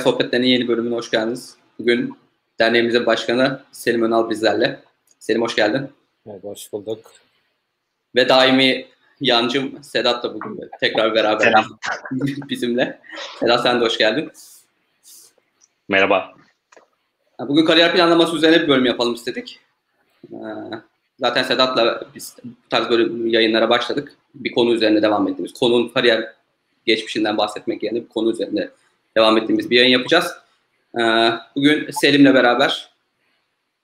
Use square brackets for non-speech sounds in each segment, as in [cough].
Kariyer Sohbetleri'nin yeni bölümüne hoş geldiniz. Bugün derneğimizin başkanı Selim Önal bizlerle. Selim hoş geldin. Evet, hoş bulduk. Ve daimi yancım Sedat da bugün tekrar beraber [laughs] bizimle. Sedat sen de hoş geldin. Merhaba. Bugün kariyer planlaması üzerine bir bölüm yapalım istedik. Zaten Sedat'la biz bu tarz bölüm yayınlara başladık. Bir konu üzerine devam ettiğimiz. Konunun kariyer geçmişinden bahsetmek yerine bir konu üzerinde devam ettiğimiz bir yayın yapacağız. Ee, bugün Selim'le beraber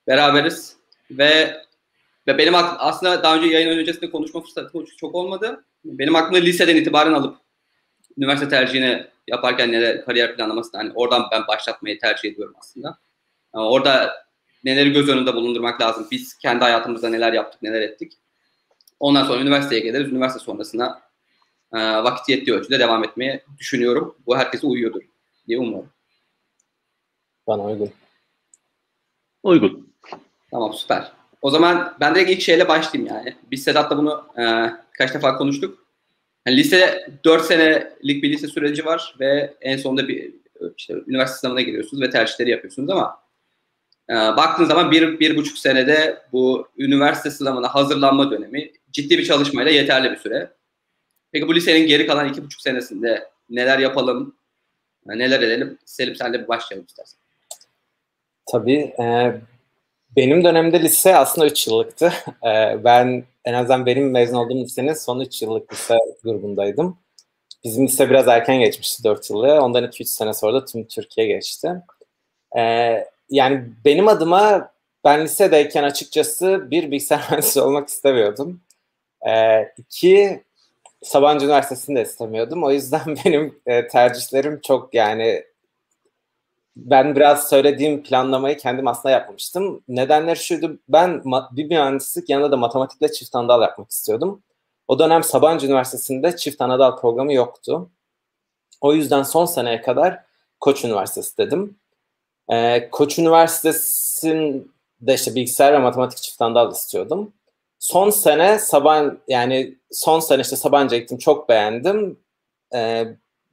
beraberiz ve ve benim aslında daha önce yayın öncesinde konuşma fırsatı çok olmadı. Benim aklımda liseden itibaren alıp üniversite tercihini yaparken neler kariyer planlaması hani oradan ben başlatmayı tercih ediyorum aslında. Ama orada neleri göz önünde bulundurmak lazım. Biz kendi hayatımızda neler yaptık, neler ettik. Ondan sonra üniversiteye geliriz. Üniversite sonrasında e, vakit yettiği ölçüde devam etmeye düşünüyorum. Bu herkese uyuyordur diye umuyorum. Bana uygun. Uygun. Tamam süper. O zaman ben de ilk şeyle başlayayım yani. Biz Sedat'la bunu e, kaç defa konuştuk. Yani lise 4 senelik bir lise süreci var ve en sonunda bir işte üniversite sınavına giriyorsunuz ve tercihleri yapıyorsunuz ama e, baktığınız zaman bir, bir buçuk senede bu üniversite sınavına hazırlanma dönemi ciddi bir çalışmayla yeterli bir süre. Peki bu lisenin geri kalan iki buçuk senesinde neler yapalım, neler edelim? Selim sen de bir başlayalım istersen. Tabii. E, benim dönemde lise aslında 3 yıllıktı. E, ben en azından benim mezun olduğum lisenin son 3 yıllık lise grubundaydım. Bizim lise biraz erken geçmişti 4 yılı. Ondan 2-3 sene sonra da tüm Türkiye geçti. E, yani benim adıma ben lisedeyken açıkçası bir bilgisayar [laughs] mühendisi olmak istemiyordum. E, iki, Sabancı Üniversitesi'ni de istemiyordum. O yüzden [laughs] benim e, tercihlerim çok yani ben biraz söylediğim planlamayı kendim aslında yapmamıştım. Nedenleri şuydu. Ben bir mühendislik yanında da matematikle çift anadal yapmak istiyordum. O dönem Sabancı Üniversitesi'nde çift anadal programı yoktu. O yüzden son seneye kadar Koç Üniversitesi dedim. Ee, Koç Üniversitesi'nde işte bilgisayar ve matematik çift anadal istiyordum. Son sene Saban yani son sene işte Sabancı gittim çok beğendim. Ee,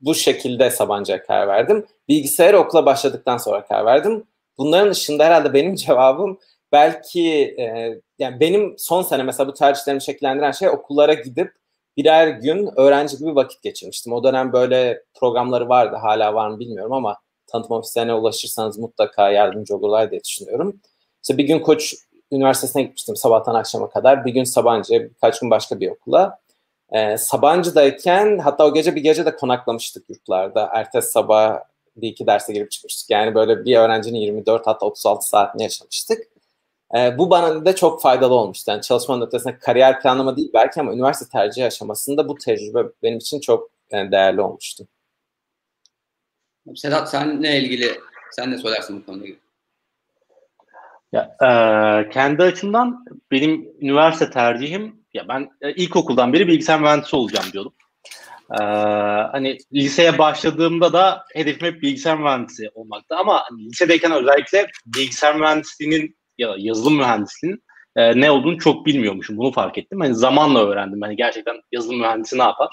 bu şekilde Sabancı'ya karar verdim. Bilgisayar okula başladıktan sonra karar verdim. Bunların dışında herhalde benim [laughs] cevabım belki e, yani benim son sene mesela bu tercihlerimi şekillendiren şey okullara gidip birer gün öğrenci gibi vakit geçirmiştim. O dönem böyle programları vardı. Hala var mı bilmiyorum ama tanıtım ofislerine ulaşırsanız mutlaka yardımcı olurlar diye düşünüyorum. İşte bir gün Koç Üniversitesi'ne gitmiştim sabahtan akşama kadar. Bir gün Sabancı, birkaç gün başka bir okula. Ee, Sabancı'dayken hatta o gece bir gece de konaklamıştık yurtlarda. Ertesi sabah bir iki derse girip çıkmıştık. Yani böyle bir öğrencinin 24 hatta 36 saatini yaşamıştık. Ee, bu bana da çok faydalı olmuştu. Yani çalışmanın ötesinde kariyer planlama değil belki ama üniversite tercih aşamasında bu tecrübe benim için çok yani değerli olmuştu. Sedat senle ilgili sen ne söylersin bu konuda? Ya, e, kendi açımdan benim üniversite tercihim ya ben e, ilkokuldan beri bilgisayar mühendisi olacağım diyordum. Ee, hani liseye başladığımda da hedefim hep bilgisayar mühendisi olmaktı ama hani lisedeyken özellikle bilgisayar mühendisliğinin ya yazılım mühendisliğinin e, ne olduğunu çok bilmiyormuşum. Bunu fark ettim. Hani zamanla öğrendim. Hani gerçekten yazılım mühendisi ne yapar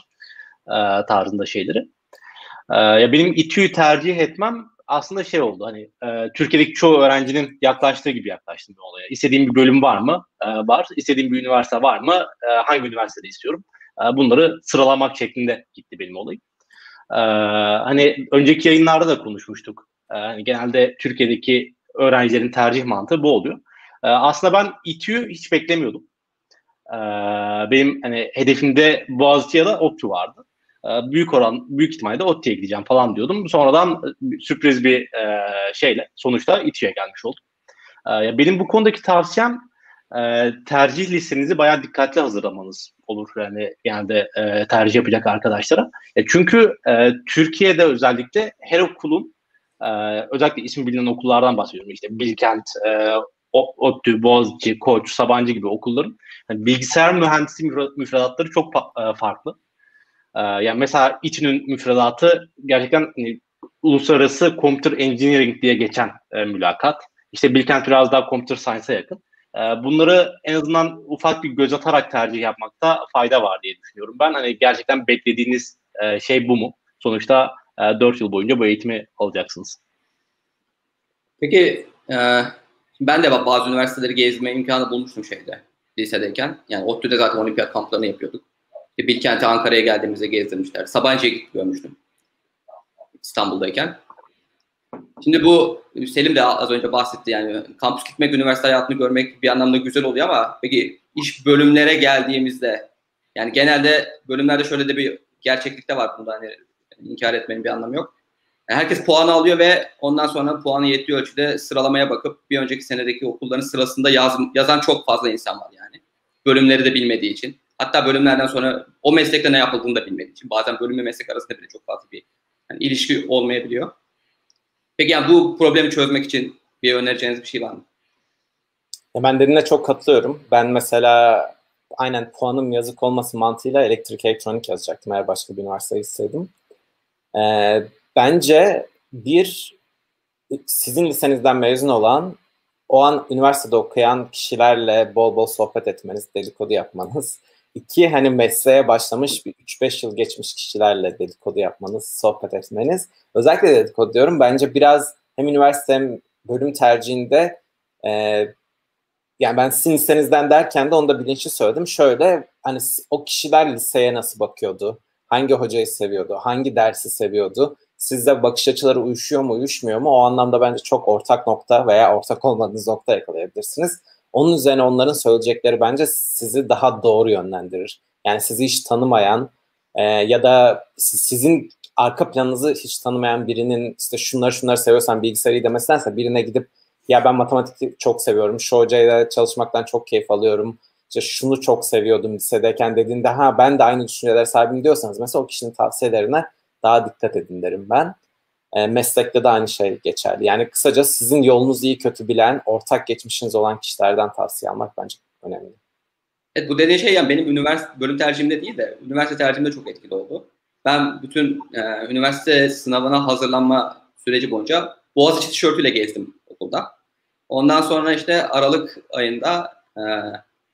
e, tarzında şeyleri. E, ya benim İTÜ'yü tercih etmem aslında şey oldu hani e, Türkiye'deki çoğu öğrencinin yaklaştığı gibi yaklaştım bir olaya. İstediğim bir bölüm var mı? E, var. İstediğim bir üniversite var mı? E, hangi üniversitede istiyorum? E, bunları sıralamak şeklinde gitti benim olayım. E, hani önceki yayınlarda da konuşmuştuk. E, hani genelde Türkiye'deki öğrencilerin tercih mantığı bu oluyor. E, aslında ben İTÜ'yü hiç beklemiyordum. E, benim hani hedefimde Boğaziçi ya da ODTÜ vardı. Ee, büyük oran büyük ihtimalle ODTÜ'ye gideceğim falan diyordum. Sonradan e, sürpriz bir e, şeyle sonuçta İTÜ'ye gelmiş oldum. E, benim bu konudaki tavsiyem e, tercih listenizi bayağı dikkatli hazırlamanız olur yani genelde e, tercih yapacak arkadaşlara. Çünkü Türkiye'de özellikle her okulun özellikle isim bilinen okullardan bahsediyorum. İşte Bilkent, ODTÜ, Boğaziçi, Koç, Sabancı gibi okulların yani bilgisayar mühendisliği müfredatları çok farklı. Ee, yani mesela İTÜ'nün müfredatı gerçekten hani, uluslararası computer engineering diye geçen e, mülakat. İşte Bilkent biraz daha computer science'a yakın. E, bunları en azından ufak bir göz atarak tercih yapmakta fayda var diye düşünüyorum. Ben hani gerçekten beklediğiniz e, şey bu mu? Sonuçta e, 4 yıl boyunca bu eğitimi alacaksınız. Peki e, ben de bazı üniversiteleri gezme imkanı bulmuştum şeyde lisedeyken. Yani ODTÜ'de zaten olimpiyat kamplarını yapıyorduk. İşte Bilkent'e Ankara'ya geldiğimizde gezdirmişler. Sabancı'ya gidip görmüştüm. İstanbul'dayken. Şimdi bu Selim de az önce bahsetti yani kampüs gitmek, üniversite hayatını görmek bir anlamda güzel oluyor ama peki iş bölümlere geldiğimizde yani genelde bölümlerde şöyle de bir gerçeklik de var bunda hani inkar etmenin bir anlamı yok. Yani herkes puanı alıyor ve ondan sonra puanı yettiği ölçüde sıralamaya bakıp bir önceki senedeki okulların sırasında yaz, yazan çok fazla insan var yani. Bölümleri de bilmediği için. Hatta bölümlerden sonra o meslekte ne yapıldığını da bilmediği için. Bazen bölüm ve meslek arasında bile çok fazla bir yani ilişki olmayabiliyor. Peki yani bu problemi çözmek için bir önereceğiniz bir şey var mı? Ben dediğine çok katılıyorum. Ben mesela aynen puanım yazık olması mantığıyla elektrik elektronik yazacaktım eğer başka bir üniversite gitseydim. Ee, bence bir sizin lisenizden mezun olan o an üniversitede okuyan kişilerle bol bol sohbet etmeniz, dedikodu yapmanız. İki, hani mesleğe başlamış bir 3-5 yıl geçmiş kişilerle dedikodu yapmanız, sohbet etmeniz. Özellikle dedikodu diyorum. Bence biraz hem üniversite hem bölüm tercihinde e, yani ben sizin listenizden derken de onu da bilinçli söyledim. Şöyle hani o kişiler liseye nasıl bakıyordu? Hangi hocayı seviyordu? Hangi dersi seviyordu? Sizde bakış açıları uyuşuyor mu, uyuşmuyor mu? O anlamda bence çok ortak nokta veya ortak olmadığınız nokta yakalayabilirsiniz. Onun üzerine onların söyleyecekleri bence sizi daha doğru yönlendirir. Yani sizi hiç tanımayan e, ya da sizin arka planınızı hiç tanımayan birinin işte şunları şunları seviyorsan bilgisayarı demesindense birine gidip ya ben matematik çok seviyorum, şu hocayla çalışmaktan çok keyif alıyorum, işte şunu çok seviyordum lisedeyken dediğinde ha ben de aynı düşünceler sahibim diyorsanız mesela o kişinin tavsiyelerine daha dikkat edin derim ben. E, meslekte de aynı şey geçerli. Yani kısaca sizin yolunuzu iyi kötü bilen, ortak geçmişiniz olan kişilerden tavsiye almak bence önemli. Evet bu dediğin şey yani benim üniversite bölüm tercihimde değil de üniversite tercihimde çok etkili oldu. Ben bütün e, üniversite sınavına hazırlanma süreci boyunca Boğaziçi tişörtüyle gezdim okulda. Ondan sonra işte Aralık ayında e,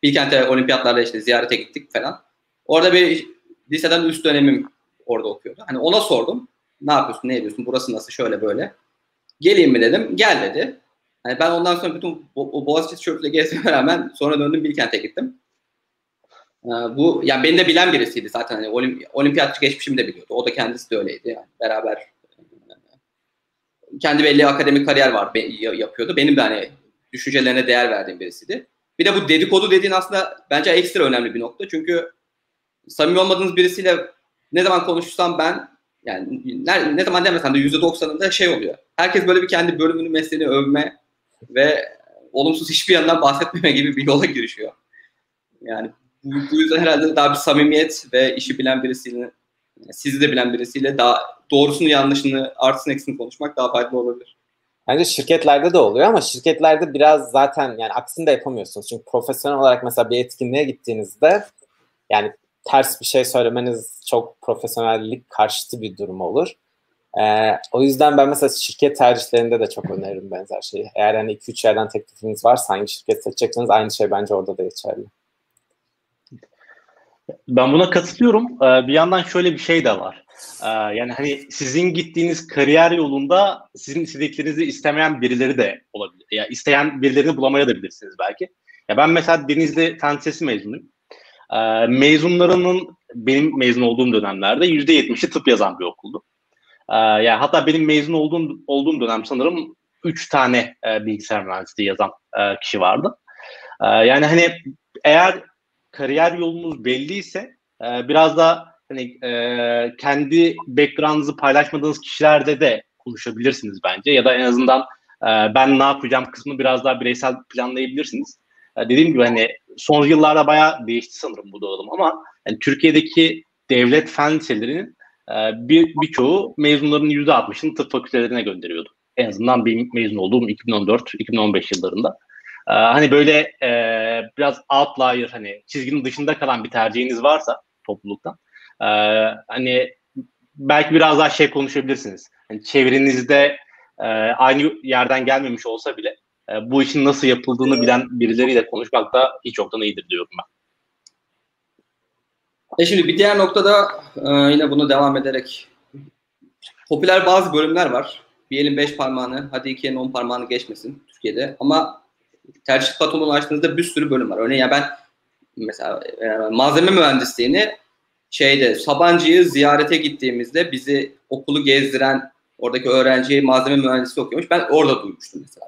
Bilkent'e olimpiyatlarda işte ziyarete gittik falan. Orada bir liseden üst dönemim orada okuyordu. Hani ona sordum. Ne yapıyorsun, ne ediyorsun, burası nasıl, şöyle böyle. Geleyim mi dedim. Gel dedi. Hani ben ondan sonra bütün o Boğaziçi tişörtüyle gezmeme rağmen sonra döndüm Bilkent'e gittim. Ee, bu yani beni de bilen birisiydi zaten. Hani olim, olimpiyatçı geçmişimi de biliyordu. O da kendisi de öyleydi. Yani beraber kendi belli akademik kariyer var yapıyordu. Benim de hani düşüncelerine değer verdiğim birisiydi. Bir de bu dedikodu dediğin aslında bence ekstra önemli bir nokta. Çünkü samimi olmadığınız birisiyle ne zaman konuşsam ben yani ne, ne zaman demesem de %90'ında şey oluyor. Herkes böyle bir kendi bölümünü, mesleğini övme ve olumsuz hiçbir yandan bahsetmeme gibi bir yola girişiyor. Yani bu, bu yüzden herhalde daha bir samimiyet ve işi bilen birisiyle, sizi de bilen birisiyle daha doğrusunu yanlışını artısını eksini konuşmak daha faydalı olabilir. Bence şirketlerde de oluyor ama şirketlerde biraz zaten yani aksini de yapamıyorsunuz. Çünkü profesyonel olarak mesela bir etkinliğe gittiğinizde yani ters bir şey söylemeniz çok profesyonellik karşıtı bir durum olur. Ee, o yüzden ben mesela şirket tercihlerinde de çok öneririm benzer şeyi. Eğer hani 2-3 yerden teklifiniz varsa hangi şirket seçecekseniz aynı şey bence orada da geçerli. Ben buna katılıyorum. Ee, bir yandan şöyle bir şey de var. Ee, yani hani sizin gittiğiniz kariyer yolunda sizin istediklerinizi istemeyen birileri de olabilir. Ya isteyen birilerini bulamaya da bilirsiniz belki. Ya ben mesela Denizli Fen Lisesi mezunuyum. Ee, mezunlarının benim mezun olduğum dönemlerde yüzde yetmişi tıp yazan bir okuldu. yani hatta benim mezun olduğum olduğum dönem sanırım üç tane e, bilgisayar mühendisliği yazan e, kişi vardı. yani hani eğer kariyer yolunuz belliyse e, biraz da hani e, kendi background'ınızı paylaşmadığınız kişilerde de konuşabilirsiniz bence ya da en azından ben ne yapacağım kısmını biraz daha bireysel planlayabilirsiniz. E, dediğim gibi hani son yıllarda bayağı değişti sanırım bu dağılım ama yani Türkiye'deki devlet fen liselerinin e, bir birçoğu mezunların %60'ını tıp fakültelerine gönderiyordu. En azından benim mezun olduğum 2014-2015 yıllarında. Ee, hani böyle e, biraz outlier hani çizginin dışında kalan bir tercihiniz varsa topluluktan e, hani belki biraz daha şey konuşabilirsiniz. Yani çevrenizde e, aynı yerden gelmemiş olsa bile e, bu işin nasıl yapıldığını bilen birileriyle konuşmak da hiç çoktan iyidir diyorum ben. E şimdi bir diğer noktada e, yine bunu devam ederek popüler bazı bölümler var. Bir elin beş parmağını, hadi iki elin on parmağını geçmesin Türkiye'de. Ama tercih kataloğunu açtığınızda bir sürü bölüm var. Örneğin ya ben mesela e, malzeme mühendisliğini şeyde Sabancı'yı ziyarete gittiğimizde bizi okulu gezdiren oradaki öğrenci malzeme mühendisliği okuyormuş. Ben orada duymuştum mesela.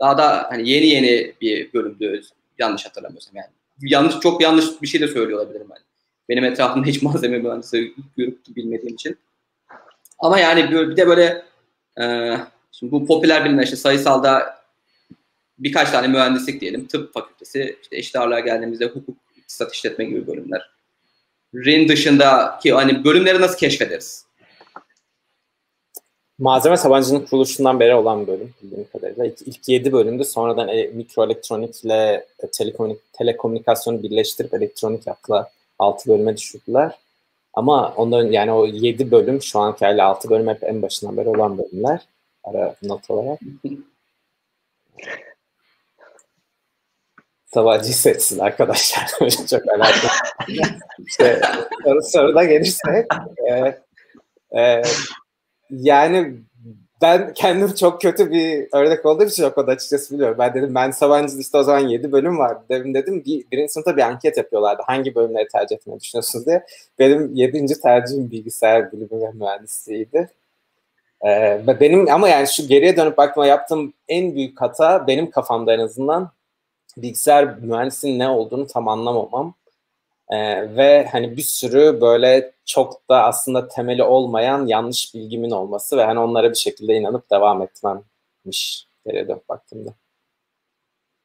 Daha da hani yeni yeni bir bölümdü yanlış hatırlamıyorsam yani. Yanlış çok yanlış bir şey de söylüyor olabilirim ben. Benim etrafımda hiç [laughs] malzeme mühendisi görüp bilmediğim için. Ama yani bir de böyle e, şimdi bu popüler bilimler işte sayısalda birkaç tane mühendislik diyelim. Tıp fakültesi, işte eşit ağırlığa geldiğimizde hukuk, iktisat işletme gibi bölümler. Rin dışındaki hani bölümleri nasıl keşfederiz? Malzeme Sabancı'nın kuruluşundan beri olan bölüm bildiğim kadarıyla. İlk, ilk 7 bölümde sonradan e, mikroelektronik ile e, telekomünik, telekomünikasyonu birleştirip elektronik yaptılar. 6 bölüme düşürdüler. Ama onların yani o 7 bölüm şu anki hali 6 bölüm hep en başından beri olan bölümler. Ara not olarak. Sabancı'yı seçsin arkadaşlar. [laughs] Çok alakalı. işte soru soruda gelirse e, e, yani ben kendim çok kötü bir örnek olduğum için o kadar açıkçası biliyorum. Ben dedim ben Sabancı'da işte o zaman 7 bölüm vardı. Dedim dedim bir, birinci sınıfta bir anket yapıyorlardı. Hangi bölümleri tercih etmeyi düşünüyorsunuz diye. Benim 7. tercihim bilgisayar bilimi ve mühendisliğiydi. Ee, benim ama yani şu geriye dönüp bakma yaptığım en büyük hata benim kafamda en azından bilgisayar mühendisliğinin ne olduğunu tam anlamamam. Ee, ve hani bir sürü böyle çok da aslında temeli olmayan yanlış bilgimin olması ve hani onlara bir şekilde inanıp devam etmemmiş geriye dönüp baktığımda.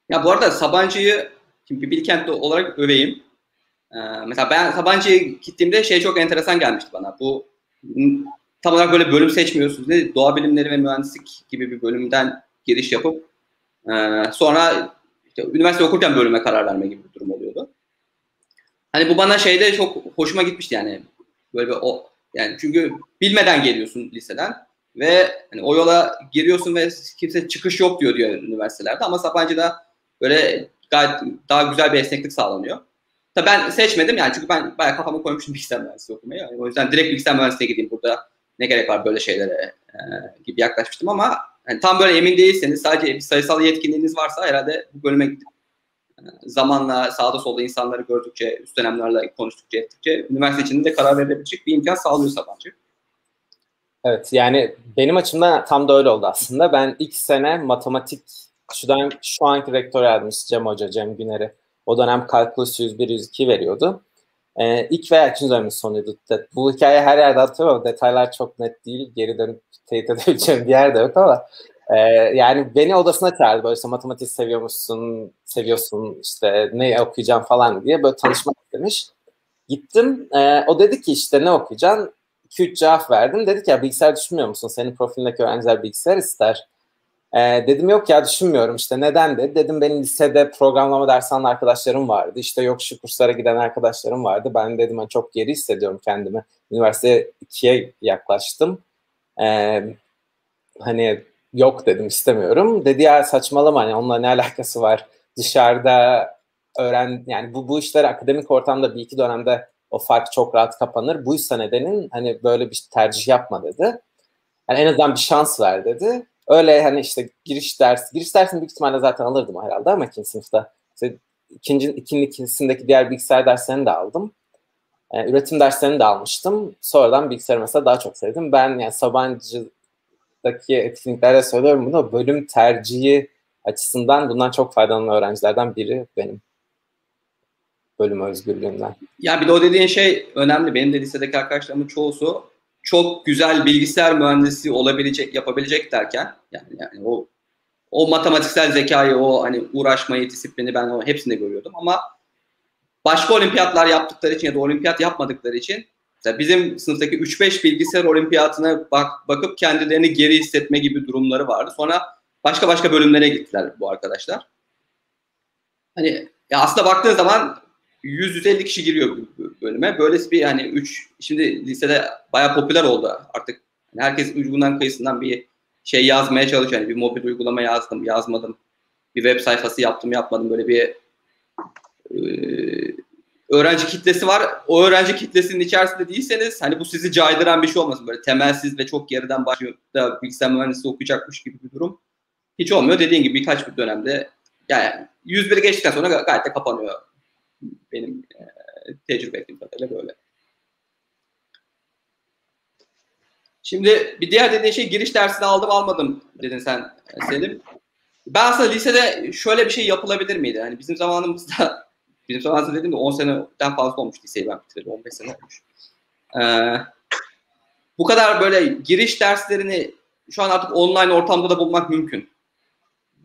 Ya bu arada Sabancı'yı şimdi Bilkentli olarak öveyim. Ee, mesela ben Sabancı'ya gittiğimde şey çok enteresan gelmişti bana. Bu tam olarak böyle bölüm seçmiyorsunuz. Ne? Doğa bilimleri ve mühendislik gibi bir bölümden giriş yapıp e, sonra işte üniversite okurken bölüme karar verme gibi bir durum oluyordu. Hani bu bana şeyde çok hoşuma gitmişti yani. Böyle bir o yani çünkü bilmeden geliyorsun liseden ve hani o yola giriyorsun ve kimse çıkış yok diyor diyor üniversitelerde ama Sapancı'da böyle gayet daha güzel bir esneklik sağlanıyor. Tabii ben seçmedim yani çünkü ben bayağı kafamı koymuştum bilgisayar mühendisliği okumaya. Yani o yüzden direkt bilgisayar mühendisliğine gideyim burada ne gerek var böyle şeylere e, gibi yaklaşmıştım ama yani tam böyle emin değilseniz sadece bir sayısal yetkinliğiniz varsa herhalde bu bölüme gidip zamanla sağda solda insanları gördükçe, üst dönemlerle konuştukça ettikçe üniversite içinde de karar verebilecek bir imkan sağlıyor Sabancı. Evet yani benim açımdan tam da öyle oldu aslında. Ben ilk sene matematik şu, dönem, şu anki rektör yardımcısı Cem Hoca, Cem Güner'i o dönem kalkulus 101, 102 veriyordu. Ee, ilk veya ikinci dönemin sonuydu. Bu hikaye her yerde atıyor ama detaylar çok net değil. Geri dönüp teyit edebileceğim bir yerde yok ama ee, yani beni odasına çağırdı böyle işte matematik seviyormuşsun, seviyorsun işte ne okuyacağım falan diye böyle tanışmak istemiş. Gittim. E, o dedi ki işte ne okuyacaksın? 2-3 cevap verdim. Dedi ki ya bilgisayar düşünmüyor musun? Senin profilindeki öğrenciler bilgisayar ister. E, dedim yok ya düşünmüyorum işte neden dedi. Dedim benim lisede programlama dersi alan arkadaşlarım vardı. İşte yok şu kurslara giden arkadaşlarım vardı. Ben dedim ben çok geri hissediyorum kendimi. Üniversite 2'ye yaklaştım. E, hani yok dedim istemiyorum. Dedi ya saçmalama hani onunla ne alakası var? Dışarıda öğren yani bu bu işler akademik ortamda bir iki dönemde o fark çok rahat kapanır. Buysa nedenin hani böyle bir tercih yapma dedi. Yani en azından bir şans ver dedi. Öyle hani işte giriş ders, giriş dersini büyük ihtimalle zaten alırdım herhalde ama ikinci sınıfta. İşte ikinci, ikinin ikincisindeki diğer bilgisayar derslerini de aldım. Yani üretim derslerini de almıştım. Sonradan bilgisayarı mesela daha çok sevdim. Ben yani Sabancı daki etkinliklerde söylüyorum bunu. Bölüm tercihi açısından bundan çok faydalanan öğrencilerden biri benim. Bölüm özgürlüğünden. Ya bir de o dediğin şey önemli. Benim de lisedeki arkadaşlarımın çoğusu çok güzel bilgisayar mühendisi olabilecek, yapabilecek derken yani, yani o o matematiksel zekayı, o hani uğraşmayı, disiplini ben o hepsinde görüyordum ama başka olimpiyatlar yaptıkları için ya da olimpiyat yapmadıkları için Mesela bizim sınıftaki 3-5 bilgisayar olimpiyatına bak, bakıp kendilerini geri hissetme gibi durumları vardı. Sonra başka başka bölümlere gittiler bu arkadaşlar. Hani ya aslında baktığın zaman 100-150 kişi giriyor bölüme. Böylesi bir hani 3 şimdi lisede bayağı popüler oldu artık. Yani herkes ucundan kıyısından bir şey yazmaya çalışıyor. Yani bir mobil uygulama yazdım, yazmadım. Bir web sayfası yaptım, yapmadım. Böyle bir öğrenci kitlesi var. O öğrenci kitlesinin içerisinde değilseniz hani bu sizi caydıran bir şey olmasın. Böyle temelsiz ve çok geriden başlıyor da bilgisayar mühendisliği okuyacakmış gibi bir durum. Hiç olmuyor. Dediğin gibi birkaç bir dönemde yani 101 geçtikten sonra gayet de kapanıyor. Benim e, tecrübe ettiğim kadarıyla böyle. Şimdi bir diğer dediğin şey giriş dersini aldım almadım dedin sen Selim. Ben aslında lisede şöyle bir şey yapılabilir miydi? Hani bizim zamanımızda [laughs] bizim zamanımızda dediğimde 10 seneden fazla olmuş liseyi ben bitirdim. 15 sene olmuş. Ee, bu kadar böyle giriş derslerini şu an artık online ortamda da bulmak mümkün.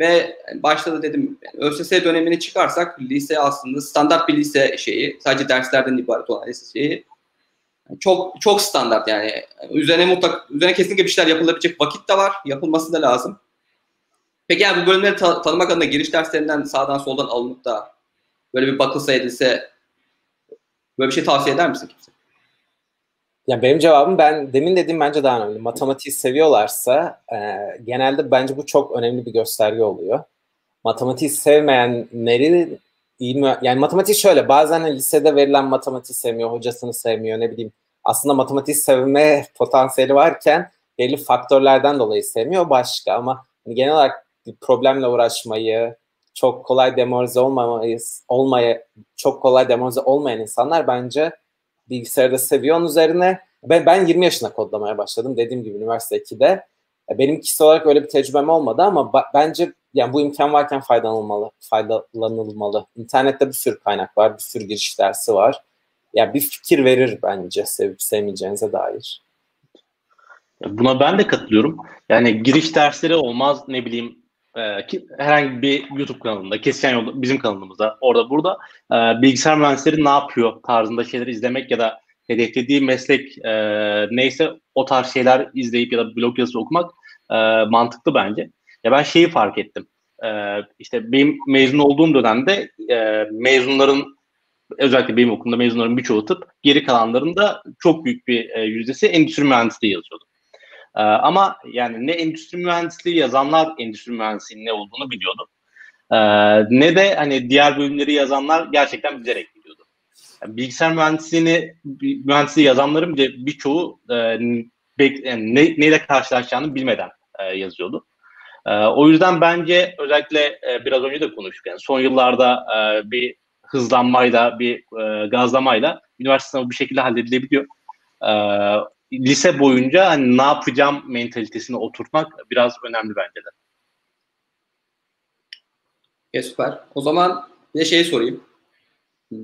Ve başta da dedim ÖSS dönemini çıkarsak lise aslında standart bir lise şeyi sadece derslerden ibaret olan lise şeyi çok çok standart yani. Üzerine mutlak üzerine kesinlikle bir şeyler yapılabilecek vakit de var. Yapılması da lazım. Peki yani bu bölümleri ta- tanımak adına giriş derslerinden sağdan soldan alınıp da böyle bir bakılsa edilse böyle bir şey tavsiye eder misin kimse? Ya benim cevabım ben demin dediğim bence daha önemli. Matematiği seviyorlarsa e, genelde bence bu çok önemli bir gösterge oluyor. Matematiği sevmeyenleri iyi mi? Yani matematik şöyle bazen hani lisede verilen matematik sevmiyor, hocasını sevmiyor ne bileyim. Aslında matematik sevme potansiyeli varken belli faktörlerden dolayı sevmiyor başka ama hani genel olarak bir problemle uğraşmayı, çok kolay demoralize olmamayı, olmaya, çok kolay demoralize olmayan insanlar bence bilgisayarda seviyor. Onun üzerine ben, ben 20 yaşında kodlamaya başladım. Dediğim gibi üniversite 2'de. Benim kişisel olarak öyle bir tecrübem olmadı ama bence yani bu imkan varken faydalanılmalı, faydalanılmalı. İnternette bir sürü kaynak var, bir sürü giriş dersi var. Ya yani bir fikir verir bence sevip sevmeyeceğinize dair. Buna ben de katılıyorum. Yani giriş dersleri olmaz ne bileyim e, ki, herhangi bir YouTube kanalında, Kesişen Yol bizim kanalımızda, orada burada e, bilgisayar mühendisleri ne yapıyor tarzında şeyler izlemek ya da hedeflediği meslek e, neyse o tarz şeyler izleyip ya da blog yazısı okumak e, mantıklı bence. Ya ben şeyi fark ettim. E, işte benim mezun olduğum dönemde e, mezunların özellikle benim okulumda mezunların birçoğu tıp, geri kalanların çok büyük bir e, yüzdesi endüstri mühendisliği yazıyordu. E, ama yani ne endüstri mühendisliği yazanlar endüstri mühendisliğinin ne olduğunu biliyordu. E, ne de hani diğer bölümleri yazanlar gerçekten bilerek biliyordu. Yani bilgisayar mühendisliğini mühendisliği yazanların birçoğu e, ne, neyle karşılaşacağını bilmeden e, yazıyordu. E, o yüzden bence özellikle e, biraz önce de konuştuk yani son yıllarda bir hızlanmayla, bir gazlamayla üniversite sınavı bir şekilde halledilebiliyor. Lise boyunca hani ne yapacağım mentalitesini oturtmak biraz önemli bence de. E, süper. O zaman bir de şeyi sorayım. Hmm,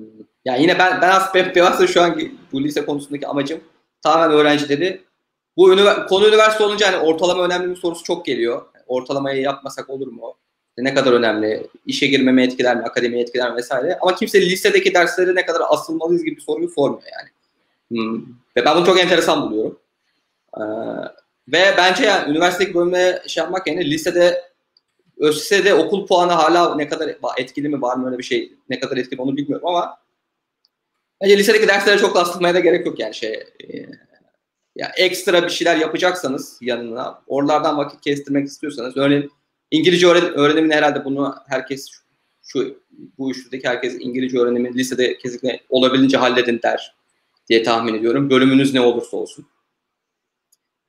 yani yine ben ben aslında, ben aslında şu an bu lise konusundaki amacım tamamen öğrencileri bu ünivers- konu üniversite olunca hani ortalama önemli bir sorusu çok geliyor. Ortalamayı yapmasak olur mu? Ne kadar önemli? İşe girmeme etkiler mi? Akademiye etkiler mi? Vesaire. Ama kimse lisedeki dersleri ne kadar asılmalıyız gibi soruyu sormuyor yani. Hmm. Ve ben bunu çok enteresan buluyorum. Ee, ve bence yani üniversitedeki bölümde şey yapmak yani lisede ÖSS'de okul puanı hala ne kadar etkili mi var mı öyle bir şey ne kadar etkili onu bilmiyorum ama bence lisedeki derslere çok da asılmaya da gerek yok yani şey e, ya ekstra bir şeyler yapacaksanız yanına oralardan vakit kestirmek istiyorsanız örneğin İngilizce öğrenimini herhalde bunu herkes şu bu üçlüdeki herkes İngilizce öğrenimi lisede kesinlikle olabildiğince halledin der diye tahmin ediyorum. Bölümünüz ne olursa olsun.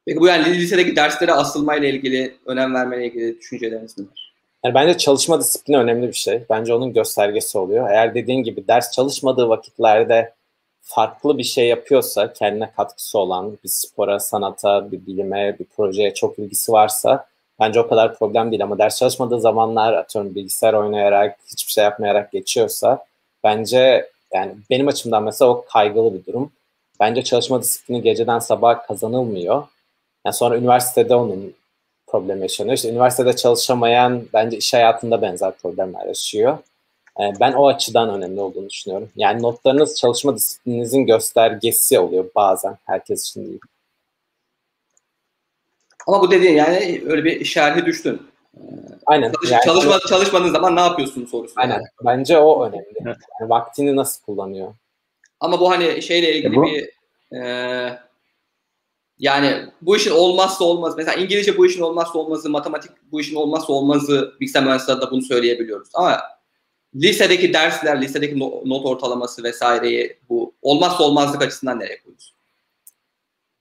Peki bu yani lisedeki derslere asılmayla ilgili, önem vermeyle ilgili düşünceleriniz neler? Yani bence çalışma disiplini önemli bir şey. Bence onun göstergesi oluyor. Eğer dediğin gibi ders çalışmadığı vakitlerde farklı bir şey yapıyorsa, kendine katkısı olan bir spora, sanata, bir bilime, bir projeye çok ilgisi varsa bence o kadar problem değil. Ama ders çalışmadığı zamanlar atıyorum bilgisayar oynayarak, hiçbir şey yapmayarak geçiyorsa bence yani benim açımdan mesela o kaygılı bir durum. Bence çalışma disiplini geceden sabaha kazanılmıyor. Yani sonra üniversitede onun problem yaşanıyor. İşte üniversitede çalışamayan bence iş hayatında benzer problemler yaşıyor. Ee, ben o açıdan önemli olduğunu düşünüyorum. Yani notlarınız çalışma disiplininizin göstergesi oluyor bazen. Herkes için değil. Ama bu dediğin yani öyle bir şerhi düştün. Aynen. Çalış, yani, çalışma, çalışmadığın zaman ne yapıyorsun sorusu. Aynen. Yani. Bence o önemli. Evet. Yani vaktini nasıl kullanıyor? Ama bu hani şeyle ilgili bu... bir e, yani bu işin olmazsa olmaz. Mesela İngilizce bu işin olmazsa olmazı, matematik bu işin olmazsa olmazı bilgisayar mühendisliğinde bunu söyleyebiliyoruz. Ama lisedeki dersler, lisedeki not ortalaması vesaireyi bu olmazsa olmazlık açısından nereye koyuyorsun?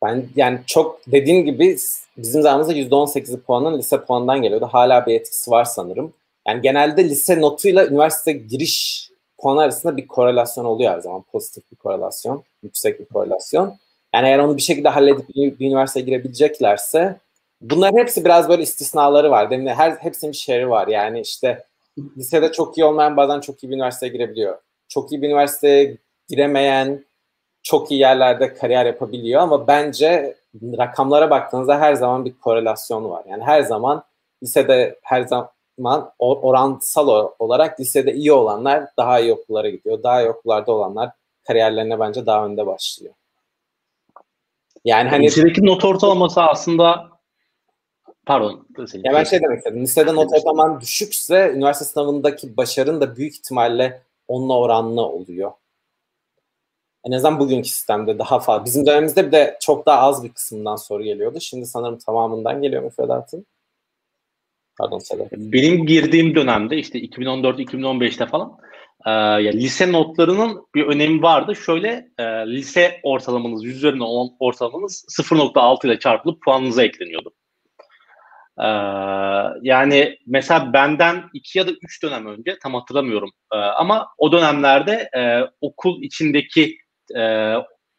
Ben yani çok dediğim gibi bizim zamanımızda %18'i puanın lise puanından geliyordu. Hala bir etkisi var sanırım. Yani genelde lise notuyla üniversite giriş puan arasında bir korelasyon oluyor her zaman. Pozitif bir korelasyon, yüksek bir korelasyon. Yani eğer onu bir şekilde halledip bir üniversiteye girebileceklerse bunların hepsi biraz böyle istisnaları var. Demin her hepsinin bir şeri var. Yani işte lisede çok iyi olmayan bazen çok iyi bir üniversiteye girebiliyor. Çok iyi bir üniversiteye giremeyen çok iyi yerlerde kariyer yapabiliyor ama bence rakamlara baktığınızda her zaman bir korelasyon var. Yani her zaman lisede her zaman oransal olarak lisede iyi olanlar daha iyi okullara gidiyor. Daha iyi okullarda olanlar kariyerlerine bence daha önde başlıyor. Yani hani lisedeki not ortalaması aslında pardon. Ya ben şey demek istedim. Lisede not ortalaman düşükse üniversite sınavındaki başarın da büyük ihtimalle onunla oranlı oluyor. En azından bugünkü sistemde daha fazla. Bizim dönemimizde bir de çok daha az bir kısmından soru geliyordu. Şimdi sanırım tamamından geliyor müfredatın. Pardon Sedat. Benim girdiğim dönemde işte 2014-2015'te falan e, ya lise notlarının bir önemi vardı. Şöyle e, lise ortalamanız, yüz üzerinden olan ortalamanız 0.6 ile çarpılıp puanınıza ekleniyordu. E, yani mesela benden iki ya da üç dönem önce tam hatırlamıyorum e, ama o dönemlerde e, okul içindeki e,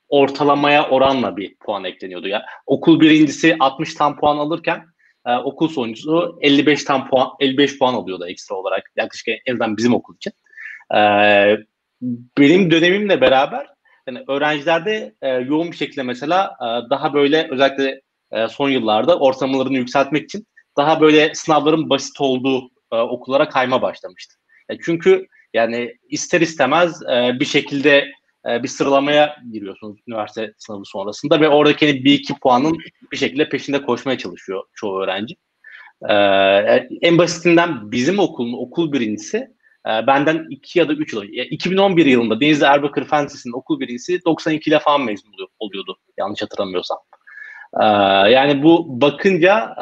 ortalamaya oranla bir puan ekleniyordu. Ya okul birincisi 60 tam puan alırken e, okul sonuncusu 55 tam puan 55 puan alıyordu ekstra olarak yaklaşık en azından bizim okul için. E, benim dönemimle beraber yani öğrencilerde e, yoğun bir şekilde mesela e, daha böyle özellikle e, son yıllarda ortalamalarını yükseltmek için daha böyle sınavların basit olduğu e, okullara kayma başlamıştı. E, çünkü yani ister istemez e, bir şekilde e, bir sıralamaya giriyorsunuz üniversite sınavı sonrasında ve oradaki hani bir iki puanın bir şekilde peşinde koşmaya çalışıyor çoğu öğrenci. E, en basitinden bizim okulun okul birincisi e, benden 2 ya da 3 yıl önce. 2011 yılında Denizli Erbakır Fen okul birincisi 92 ile falan mezun oluyordu yanlış hatırlamıyorsam. yani bu bakınca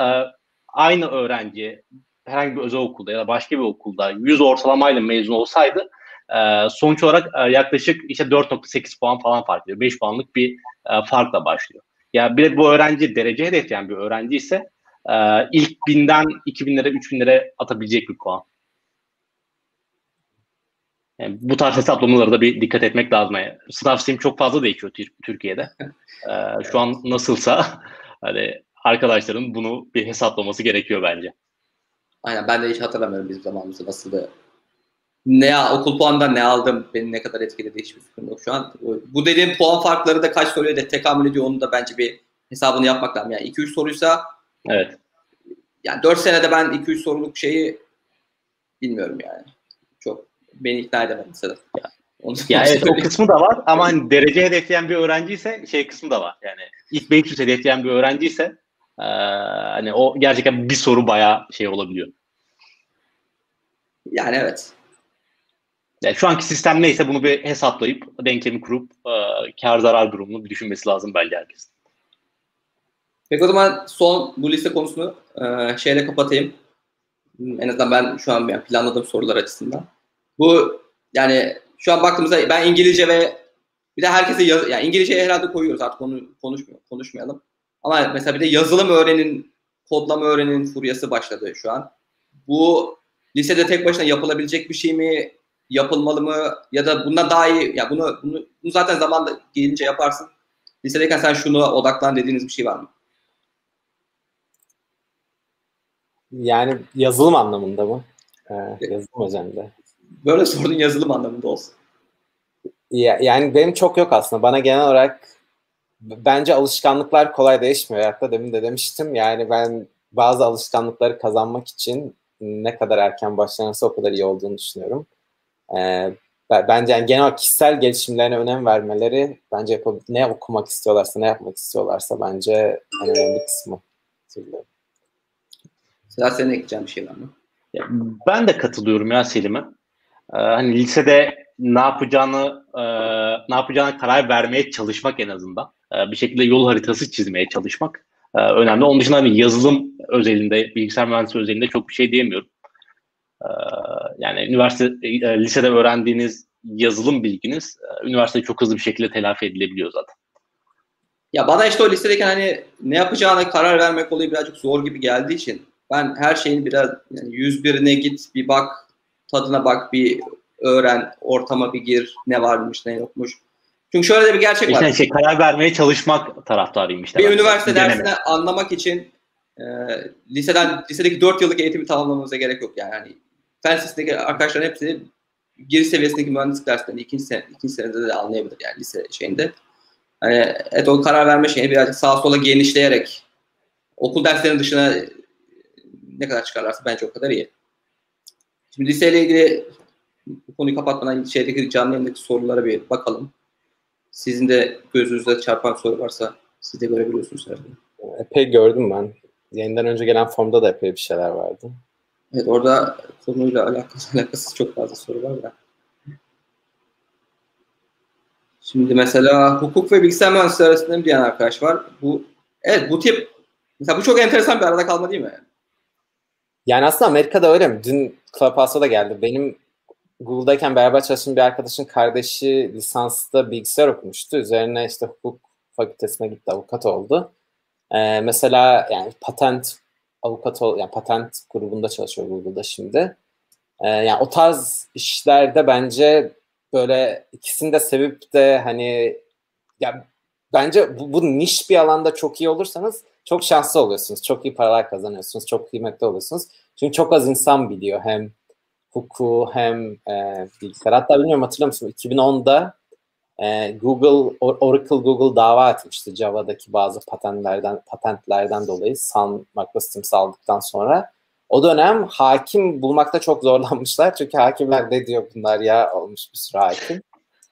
aynı öğrenci herhangi bir özel okulda ya da başka bir okulda 100 ortalamayla mezun olsaydı e, sonuç olarak e, yaklaşık işte 4.8 puan falan fark ediyor. 5 puanlık bir e, farkla başlıyor. Ya yani bir bu öğrenci derece hedefleyen bir öğrenci ise e, ilk binden 2000'lere 3000'lere atabilecek bir puan. Yani bu tarz hesaplamalara da bir dikkat etmek lazım. Yani sınav sistemi çok fazla değişiyor Türkiye'de. Ee, şu an nasılsa [laughs] hani arkadaşların bunu bir hesaplaması gerekiyor bence. Aynen ben de hiç hatırlamıyorum bizim zamanımızda nasıl da ne okul puanından ne aldım beni ne kadar etkiledi hiçbir fikrim yok şu an. Bu dediğim puan farkları da kaç soruya da tekamül ediyor onu da bence bir hesabını yapmak lazım. Yani 2-3 soruysa evet. Yani 4 senede ben 2-3 soruluk şeyi bilmiyorum yani. Çok beni ikna edemedi Sedat. Ya, onu ya evet o kısmı da var ama hani derece hedefleyen bir öğrenci ise şey kısmı da var. Yani ilk 500 hedefleyen bir öğrenci ise ee, hani o gerçekten bir soru bayağı şey olabiliyor. Yani evet. Yani şu anki sistem neyse bunu bir hesaplayıp denklemi kurup e, kar zarar durumunu bir düşünmesi lazım belki herkesin. Peki o zaman son bu liste konusunu e, şeyle kapatayım. En azından ben şu an yani planladığım sorular açısından. Bu yani şu an baktığımızda ben İngilizce ve bir de herkese yaz, yani İngilizceyi herhalde koyuyoruz artık konu konuşmuyor, konuşmayalım. Ama mesela bir de yazılım öğrenin, kodlama öğrenin furyası başladı şu an. Bu lisede tek başına yapılabilecek bir şey mi? Yapılmalı mı ya da bundan daha iyi ya bunu bunu, bunu zaten zamanda gelince yaparsın. Lisedeyken sen şunu odaklan dediğiniz bir şey var mı? Yani yazılım anlamında mı? Ee, yazılım özelinde. Böyle sordun yazılım anlamında olsun. Ya, yani benim çok yok aslında. Bana genel olarak bence alışkanlıklar kolay değişmiyor. Hatta demin de demiştim. Yani ben bazı alışkanlıkları kazanmak için ne kadar erken başlanırsa o kadar iyi olduğunu düşünüyorum. E, bence yani genel kişisel gelişimlerine önem vermeleri bence yapab- ne okumak istiyorlarsa, ne yapmak istiyorlarsa bence en önemli kısmı. Sedat senin ekleyeceğin bir şey var mı? Ya, ben de katılıyorum ya Selim'e. Ee, hani lisede ne yapacağını e, ne yapacağına karar vermeye çalışmak en azından. E, bir şekilde yol haritası çizmeye çalışmak e, önemli. Onun dışında hani yazılım özelinde, bilgisayar mühendisliği özelinde çok bir şey diyemiyorum. Yani üniversite lisede öğrendiğiniz yazılım bilginiz üniversitede çok hızlı bir şekilde telafi edilebiliyor zaten. Ya bana işte o listedeyken hani ne yapacağına karar vermek olayı birazcık zor gibi geldiği için ben her şeyin biraz yani 101'ine git bir bak tadına bak bir öğren ortama bir gir ne varmış ne yokmuş. Çünkü şöyle de bir gerçek işte var. Şey, karar vermeye çalışmak taraftarıyım işte. Bir üniversite dersini anlamak için e, liseden lisedeki 4 yıllık eğitimi tamamlamamıza gerek yok yani. yani fen lisesindeki arkadaşların hepsi giriş seviyesindeki mühendislik derslerini ikinci, sene, ikinci senede de anlayabilir yani lise şeyinde. Hani evet o karar verme şeyini birazcık sağa sola genişleyerek okul derslerinin dışına ne kadar çıkarlarsa bence o kadar iyi. Şimdi liseyle ilgili bu konuyu kapatmadan şeydeki canlı yayındaki sorulara bir bakalım. Sizin de gözünüzde çarpan soru varsa siz de görebiliyorsunuz herhalde. Epey gördüm ben. Yayından önce gelen formda da epey bir şeyler vardı. Evet orada konuyla alakalı, [laughs] alakasız çok fazla soru var da. Şimdi mesela hukuk ve bilgisayar mühendisleri arasında bir diyen arkadaş var. Bu evet bu tip mesela bu çok enteresan bir arada kalma değil mi? Yani aslında Amerika'da öyle mi? Dün Clubhouse'a da geldi. Benim Google'dayken beraber çalıştığım bir arkadaşın kardeşi lisansta bilgisayar okumuştu. Üzerine işte hukuk fakültesine gitti, avukat oldu. Ee, mesela yani patent avukat ol, yani patent grubunda çalışıyor Google'da şimdi. Ee, yani o tarz işlerde bence böyle ikisini de sevip de hani ya bence bu, bu niş bir alanda çok iyi olursanız çok şanslı oluyorsunuz. Çok iyi paralar kazanıyorsunuz. Çok kıymetli oluyorsunuz. Çünkü çok az insan biliyor hem hukuku hem e, bilgisayar. Hatta bilmiyorum hatırlıyor musun? 2010'da e, Google, Oracle Google dava etmişti Java'daki bazı patentlerden patentlerden dolayı Sun Microsystems aldıktan sonra. O dönem hakim bulmakta çok zorlanmışlar. Çünkü hakimler ne diyor bunlar ya olmuş bir sürü hakim.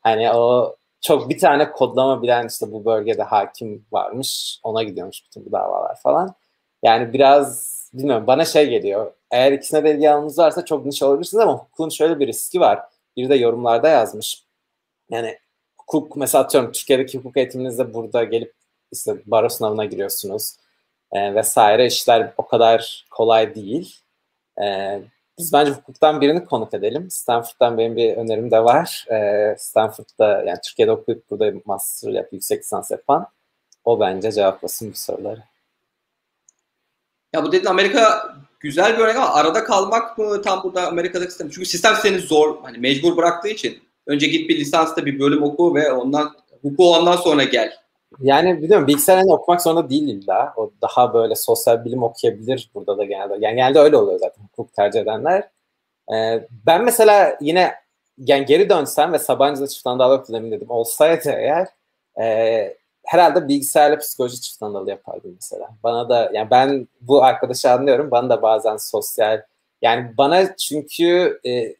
Hani o çok bir tane kodlama bilen işte bu bölgede hakim varmış. Ona gidiyormuş bütün bu davalar falan. Yani biraz bilmiyorum bana şey geliyor. Eğer ikisine de ilgi varsa çok niş olabilirsiniz ama hukukun şöyle bir riski var. Bir de yorumlarda yazmış. Yani hukuk mesela atıyorum Türkiye'deki hukuk eğitiminizde burada gelip işte baro sınavına giriyorsunuz e, vesaire işler o kadar kolay değil. E, biz bence hukuktan birini konuk edelim. Stanford'dan benim bir önerim de var. E, Stanford'da yani Türkiye'de okuyup burada master yap, yüksek lisans yapan o bence cevaplasın bu soruları. Ya bu dediğin Amerika güzel bir örnek ama arada kalmak mı tam burada Amerika'daki sistem? Çünkü sistem seni zor, hani mecbur bıraktığı için önce git bir lisansta bir bölüm oku ve ondan hukuku ondan sonra gel. Yani biliyorum bilgisayar hani okumak zorunda değil illa. O daha böyle sosyal bilim okuyabilir burada da genelde. Yani genelde öyle oluyor zaten hukuk tercih edenler. Ee, ben mesela yine yani geri dönsem ve Sabancı'da çift anadal dönemi dedim olsaydı eğer e, herhalde bilgisayarla psikoloji çift anadal yapardım mesela. Bana da yani ben bu arkadaşı anlıyorum. Bana da bazen sosyal yani bana çünkü e,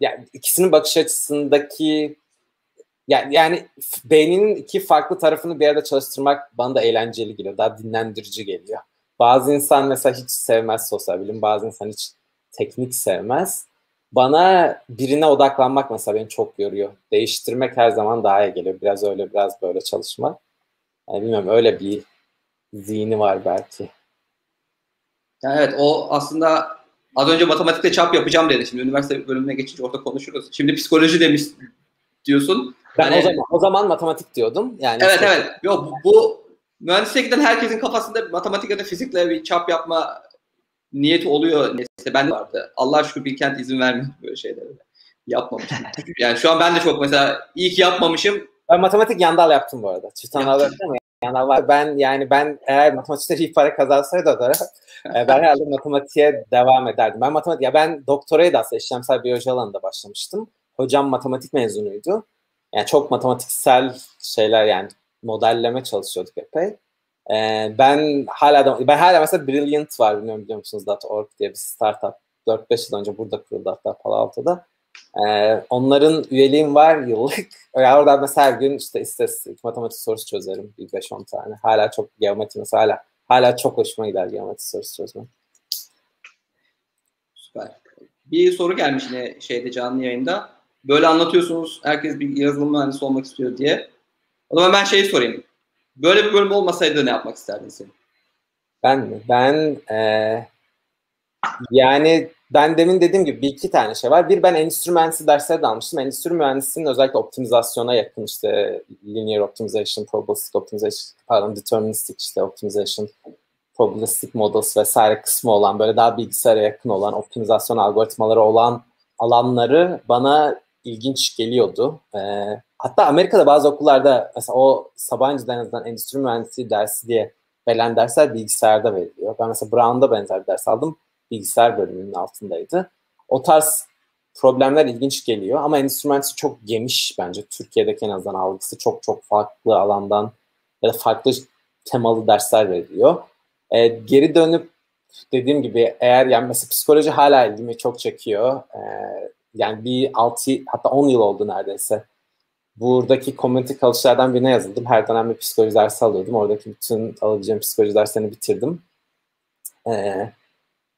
yani ikisinin bakış açısındaki yani, yani beyninin iki farklı tarafını bir arada çalıştırmak bana da eğlenceli geliyor. Daha dinlendirici geliyor. Bazı insan mesela hiç sevmez sosyal bilim. Bazı insan hiç teknik sevmez. Bana birine odaklanmak mesela beni çok yoruyor. Değiştirmek her zaman daha iyi geliyor. Biraz öyle biraz böyle çalışmak. Yani bilmiyorum öyle bir zihni var belki. Yani evet o aslında az önce matematikte çap yapacağım dedi. Şimdi üniversite bölümüne geçince orada konuşuruz. Şimdi psikoloji demiş diyorsun. Ben yani, o zaman o zaman matematik diyordum. Yani Evet işte... evet. Yok bu, bu mühendisliğe giden herkesin kafasında matematik ya da fizikle bir çap yapma niyeti oluyor. Neyse ben de vardı. Allah şükür Bilkent izin vermiyor böyle şeylere. Yapmamışım. [laughs] yani şu an ben de çok mesela iyi ki yapmamışım. Ben matematik yandal yaptım bu arada. Çift yaptım var. Ben yani ben eğer matematikte iyi para kazansaydı da e, ben [laughs] herhalde matematiğe devam ederdim. Ben matematik ya ben doktorayı da aslında işlemsel biyoloji alanında başlamıştım. Hocam matematik mezunuydu. Yani çok matematiksel şeyler yani modelleme çalışıyorduk epey. Ee, ben hala da, ben hala mesela Brilliant var bilmiyorum biliyor musunuz .org diye bir startup 4-5 yıl önce burada kuruldu hatta Palo Alto'da. Ee, onların üyeliğim var yıllık. [laughs] Yani orada mesela her gün işte istatistik, matematik sorusu çözerim. Bir 5-10 tane. Hala çok geometri mesela hala, hala çok hoşuma gider geometri sorusu çözmek. Süper. Bir soru gelmiş yine şeyde canlı yayında. Böyle anlatıyorsunuz. Herkes bir yazılım mühendisi olmak istiyor diye. O zaman ben şeyi sorayım. Böyle bir bölüm olmasaydı ne yapmak isterdin sen? Ben mi? Ben ee, Yani ben demin dediğim gibi bir iki tane şey var. Bir ben endüstri mühendisi dersleri de almıştım. Endüstri mühendisinin özellikle optimizasyona yakın işte linear optimization, probabilistic optimization, pardon deterministic işte optimization, probabilistic models vesaire kısmı olan böyle daha bilgisayara yakın olan optimizasyon algoritmaları olan alanları bana ilginç geliyordu. Ee, hatta Amerika'da bazı okullarda mesela o Sabancı'da azından endüstri mühendisliği dersi diye verilen dersler bilgisayarda veriliyor. Ben mesela Brown'da benzer bir ders aldım bilgisayar bölümünün altındaydı. O tarz problemler ilginç geliyor ama mühendisi çok geniş bence. Türkiye'deki en azından algısı çok çok farklı alandan ya da farklı temalı dersler veriliyor. E, geri dönüp dediğim gibi eğer yani mesela psikoloji hala ilgimi çok çekiyor. E, yani bir 6 hatta 10 yıl oldu neredeyse. Buradaki community college'lardan birine yazıldım. Her dönem bir psikoloji dersi alıyordum. Oradaki bütün alabileceğim psikoloji derslerini bitirdim. Ee,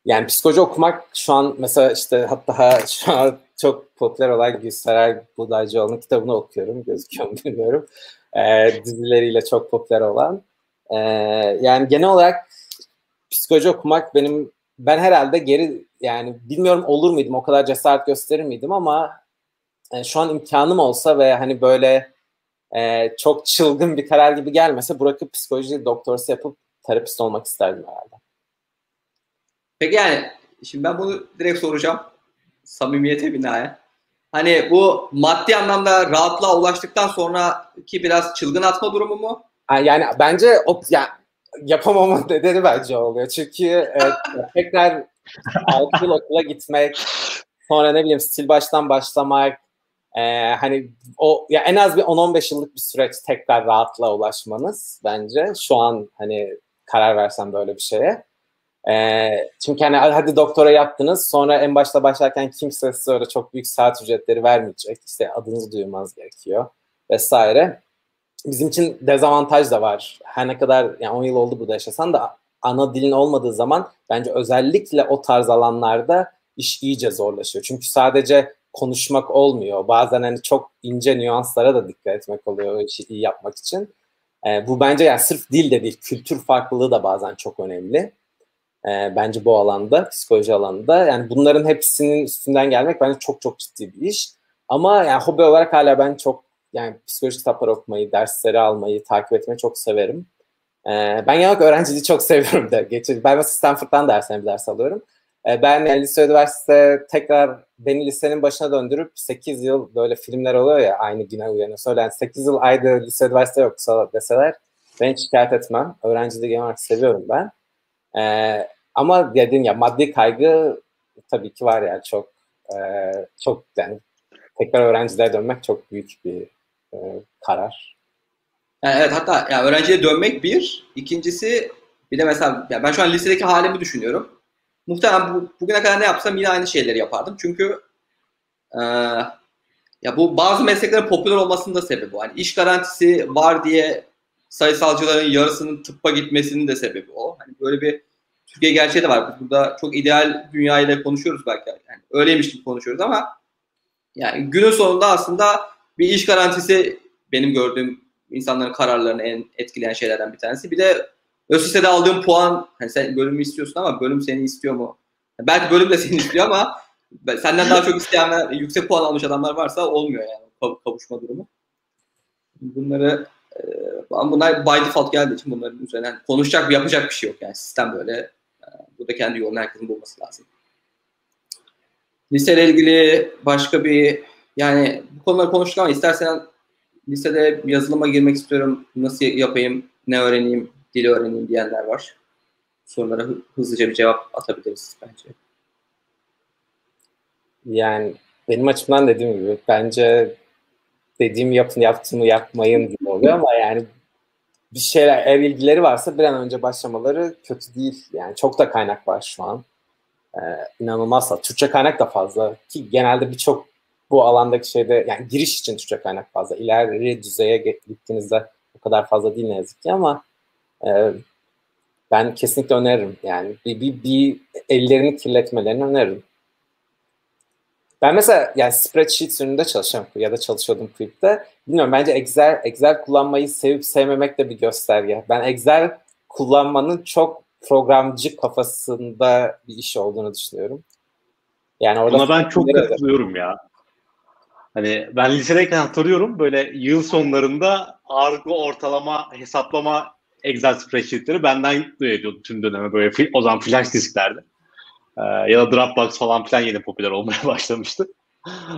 yani psikoloji okumak şu an mesela işte hatta [laughs] şu an çok popüler olan Gülseray Budaycıoğlu'nun kitabını okuyorum. Gözüküyor bilmiyorum. E, dizileriyle çok popüler olan. E, yani genel olarak psikoloji okumak benim ben herhalde geri yani bilmiyorum olur muydum o kadar cesaret gösterir miydim ama e, şu an imkanım olsa ve hani böyle e, çok çılgın bir karar gibi gelmese bırakıp psikoloji doktorası yapıp terapist olmak isterdim herhalde. Peki yani şimdi ben bunu direkt soracağım. Samimiyete binaen. Hani bu maddi anlamda rahatlığa ulaştıktan sonraki biraz çılgın atma durumu mu? Yani bence o ya yapamama [laughs] nedeni bence oluyor. Çünkü e, [laughs] tekrar 6 yıl okula gitmek, sonra ne bileyim stil baştan başlamak, e, hani o ya en az bir 10-15 yıllık bir süreç tekrar rahatlığa ulaşmanız bence. Şu an hani karar versem böyle bir şeye. E, çünkü hani hadi doktora yaptınız sonra en başta başlarken kimse size öyle çok büyük saat ücretleri vermeyecek. İşte adınızı duyurmanız gerekiyor vesaire. Bizim için dezavantaj da var. Her ne kadar yani 10 yıl oldu burada yaşasan da ana dilin olmadığı zaman bence özellikle o tarz alanlarda iş iyice zorlaşıyor. Çünkü sadece konuşmak olmuyor. Bazen hani çok ince nüanslara da dikkat etmek oluyor o işi iyi yapmak için. E, bu bence yani sırf dil de değil, kültür farklılığı da bazen çok önemli e, bence bu alanda, psikoloji alanında. Yani bunların hepsinin üstünden gelmek bence çok çok ciddi bir iş. Ama yani hobi olarak hala ben çok yani psikoloji kitapları okumayı, dersleri almayı, takip etmeyi çok severim. E, ben genel öğrenciliği çok [laughs] seviyorum da. Geçir. Ben mesela Stanford'dan derslerimi ders alıyorum. E, ben yani lise üniversite tekrar beni lisenin başına döndürüp 8 yıl böyle filmler oluyor ya aynı güne uyanıyor. Söylen 8 yıl ayda lise üniversite yoksa deseler ben şikayet etmem. Öğrenciliği genel olarak seviyorum ben. E, ama dediğim ya maddi kaygı tabii ki var yani çok e, çok yani tekrar öğrencilere dönmek çok büyük bir e, karar. Yani evet hatta yani öğrenciye dönmek bir. ikincisi bir de mesela ya ben şu an lisedeki halimi düşünüyorum. Muhtemelen bu, bugüne kadar ne yapsam yine aynı şeyleri yapardım. Çünkü e, ya bu bazı mesleklerin popüler olmasının da sebebi. Hani iş garantisi var diye sayısalcıların yarısının tıbba gitmesinin de sebebi o. Hani böyle bir Türkiye gerçeği de var. Biz burada çok ideal dünya ile konuşuyoruz belki. Yani öyleymiş gibi konuşuyoruz ama yani günün sonunda aslında bir iş garantisi benim gördüğüm insanların kararlarını en etkileyen şeylerden bir tanesi. Bir de ÖSS'de aldığım puan, hani sen bölümü istiyorsun ama bölüm seni istiyor mu? Belki bölüm de seni istiyor ama senden daha çok isteyenler, yüksek puan almış adamlar varsa olmuyor yani kavuşma durumu. Bunları e, bunlar by default geldiği için bunların üzerine konuşacak, yapacak bir şey yok yani sistem böyle Burada kendi yolunu herkesin bulması lazım. Liseyle ilgili başka bir yani bu konuları konuştuk ama istersen lisede yazılıma girmek istiyorum. Nasıl yapayım, ne öğreneyim, dili öğreneyim diyenler var. Sorulara hızlıca bir cevap atabiliriz bence. Yani benim açımdan dediğim gibi bence dediğim yapın yaptığımı yapmayın gibi oluyor ama yani bir şeyler eğer ilgileri varsa bir an önce başlamaları kötü değil. Yani çok da kaynak var şu an. Ee, inanılmaz. Türkçe kaynak da fazla ki genelde birçok bu alandaki şeyde yani giriş için Türkçe kaynak fazla. İleri düzeye gittiğinizde o kadar fazla değil ne yazık ki ama e, ben kesinlikle öneririm. Yani bir, bir, bir ellerini kirletmelerini öneririm. Ben mesela yani spreadsheet ürününde çalışıyorum ya da çalışıyordum Quick'te. Bilmiyorum bence Excel, Excel kullanmayı sevip sevmemek de bir gösterge. Ben Excel kullanmanın çok programcı kafasında bir iş olduğunu düşünüyorum. Yani orada Buna ben çok katılıyorum ya. Hani ben lisedeyken hatırlıyorum böyle yıl sonlarında ağırlıklı ortalama hesaplama Excel spreadsheetleri benden duyuyordu tüm döneme böyle o zaman flash disklerde. Ee, ya da Dropbox falan filan yeni popüler olmaya [laughs] başlamıştı.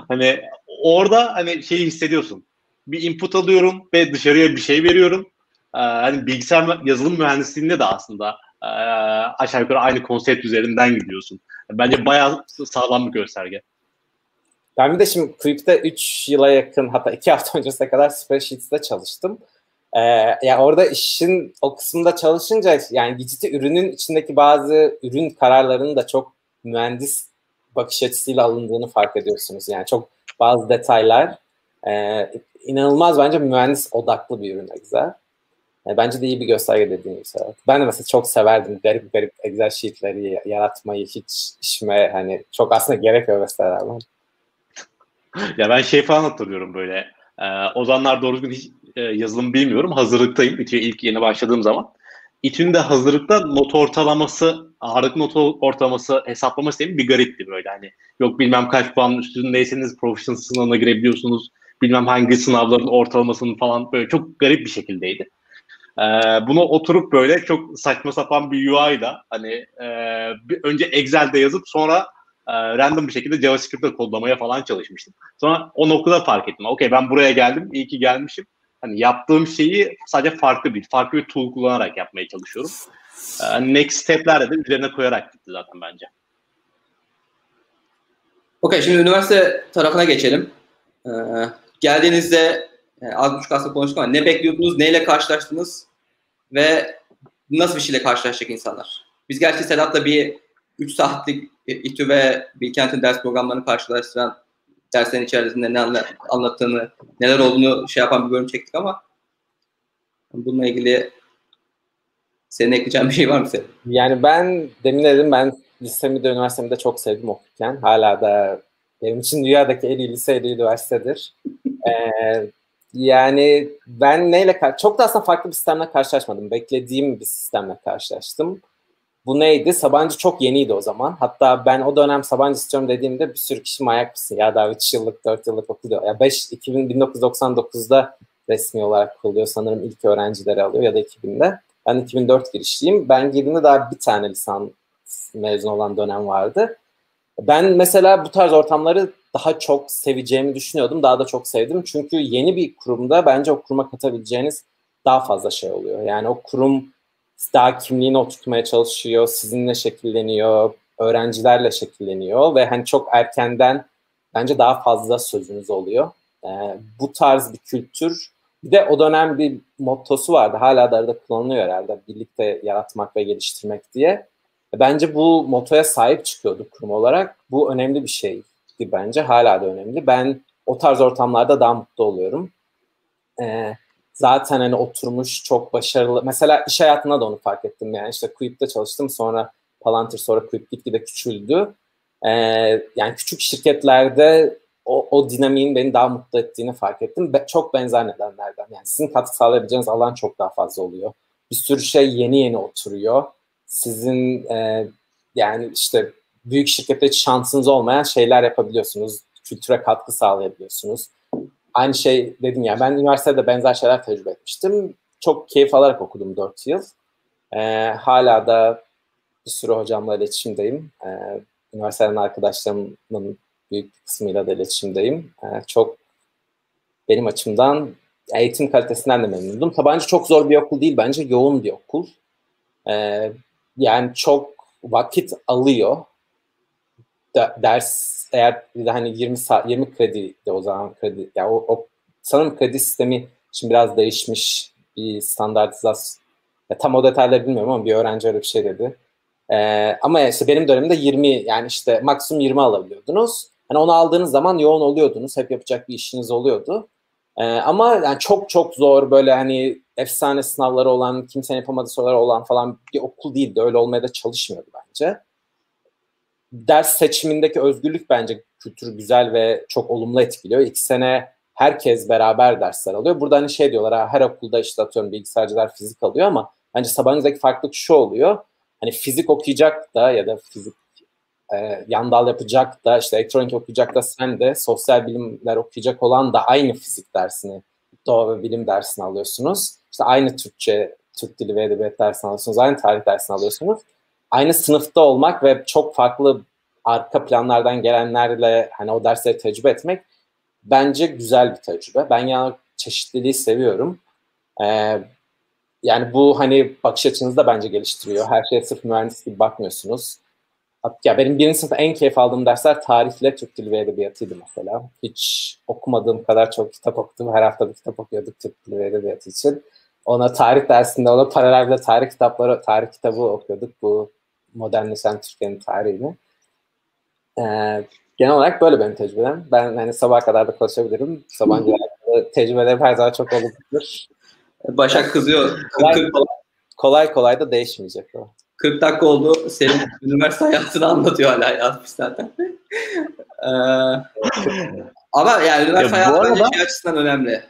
hani orada hani şeyi hissediyorsun. Bir input alıyorum ve dışarıya bir şey veriyorum. Ee, hani bilgisayar yazılım mühendisliğinde de aslında e, aşağı yukarı aynı konsept üzerinden gidiyorsun. Bence bayağı sağlam bir gösterge. Ben bir de şimdi Quick'te 3 yıla yakın hatta 2 hafta [laughs] öncesine kadar spreadsheets'te çalıştım. Ee, yani orada işin o kısmında çalışınca yani Digit'i ürünün içindeki bazı ürün kararlarının da çok mühendis bakış açısıyla alındığını fark ediyorsunuz. Yani çok bazı detaylar e, inanılmaz bence mühendis odaklı bir ürün Excel. E, bence de iyi bir gösterge dediğim gibi. Ben de mesela çok severdim garip garip Excel sheetleri yaratmayı hiç işime hani çok aslında gerek yok mesela ya ben şey falan hatırlıyorum böyle. E, o doğru düzgün hiç e, yazılım bilmiyorum. Hazırlıktayım. İTÜ'ye ilk yeni başladığım zaman. İTÜ'nün hazırlıkta not ortalaması, ağırlık not ortalaması hesaplama sistemi bir garipti böyle. Hani yok bilmem kaç puan üstündeyseniz professional sınavına girebiliyorsunuz. Bilmem hangi sınavların ortalamasının falan böyle çok garip bir şekildeydi. Ee, bunu oturup böyle çok saçma sapan bir UI ile hani e, bir, önce Excel'de yazıp sonra e, random bir şekilde JavaScript'te kodlamaya falan çalışmıştım. Sonra o noktada fark ettim. Okey ben buraya geldim, iyi ki gelmişim. Hani yaptığım şeyi sadece farklı bir, farklı bir tool kullanarak yapmaya çalışıyorum. E, next step'lerde de üzerine koyarak gitti zaten bence. Okey şimdi üniversite tarafına geçelim. Ee, geldiğinizde yani az buçuk aslında konuştuk ama ne bekliyordunuz, neyle karşılaştınız ve nasıl bir şeyle karşılaşacak insanlar? Biz gerçi Sedat'la bir 3 saatlik İTÜ ve Bilkent'in ders programlarını karşılaştıran derslerin içerisinde ne anlattığını, neler olduğunu şey yapan bir bölüm çektik ama bununla ilgili senin ekleyeceğin bir şey var mı senin? Yani ben demin dedim ben lisemi de üniversitemi de çok sevdim okurken. Hala da benim için dünyadaki en iyi lise en iyi üniversitedir. [laughs] Ee, yani ben neyle çok da aslında farklı bir sistemle karşılaşmadım. Beklediğim bir sistemle karşılaştım. Bu neydi? Sabancı çok yeniydi o zaman. Hatta ben o dönem Sabancı istiyorum dediğimde bir sürü kişi manyak mısın ya daha 3 yıllık 4 yıllık okul diyor. Ya 5 2000, 1999'da resmi olarak kuruluyor sanırım ilk öğrencileri alıyor ya da 2000'de. Ben 2004 girişliyim. Ben girdiğimde daha bir tane lisan mezun olan dönem vardı. Ben mesela bu tarz ortamları daha çok seveceğimi düşünüyordum. Daha da çok sevdim. Çünkü yeni bir kurumda bence o kuruma katabileceğiniz daha fazla şey oluyor. Yani o kurum daha kimliğini oturtmaya çalışıyor, sizinle şekilleniyor, öğrencilerle şekilleniyor ve hani çok erkenden bence daha fazla sözünüz oluyor. Ee, bu tarz bir kültür bir de o dönem bir mottosu vardı. Hala da arada kullanılıyor herhalde. Birlikte yaratmak ve geliştirmek diye. Bence bu motoya sahip çıkıyorduk kurum olarak. Bu önemli bir şeydi bence. Hala da önemli. Ben o tarz ortamlarda daha mutlu oluyorum. Ee, zaten hani oturmuş çok başarılı. Mesela iş hayatında da onu fark ettim. Yani işte Quip'te çalıştım sonra Palantir sonra Quip gitgide küçüldü. Ee, yani küçük şirketlerde o, o dinamiğin beni daha mutlu ettiğini fark ettim. Be, çok benzer nedenlerden. Yani sizin katkı sağlayabileceğiniz alan çok daha fazla oluyor. Bir sürü şey yeni yeni oturuyor. Sizin e, yani işte büyük şirkette şansınız olmayan şeyler yapabiliyorsunuz. Kültüre katkı sağlayabiliyorsunuz aynı şey dedim ya ben üniversitede benzer şeyler tecrübe etmiştim. Çok keyif alarak okudum 4 yıl. Ee, hala da bir sürü hocamla iletişimdeyim. Ee, üniversiteden arkadaşlarımın büyük kısmıyla da iletişimdeyim. Ee, çok benim açımdan eğitim kalitesinden de memnundum. Tabancı çok zor bir okul değil bence yoğun bir okul. Ee, yani çok vakit alıyor. De, ders eğer bir de hani 20 saat 20 kredi de o zaman kredi ya yani o, o sanırım kredi sistemi şimdi biraz değişmiş bir standartizasyon ya tam o detayları bilmiyorum ama bir öğrenci öyle bir şey dedi. Ee, ama işte benim dönemimde 20 yani işte maksimum 20 alabiliyordunuz. Hani onu aldığınız zaman yoğun oluyordunuz. Hep yapacak bir işiniz oluyordu. Ee, ama yani çok çok zor böyle hani efsane sınavları olan, kimsenin yapamadığı soruları olan falan bir okul değildi. Öyle olmaya da çalışmıyordu bence ders seçimindeki özgürlük bence kültürü güzel ve çok olumlu etkiliyor. İki sene herkes beraber dersler alıyor. Burada hani şey diyorlar her okulda işte atıyorum bilgisayarcılar fizik alıyor ama bence Sabancı'daki farklılık şu oluyor. hani fizik okuyacak da ya da fizik e, yan yapacak da işte elektronik okuyacak da sen de sosyal bilimler okuyacak olan da aynı fizik dersini doğa ve bilim dersini alıyorsunuz. İşte aynı Türkçe, Türk dili ve edebiyat dersini alıyorsunuz. Aynı tarih dersini alıyorsunuz. Aynı sınıfta olmak ve çok farklı arka planlardan gelenlerle hani o dersleri tecrübe etmek bence güzel bir tecrübe. Ben yani çeşitliliği seviyorum. Ee, yani bu hani bakış açınızı da bence geliştiriyor. Her şeye sırf mühendis gibi bakmıyorsunuz. Ya benim birinci sınıfta en keyif aldığım dersler tarihle Türk Dili ve Edebiyatıydı mesela. Hiç okumadığım kadar çok kitap okudum. Her hafta bir kitap okuyorduk Türk Dili ve Edebiyatı için. Ona tarih dersinde ona paralelde tarih kitapları, tarih kitabı okuyorduk. Bu modernleşen Türkiye'nin tarihini. Ee, genel olarak böyle benim tecrübem. Ben hani sabah kadar da konuşabilirim. Sabancı tecrübelerim her zaman çok olumludur. Başak kızıyor. Kolay, kolay kolay da değişmeyecek o. 40 dakika oldu. Senin üniversite hayatını anlatıyor hala yazmış zaten. ee, ama yani üniversite ya hayatı arada... şey açısından önemli.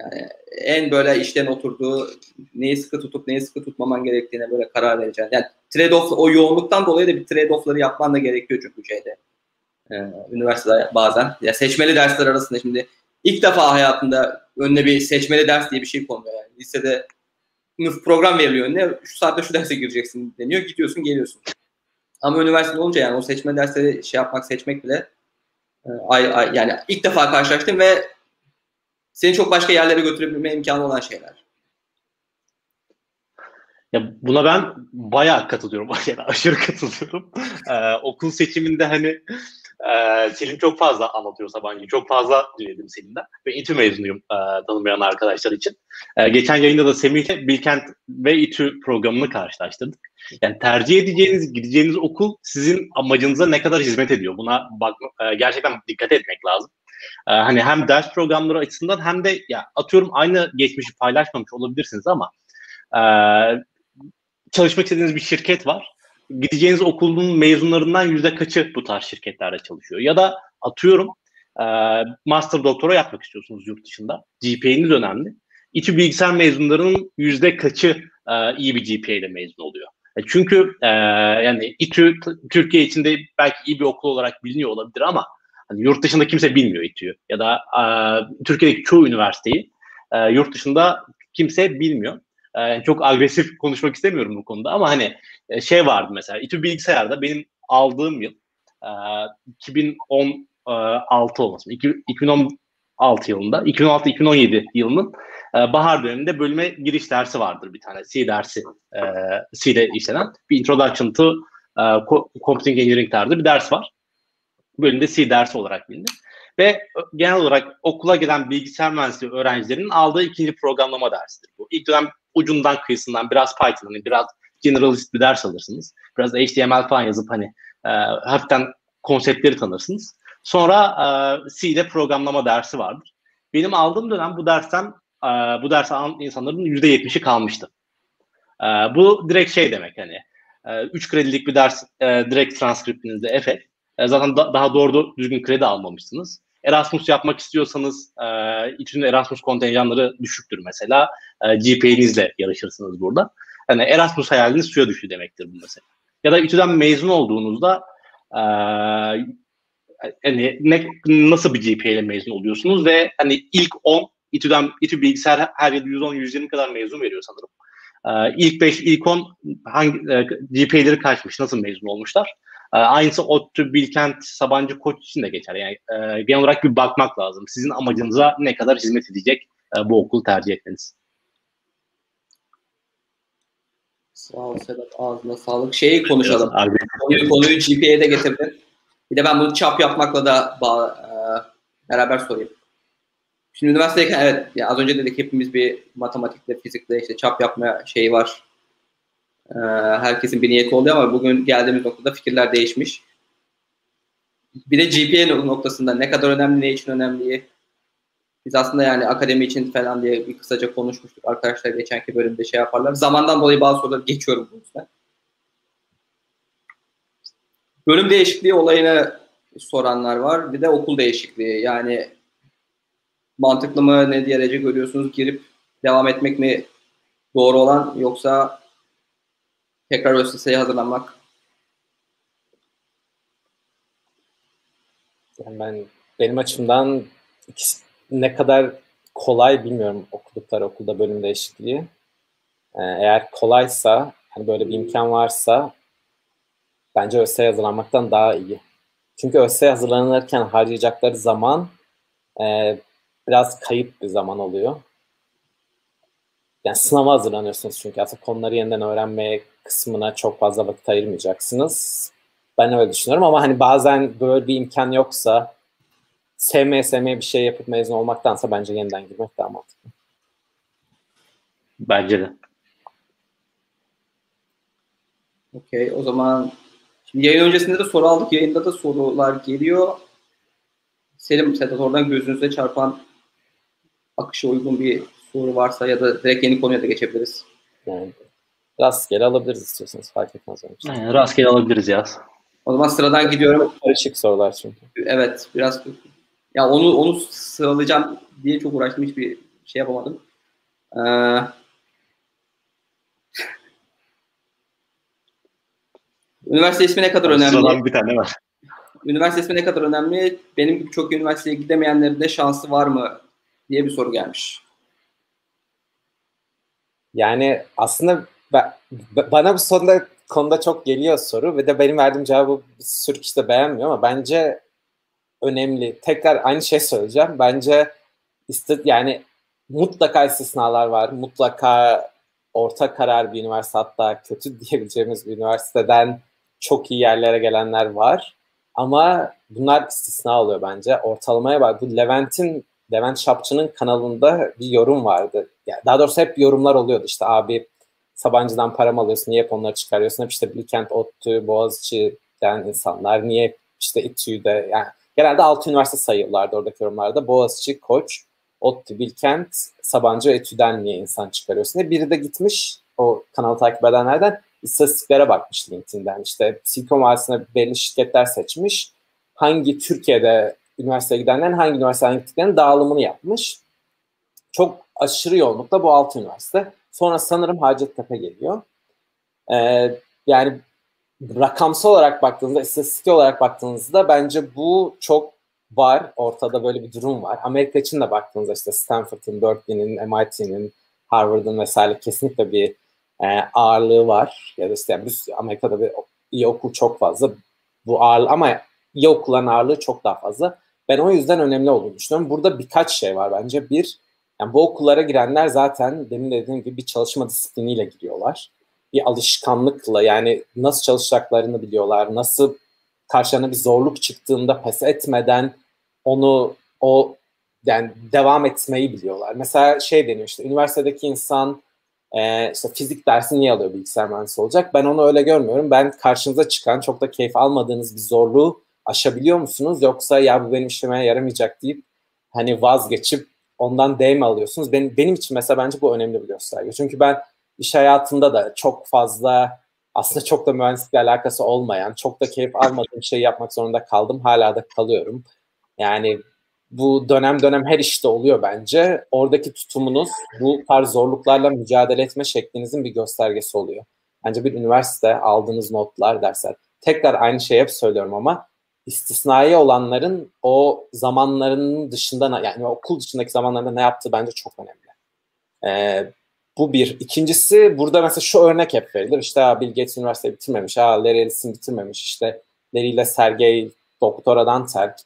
Yani en böyle işten oturduğu, neyi sıkı tutup neyi sıkı tutmaman gerektiğine böyle karar vereceksin. Yani trade-off, o yoğunluktan dolayı da bir trade-off'ları yapman da gerekiyor çünkü şeyde. Ee, üniversitede bazen. Ya seçmeli dersler arasında şimdi ilk defa hayatında önüne bir seçmeli ders diye bir şey konuluyor. Yani lisede program veriliyor önüne. Şu saatte şu derse gireceksin deniyor. Gidiyorsun geliyorsun. Ama üniversite olunca yani o seçme dersleri şey yapmak seçmek bile e, ay, ay, yani ilk defa karşılaştım ve seni çok başka yerlere götürebilme imkanı olan şeyler. Ya buna ben bayağı katılıyorum. [laughs] Yani aşırı katılıyorum. Ee, okul seçiminde hani ee, Selim çok fazla anlatıyor Sabancı. Çok fazla dinledim Selim'den. Ve İTÜ mezunuyum e, tanımayan arkadaşlar için. E, geçen yayında da Semih'le Bilkent ve İTÜ programını karşılaştırdık. Yani tercih edeceğiniz, gideceğiniz okul sizin amacınıza ne kadar hizmet ediyor? Buna bak e, gerçekten dikkat etmek lazım. E, hani hem ders programları açısından hem de ya atıyorum aynı geçmişi paylaşmamış olabilirsiniz ama e, çalışmak istediğiniz bir şirket var gideceğiniz okulun mezunlarından yüzde kaçı bu tarz şirketlerde çalışıyor? Ya da atıyorum e, master doktora yapmak istiyorsunuz yurt dışında. GPA'niz önemli. İTÜ bilgisayar mezunlarının yüzde kaçı e, iyi bir GPA ile mezun oluyor? E, çünkü e, yani İTÜ Türkiye içinde belki iyi bir okul olarak biliniyor olabilir ama hani yurt dışında kimse bilmiyor İTÜ'yü ya da e, Türkiye'deki çoğu üniversiteyi e, yurt dışında kimse bilmiyor. E, çok agresif konuşmak istemiyorum bu konuda ama hani e, şey vardı mesela İTÜ bilgisayarda benim aldığım yıl e, 2016 olması 2016 yılında 2016-2017 yılının e, bahar döneminde bölüme giriş dersi vardır bir tane C dersi e, C'de işlenen bir Introduction to e, Computing Engineering tarzı bir ders var. Bölümde C dersi olarak bilinir. Ve genel olarak okula gelen bilgisayar mühendisliği öğrencilerinin aldığı ikinci programlama dersidir bu. İlk dönem ucundan kıyısından biraz Python, hani biraz generalist bir ders alırsınız. Biraz HTML falan yazıp hani e, hafiften konseptleri tanırsınız. Sonra e, C'de programlama dersi vardır. Benim aldığım dönem bu dersten e, bu ders alan insanların %70'i kalmıştı. E, bu direkt şey demek hani 3 e, kredilik bir ders e, direkt transkriptinizde Efe. E, zaten da, daha doğru düzgün kredi almamışsınız. Erasmus yapmak istiyorsanız e, için Erasmus kontenjanları düşüktür mesela. E, GPA'nizle yarışırsınız burada. Yani Erasmus hayaliniz suya düştü demektir bu mesela. Ya da İTÜ'den mezun olduğunuzda e, hani ne, nasıl bir GPA ile mezun oluyorsunuz ve hani ilk 10 İTÜ'den İTÜ bilgisayar her yıl 110-120 kadar mezun veriyor sanırım. Ee, ilk 5, ilk 10 hangi e, GPA'leri kaçmış, nasıl mezun olmuşlar? Ee, aynısı ODTÜ, Bilkent, Sabancı, Koç için de geçer. Yani e, genel olarak bir bakmak lazım. Sizin amacınıza ne kadar hizmet edecek e, bu okul tercih etmeniz. Sağ ol Sedat. Ağzına sağlık. Şeyi konuşalım. Konuyu, konuyu GPA'de getirdin. Bir de ben bunu çap yapmakla da bağ, e, beraber sorayım. Şimdi üniversitedeyken evet ya az önce dedik hepimiz bir matematikle, fizikle işte çap yapma şeyi var. Ee, herkesin bir niyeti oluyor ama bugün geldiğimiz noktada fikirler değişmiş. Bir de GPA noktasında ne kadar önemli, ne için önemli. Biz aslında yani akademi için falan diye bir kısaca konuşmuştuk. Arkadaşlar geçenki bölümde şey yaparlar. Zamandan dolayı bazı soruları geçiyorum bu yüzden. Bölüm değişikliği olayını soranlar var. Bir de okul değişikliği. Yani mantıklı mı ne derece görüyorsunuz? Girip devam etmek mi doğru olan yoksa tekrar ÖSS'ye hazırlanmak? Yani ben benim açımdan ne kadar kolay bilmiyorum okudukları okulda bölüm değişikliği. Ee, eğer kolaysa, hani böyle bir imkan varsa bence ÖSS'ye hazırlanmaktan daha iyi. Çünkü ÖSS'ye hazırlanırken harcayacakları zaman e, biraz kayıp bir zaman oluyor. Yani sınava hazırlanıyorsunuz çünkü aslında konuları yeniden öğrenmeye kısmına çok fazla vakit ayırmayacaksınız. Ben öyle düşünüyorum ama hani bazen böyle bir imkan yoksa sevmeye sevmeye bir şey yapıp mezun olmaktansa bence yeniden girmek daha mantıklı. Bence de. Okey o zaman şimdi yayın öncesinde de soru aldık. Yayında da sorular geliyor. Selim Sedat oradan gözünüze çarpan akışa uygun bir soru varsa ya da direkt yeni konuya da geçebiliriz. Yani rastgele alabiliriz istiyorsanız fark etmez. Onun için. Yani rastgele alabiliriz ya. O zaman sıradan gidiyorum. Karışık sorular çünkü. Evet biraz ya onu onu sıralayacağım diye çok uğraştım hiçbir şey yapamadım. Ee, üniversite ismi ne kadar önemli? Sıradan bir tane var. Üniversite ismi ne kadar önemli? Benim gibi çok üniversiteye gidemeyenlerin de şansı var mı diye bir soru gelmiş. Yani aslında ben, bana bu soruda konuda çok geliyor soru ve de benim verdiğim cevabı bir sürü kişi de beğenmiyor ama bence önemli. Tekrar aynı şey söyleyeceğim. Bence işte yani mutlaka istisnalar var. Mutlaka orta karar bir üniversite hatta kötü [laughs] diyebileceğimiz bir üniversiteden çok iyi yerlere gelenler var. Ama bunlar istisna oluyor bence. Ortalamaya bak. Bu Levent'in Levent Şapçı'nın kanalında bir yorum vardı. Yani daha doğrusu hep yorumlar oluyordu. İşte abi Sabancı'dan param alıyorsun, niye hep onları çıkarıyorsun? Hep işte Bilkent, ODTÜ, Boğaziçi'den insanlar, niye işte İTÜ'de, yani genelde altı üniversite sayıyorlardı oradaki yorumlarda. Boğaziçi, Koç, ODTÜ, Bilkent, Sabancı ve İTÜ'den niye insan çıkarıyorsun diye. Biri de gitmiş o kanalı takip edenlerden istatistiklere bakmış LinkedIn'den. İşte Silikon Vadisi'ne belli şirketler seçmiş. Hangi Türkiye'de üniversiteye gidenlerin hangi üniversiteden gittiklerinin dağılımını yapmış. Çok aşırı yoğunlukla bu altı üniversite. Sonra sanırım Hacettepe geliyor. Ee, yani rakamsal olarak baktığınızda, istatistik olarak baktığınızda bence bu çok var. Ortada böyle bir durum var. Amerika için de baktığınızda işte Stanford'ın, Berkeley'nin, MIT'nin, Harvard'ın vesaire kesinlikle bir e, ağırlığı var. Ya da işte yani Amerika'da bir iyi okul çok fazla. Bu ağırlığı ama iyi okulların ağırlığı çok daha fazla. Ben o yüzden önemli olduğunu düşünüyorum. Burada birkaç şey var bence. Bir, yani bu okullara girenler zaten demin dediğim gibi bir çalışma disipliniyle giriyorlar. Bir alışkanlıkla yani nasıl çalışacaklarını biliyorlar. Nasıl karşılarına bir zorluk çıktığında pes etmeden onu o yani devam etmeyi biliyorlar. Mesela şey deniyor işte üniversitedeki insan e, işte fizik dersi niye alıyor bilgisayar mühendisi olacak? Ben onu öyle görmüyorum. Ben karşınıza çıkan çok da keyif almadığınız bir zorluğu aşabiliyor musunuz? Yoksa ya bu benim işime yaramayacak deyip hani vazgeçip ondan D alıyorsunuz? Benim, benim için mesela bence bu önemli bir gösterge. Çünkü ben iş hayatında da çok fazla aslında çok da mühendislikle alakası olmayan, çok da keyif almadığım şey yapmak zorunda kaldım. Hala da kalıyorum. Yani bu dönem dönem her işte oluyor bence. Oradaki tutumunuz bu tarz zorluklarla mücadele etme şeklinizin bir göstergesi oluyor. Bence bir üniversite aldığınız notlar, dersler. Tekrar aynı şeyi hep söylüyorum ama istisnai olanların o zamanlarının dışında yani okul dışındaki zamanlarında ne yaptığı bence çok önemli. Ee, bu bir. İkincisi burada mesela şu örnek hep verilir. İşte Bill Gates üniversite bitirmemiş, ha Larry Ellison bitirmemiş, işte Larry ile Sergey doktoradan terk.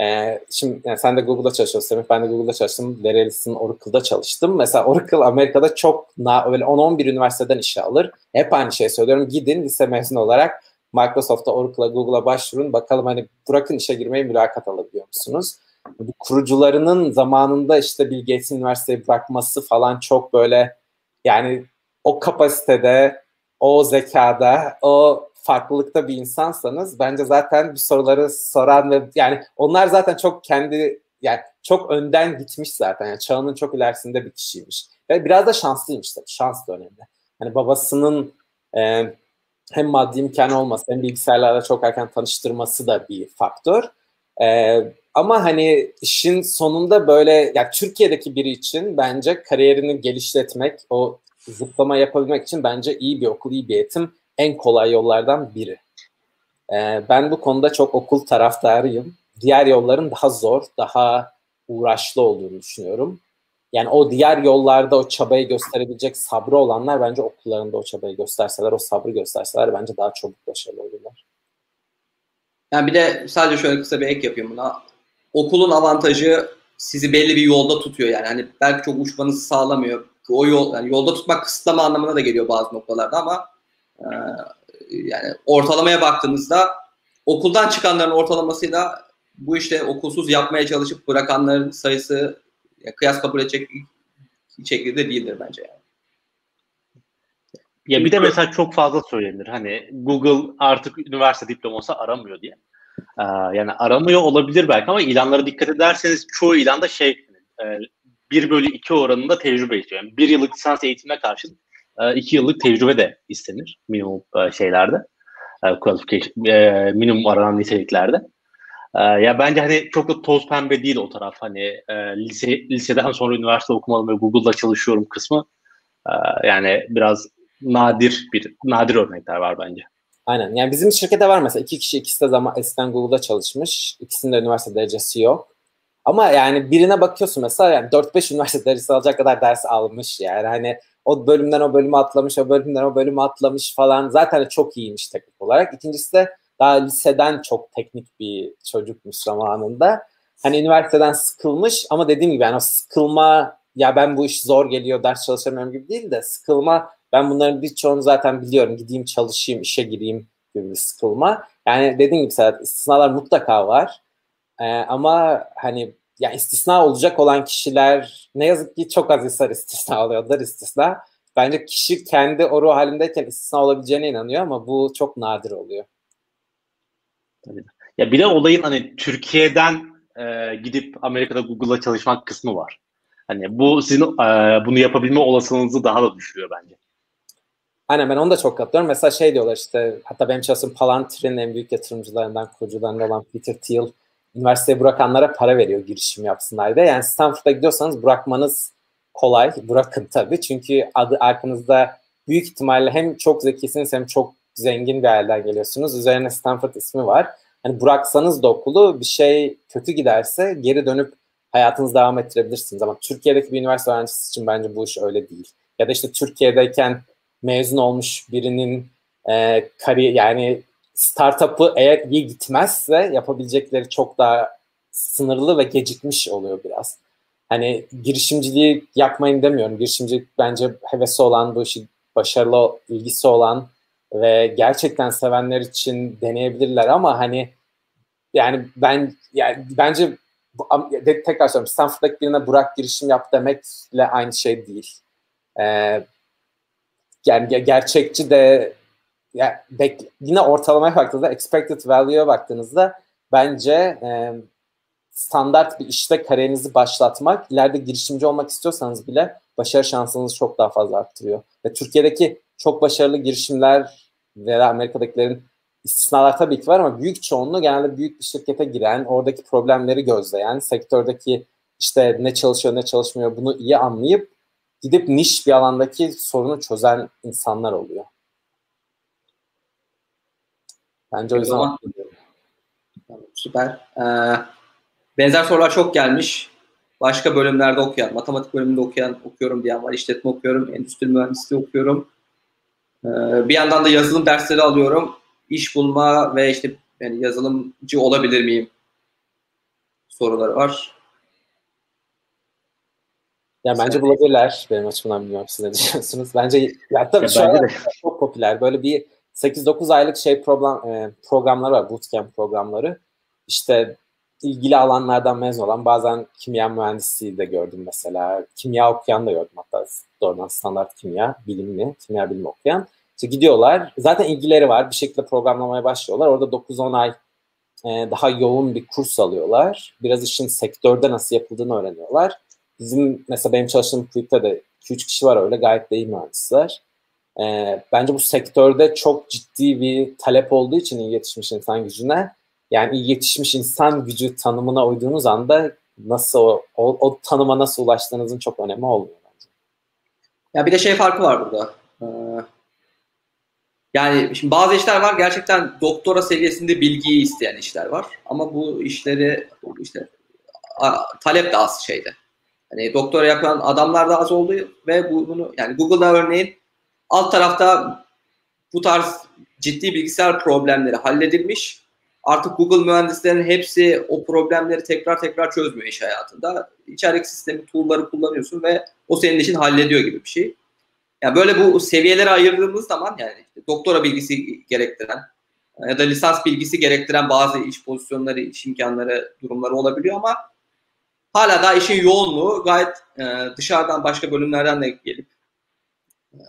Ee, şimdi yani sen de Google'da çalışıyorsun ben de Google'da çalıştım. Larry Ellison Oracle'da çalıştım. Mesela Oracle Amerika'da çok öyle 10-11 üniversiteden işe alır. Hep aynı şey söylüyorum. Gidin lise mezunu olarak Microsoft'a, Oracle'a, Google'a başvurun. Bakalım hani bırakın işe girmeyi mülakat alabiliyor musunuz? Bu kurucularının zamanında işte Bill Gates'in üniversiteyi bırakması falan çok böyle yani o kapasitede, o zekada, o farklılıkta bir insansanız bence zaten bu soruları soran ve yani onlar zaten çok kendi yani çok önden gitmiş zaten. Yani çağının çok ilerisinde bir kişiymiş. Ve biraz da şanslıymış tabii. Şans da önemli. Hani babasının e, hem maddi imkan olması hem bilgisayarlarla çok erken tanıştırması da bir faktör. Ee, ama hani işin sonunda böyle ya Türkiye'deki biri için bence kariyerini geliştirmek, o zıplama yapabilmek için bence iyi bir okul, iyi bir eğitim en kolay yollardan biri. E, ben bu konuda çok okul taraftarıyım. Diğer yolların daha zor, daha uğraşlı olduğunu düşünüyorum. Yani o diğer yollarda o çabayı gösterebilecek sabrı olanlar bence okullarında o çabayı gösterseler, o sabrı gösterseler bence daha çabuk başarılı olurlar. Yani bir de sadece şöyle kısa bir ek yapayım buna. Okulun avantajı sizi belli bir yolda tutuyor yani. Hani belki çok uçmanızı sağlamıyor. O yol yani yolda tutmak kısıtlama anlamına da geliyor bazı noktalarda ama e, yani ortalamaya baktığınızda okuldan çıkanların ortalamasıyla bu işte okulsuz yapmaya çalışıp bırakanların sayısı ya, kıyas kabul edecek şekilde değildir bence yani. Ya bir de mesela çok fazla söylenir. Hani Google artık üniversite diploması aramıyor diye. Ee, yani aramıyor olabilir belki ama ilanlara dikkat ederseniz çoğu ilanda şey e, 1 bölü 2 oranında tecrübe istiyor. Yani 1 yıllık lisans eğitimine karşılık 2 e, yıllık tecrübe de istenir minimum e, şeylerde. E, minimum aranan niteliklerde. Ya bence hani çok da toz pembe değil o taraf. Hani lise liseden sonra üniversite okumalım ve Google'da çalışıyorum kısmı. Yani biraz nadir bir nadir örnekler var bence. Aynen. Yani bizim şirkete var mesela iki kişi ikisi de zaman eskiden Google'da çalışmış. İkisinin de üniversite derecesi yok. Ama yani birine bakıyorsun mesela yani 4-5 üniversite derecesi alacak kadar ders almış yani. Hani o bölümden o bölümü atlamış, o bölümden o bölümü atlamış falan. Zaten çok iyiymiş teknik olarak. İkincisi de daha liseden çok teknik bir çocukmuş zamanında. Hani üniversiteden sıkılmış ama dediğim gibi yani o sıkılma ya ben bu iş zor geliyor ders çalışamıyorum gibi değil de sıkılma ben bunların birçoğunu zaten biliyorum. Gideyim çalışayım, işe gireyim gibi bir sıkılma. Yani dediğim gibi zaten istisnalar mutlaka var. Ee, ama hani ya istisna olacak olan kişiler ne yazık ki çok az insan istisna oluyorlar istisna. Bence kişi kendi o ruh halindeyken istisna olabileceğine inanıyor ama bu çok nadir oluyor. Tabii. Ya bir de olayın hani Türkiye'den e, gidip Amerika'da Google'la çalışmak kısmı var. Hani bu sizin e, bunu yapabilme olasılığınızı daha da düşürüyor bence. Aynen ben onu da çok katılıyorum. Mesela şey diyorlar işte hatta benim çalıştığım Palantir'in en büyük yatırımcılarından, kurucularından olan Peter Thiel üniversiteyi bırakanlara para veriyor girişim yapsınlar diye. Yani Stanford'a gidiyorsanız bırakmanız kolay. Bırakın tabii. Çünkü adı arkanızda büyük ihtimalle hem çok zekisiniz hem çok zengin bir aileden geliyorsunuz. Üzerine Stanford ismi var. Hani bıraksanız da okulu bir şey kötü giderse geri dönüp hayatınızı devam ettirebilirsiniz. Ama Türkiye'deki bir üniversite öğrencisi için bence bu iş öyle değil. Ya da işte Türkiye'deyken mezun olmuş birinin e, kariyer yani startup'ı eğer iyi gitmezse yapabilecekleri çok daha sınırlı ve gecikmiş oluyor biraz. Hani girişimciliği yapmayın demiyorum. Girişimcilik bence hevesi olan, bu işi başarılı ilgisi olan ve gerçekten sevenler için deneyebilirler ama hani yani ben yani bence tekrar söylüyorum Stanford'daki birine Burak girişim yap demekle aynı şey değil. Ee, yani gerçekçi de ya bek, yine ortalamaya baktığınızda expected value'ya baktığınızda bence e, standart bir işte kariyerinizi başlatmak ileride girişimci olmak istiyorsanız bile başarı şansınızı çok daha fazla arttırıyor. Ve Türkiye'deki çok başarılı girişimler veya Amerika'dakilerin istisnalar tabii ki var ama büyük çoğunluğu genelde büyük bir şirkete giren, oradaki problemleri gözleyen, sektördeki işte ne çalışıyor ne çalışmıyor bunu iyi anlayıp gidip niş bir alandaki sorunu çözen insanlar oluyor. Bence o yüzden tamam. Süper. Ee, benzer sorular çok gelmiş. Başka bölümlerde okuyan, matematik bölümünde okuyan, okuyorum diyen var. İşletme okuyorum, endüstri mühendisliği okuyorum. Ee, bir yandan da yazılım dersleri alıyorum. İş bulma ve işte yani yazılımcı olabilir miyim soruları var. Ya bence bulabilirler. Benim açımdan bilmiyorum siz ne düşünüyorsunuz. Bence ya tabii ya şu [laughs] an çok popüler. Böyle bir 8-9 aylık şey program e, programları var. Bootcamp programları. İşte ilgili alanlardan mezun olan bazen kimya mühendisliği de gördüm mesela. Kimya okuyan da gördüm hatta doğrudan standart kimya bilimli, kimya bilimi okuyan. İşte gidiyorlar. Zaten ilgileri var. Bir şekilde programlamaya başlıyorlar. Orada 9-10 ay e, daha yoğun bir kurs alıyorlar. Biraz işin sektörde nasıl yapıldığını öğreniyorlar. Bizim mesela benim çalıştığım kulüpte de 2-3 kişi var öyle gayet de iyi mühendisler. Ee, bence bu sektörde çok ciddi bir talep olduğu için yetişmiş insan gücüne yani iyi yetişmiş insan gücü tanımına uyduğunuz anda nasıl o, o, o tanıma nasıl ulaştığınızın çok önemi olmuyor bence. Ya bir de şey farkı var burada. Ee, yani şimdi bazı işler var gerçekten doktora seviyesinde bilgiyi isteyen işler var. Ama bu işleri işte talep de az şeyde. Hani doktora yapan adamlar da az oldu ve bunu yani Google'da örneğin alt tarafta bu tarz ciddi bilgisayar problemleri halledilmiş. Artık Google mühendislerinin hepsi o problemleri tekrar tekrar çözmüyor iş hayatında. İçerik sistemi, tool'ları kullanıyorsun ve o senin için hallediyor gibi bir şey. Yani böyle bu seviyelere ayırdığımız zaman yani işte doktora bilgisi gerektiren ya da lisans bilgisi gerektiren bazı iş pozisyonları, iş imkanları, durumları olabiliyor ama hala da işin yoğunluğu gayet e, dışarıdan başka bölümlerden de gelip e,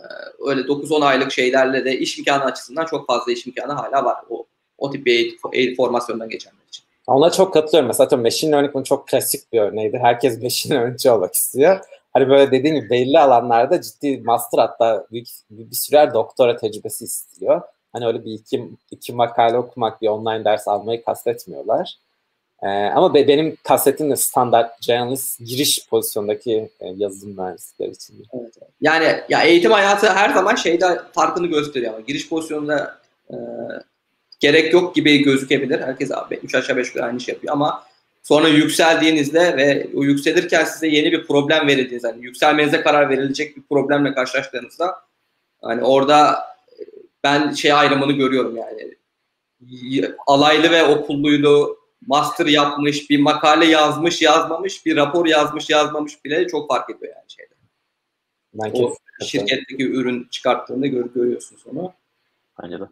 öyle 9-10 aylık şeylerle de iş imkanı açısından çok fazla iş imkanı hala var. O, o tip bir eğitim, eğitim formasyondan geçenler için. Ona çok katılıyorum. Mesela machine learning bunun çok klasik bir örneğiydi. Herkes machine learningçi olmak istiyor. Hani böyle dediğim gibi belli alanlarda ciddi master hatta büyük, bir sürer doktora tecrübesi istiyor. Hani öyle bir iki, iki makale okumak, bir online ders almayı kastetmiyorlar. Ee, ama be, benim kastettiğim de standart journalist giriş pozisyondaki e, yazılım mühendisleri için. Evet, Yani ya eğitim hayatı her zaman şeyde farkını gösteriyor ama giriş pozisyonunda e, gerek yok gibi gözükebilir. Herkes abi 3 aşağı 5 yukarı aynı şey yapıyor ama sonra yükseldiğinizde ve o yükselirken size yeni bir problem verildiğinizde yani yükselmenize karar verilecek bir problemle karşılaştığınızda hani orada ben şey ayrımını görüyorum yani alaylı ve okulluydu master yapmış, bir makale yazmış, yazmamış, bir rapor yazmış, yazmamış bile çok fark ediyor yani şeyde. Ben o şirketteki ürün çıkarttığında gör, görüyorsunuz onu. Bence de.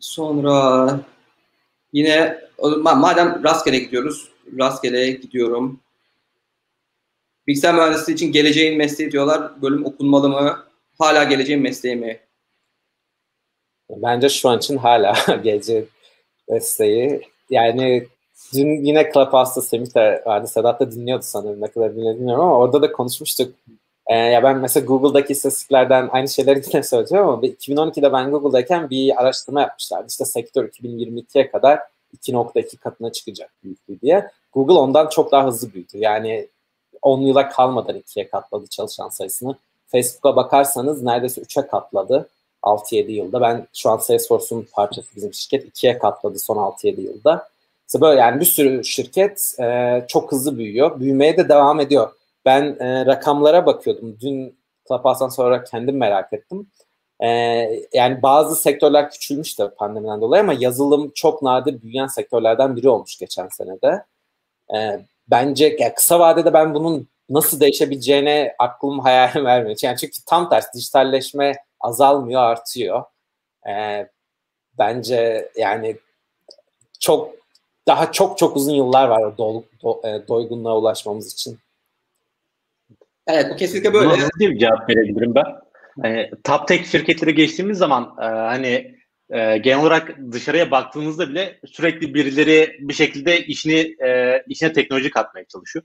Sonra yine madem rastgele gidiyoruz, rastgele gidiyorum. Bilgisayar mühendisliği için geleceğin mesleği diyorlar. Bölüm okunmalı mı? Hala geleceğin mesleği mi? Bence şu an için hala [laughs] geleceğin mesleği. Yani dün yine Clubhouse'da Semih de vardı. Sedat da dinliyordu sanırım ne kadar bilmiyorum ama orada da konuşmuştuk. Ee, ya ben mesela Google'daki istatistiklerden aynı şeyleri [laughs] yine söyleyeceğim ama 2012'de ben Google'dayken bir araştırma yapmışlardı. İşte sektör 2022'ye kadar 2.2 katına çıkacak büyüklüğü diye. Google ondan çok daha hızlı büyüdü. Yani 10 yıla kalmadan ikiye katladı çalışan sayısını. Facebook'a bakarsanız neredeyse 3'e katladı 6-7 yılda. Ben şu an Salesforce'un parçası bizim şirket ikiye katladı son 6-7 yılda. İşte böyle yani bir sürü şirket e, çok hızlı büyüyor. Büyümeye de devam ediyor. Ben e, rakamlara bakıyordum. Dün Clubhouse'dan sonra kendim merak ettim. E, yani bazı sektörler küçülmüş de pandemiden dolayı ama yazılım çok nadir büyüyen sektörlerden biri olmuş geçen senede. E, bence yani kısa vadede ben bunun nasıl değişebileceğine aklım [laughs] hayalim vermiyor. Yani çünkü tam tersi dijitalleşme azalmıyor, artıyor. E, bence yani çok daha çok çok uzun yıllar var do, do, e, doygunluğa ulaşmamız için. Evet bu kesinlikle böyle. Nasıl bir cevap verebilirim ben? Yani, top tech şirketleri geçtiğimiz zaman e, hani e, genel olarak dışarıya baktığınızda bile sürekli birileri bir şekilde işini e, işine teknoloji katmaya çalışıyor.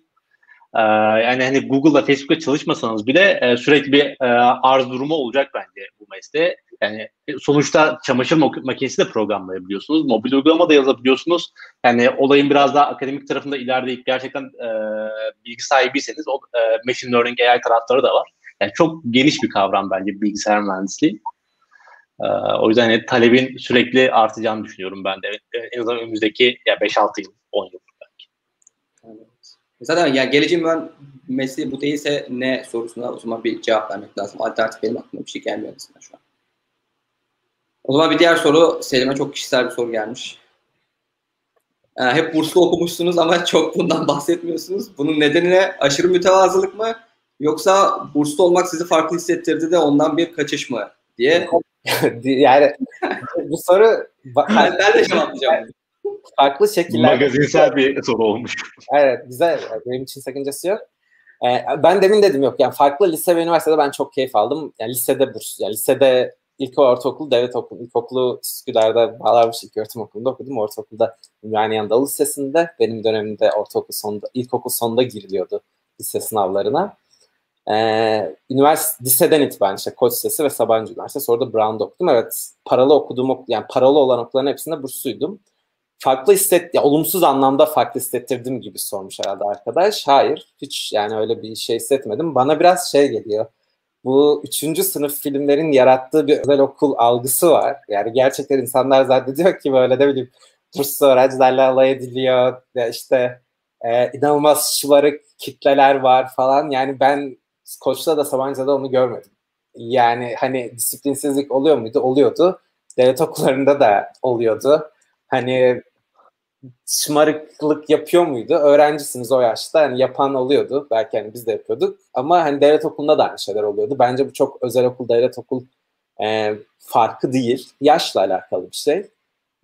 Ee, yani hani Google'da, Facebook'ta çalışmasanız bile e, sürekli bir e, arz durumu olacak bence bu mesleğe. Yani e, sonuçta çamaşır makinesi de programlayabiliyorsunuz. Mobil uygulama da yazabiliyorsunuz. Yani olayın biraz daha akademik tarafında ilerleyip gerçekten e, bilgi sahibiyseniz o e, machine learning AI tarafları da var. Yani çok geniş bir kavram bence bilgisayar mühendisliği. E, o yüzden hani talebin sürekli artacağını düşünüyorum ben de. En azından önümüzdeki ya 5-6 yıl, 10 yıl. Zaten yani geleceğin ben mesleği bu değilse ne sorusuna o zaman bir cevap vermek lazım. Alternatif benim aklıma bir şey gelmiyor aslında şu an. O zaman bir diğer soru Selim'e çok kişisel bir soru gelmiş. Ee, hep burslu okumuşsunuz ama çok bundan [laughs] bahsetmiyorsunuz. Bunun nedeni ne? Aşırı mütevazılık mı? Yoksa burslu olmak sizi farklı hissettirdi de ondan bir kaçış mı diye. [laughs] yani bu soru ben, ben de cevaplayacağım farklı şekiller. Magazinsel bir soru olmuş. Evet güzel. Benim için sakıncası yok. Ee, ben demin dedim yok. Yani farklı lise ve üniversitede ben çok keyif aldım. Yani lisede burs. Yani lisede ilk ortaokul devlet okulu. İlkokulu Üsküdar'da Bağlarmış ilk öğretim okulunda okudum. Ortaokulda Ümraniye Anadolu Lisesi'nde. Benim dönemimde ortaokul sonunda, ilkokul sonunda giriliyordu lise sınavlarına. Ee, üniversite, liseden itibaren işte Koç Lisesi ve Sabancı Üniversitesi. Orada Brown'da okudum. Evet paralı okuduğum, yani paralı olan okulların hepsinde bursluydum farklı hisset, ya, olumsuz anlamda farklı hissettirdim gibi sormuş herhalde arkadaş. Hayır, hiç yani öyle bir şey hissetmedim. Bana biraz şey geliyor. Bu üçüncü sınıf filmlerin yarattığı bir özel okul algısı var. Yani gerçekten insanlar zannediyor ki böyle ne bileyim burslu öğrencilerle alay ediliyor. Ya işte e, inanılmaz şımarık kitleler var falan. Yani ben Koç'ta da Sabancı'da onu görmedim. Yani hani disiplinsizlik oluyor muydu? Oluyordu. Devlet okullarında da oluyordu. Hani şımarıklık yapıyor muydu? Öğrencisiniz o yaşta. Hani yapan oluyordu. Belki hani biz de yapıyorduk. Ama hani devlet okulunda da aynı şeyler oluyordu. Bence bu çok özel okul, devlet okul e, farkı değil. Yaşla alakalı bir şey.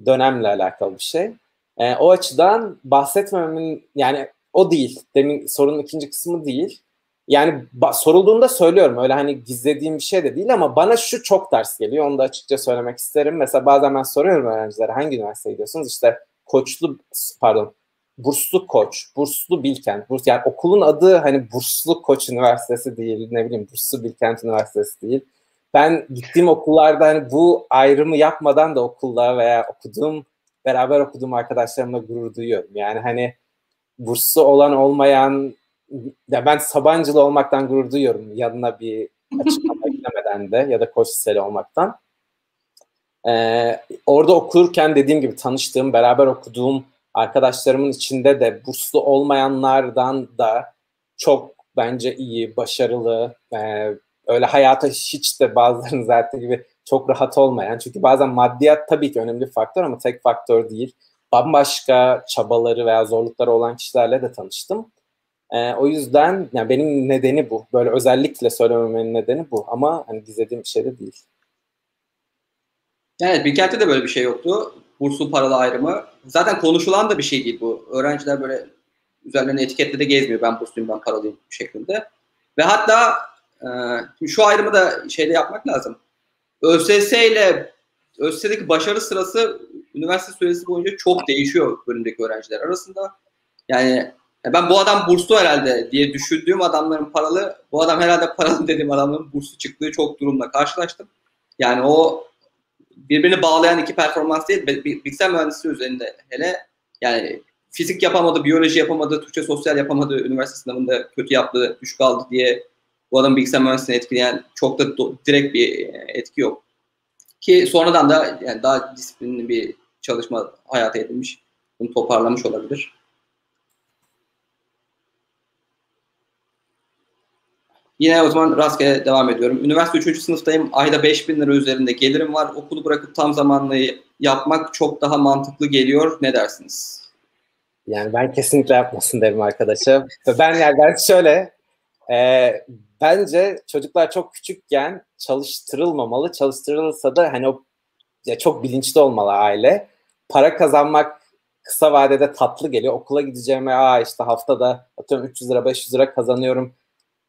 Dönemle alakalı bir şey. E, o açıdan bahsetmememin yani o değil. Demin sorunun ikinci kısmı değil. Yani sorulduğunda söylüyorum öyle hani gizlediğim bir şey de değil ama bana şu çok ters geliyor. Onu da açıkça söylemek isterim. Mesela bazen ben soruyorum öğrencilere hangi üniversiteye gidiyorsunuz? İşte koçlu pardon burslu koç, burslu Bilkent. Burs, yani okulun adı hani burslu koç üniversitesi değil, ne bileyim burslu Bilkent üniversitesi değil. Ben gittiğim okullarda hani bu ayrımı yapmadan da okulda veya okuduğum, beraber okuduğum arkadaşlarımla gurur duyuyorum. Yani hani burslu olan olmayan, ya ben Sabancılı olmaktan gurur duyuyorum. Yanına bir açıklama [laughs] eklemeden de ya da koç liseli olmaktan. Ee, orada okurken dediğim gibi tanıştığım, beraber okuduğum arkadaşlarımın içinde de burslu olmayanlardan da çok bence iyi, başarılı, e, öyle hayata hiç de bazılarının zaten gibi çok rahat olmayan. Çünkü bazen maddiyat tabii ki önemli bir faktör ama tek faktör değil. Bambaşka çabaları veya zorlukları olan kişilerle de tanıştım. E, o yüzden yani benim nedeni bu. Böyle özellikle söylememenin nedeni bu. Ama hani gizlediğim bir şey de değil. Evet, Bilkent'te de böyle bir şey yoktu. Burslu paralı ayrımı. Zaten konuşulan da bir şey değil bu. Öğrenciler böyle üzerlerine etiketle de gezmiyor. Ben bursluyum, ben paralıyım şeklinde. Ve hatta e, şu ayrımı da şeyde yapmak lazım. ÖSS ile ÖSS'deki başarı sırası üniversite süresi boyunca çok değişiyor bölümdeki öğrenciler arasında. Yani ben bu adam burslu herhalde diye düşündüğüm adamların paralı, bu adam herhalde paralı [laughs] dediğim adamların burslu çıktığı çok durumla karşılaştım. Yani o birbirini bağlayan iki performans değil, bilgisayar mühendisliği üzerinde hele yani fizik yapamadı, biyoloji yapamadı, Türkçe sosyal yapamadı, üniversite sınavında kötü yaptı, düşük aldı diye bu adam bilgisayar mühendisliğini etkileyen çok da do- direkt bir etki yok. Ki sonradan da yani daha disiplinli bir çalışma hayata edilmiş. Bunu toparlamış olabilir. Yine o zaman rastgele devam ediyorum. Üniversite 3. sınıftayım. Ayda 5000 lira üzerinde gelirim var. Okulu bırakıp tam zamanlı yapmak çok daha mantıklı geliyor. Ne dersiniz? Yani ben kesinlikle yapmasın derim arkadaşa. ben yani ben şöyle e, bence çocuklar çok küçükken çalıştırılmamalı. Çalıştırılırsa da hani o ya çok bilinçli olmalı aile. Para kazanmak kısa vadede tatlı geliyor. Okula gideceğime aa işte haftada atıyorum 300 lira 500 lira kazanıyorum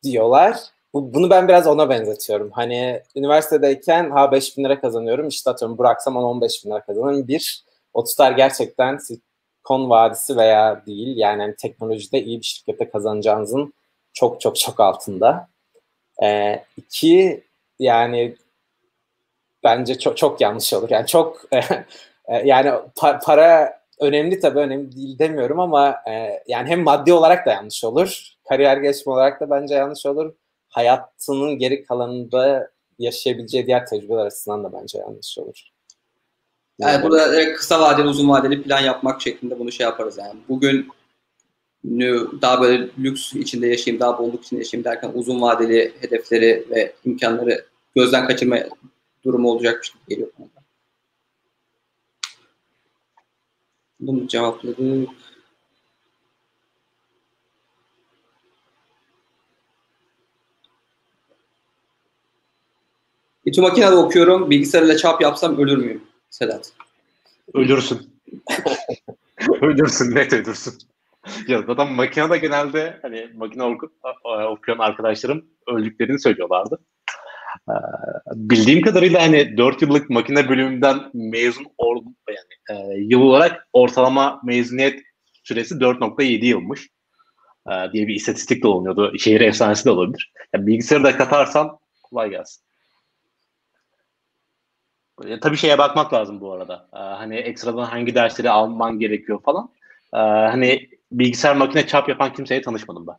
diyorlar. Bu, bunu ben biraz ona benzetiyorum. Hani üniversitedeyken ha 5 bin lira kazanıyorum işte atıyorum bıraksam 10-15 bin lira kazanırım. Bir, o tutar gerçekten Silikon Vadisi veya değil. Yani hani teknolojide iyi bir şirkette kazanacağınızın çok çok çok altında. Ee, iki, yani bence çok çok yanlış olur. Yani çok [laughs] e, yani pa- para önemli tabii önemli değil demiyorum ama e, yani hem maddi olarak da yanlış olur. Kariyer gelişimi olarak da bence yanlış olur. Hayatının geri kalanında yaşayabileceği diğer tecrübeler açısından da bence yanlış olur. Yani, yani burada kısa vadeli uzun vadeli plan yapmak şeklinde bunu şey yaparız yani. Bugün daha böyle lüks içinde yaşayayım, daha bolluk içinde yaşayayım derken uzun vadeli hedefleri ve imkanları gözden kaçırma durumu olacakmış gibi geliyor bana. Bunu cevapladık. İTÜ makinede okuyorum. Bilgisayarla çap yapsam ölür müyüm? Sedat. Ölürsün. [laughs] ölürsün. Net ölürsün. ya zaten makinede genelde hani makine oku, okuyan arkadaşlarım öldüklerini söylüyorlardı. Ee, bildiğim kadarıyla hani 4 yıllık makine bölümünden mezun or, yani e, yıl olarak ortalama mezuniyet süresi 4.7 yılmış e, diye bir istatistik de oluyordu. Şehir efsanesi de olabilir. Yani bilgisayarı da katarsan kolay gelsin. E, tabii şeye bakmak lazım bu arada. E, hani ekstradan hangi dersleri alman gerekiyor falan. E, hani bilgisayar makine çap yapan kimseye tanışmadım ben.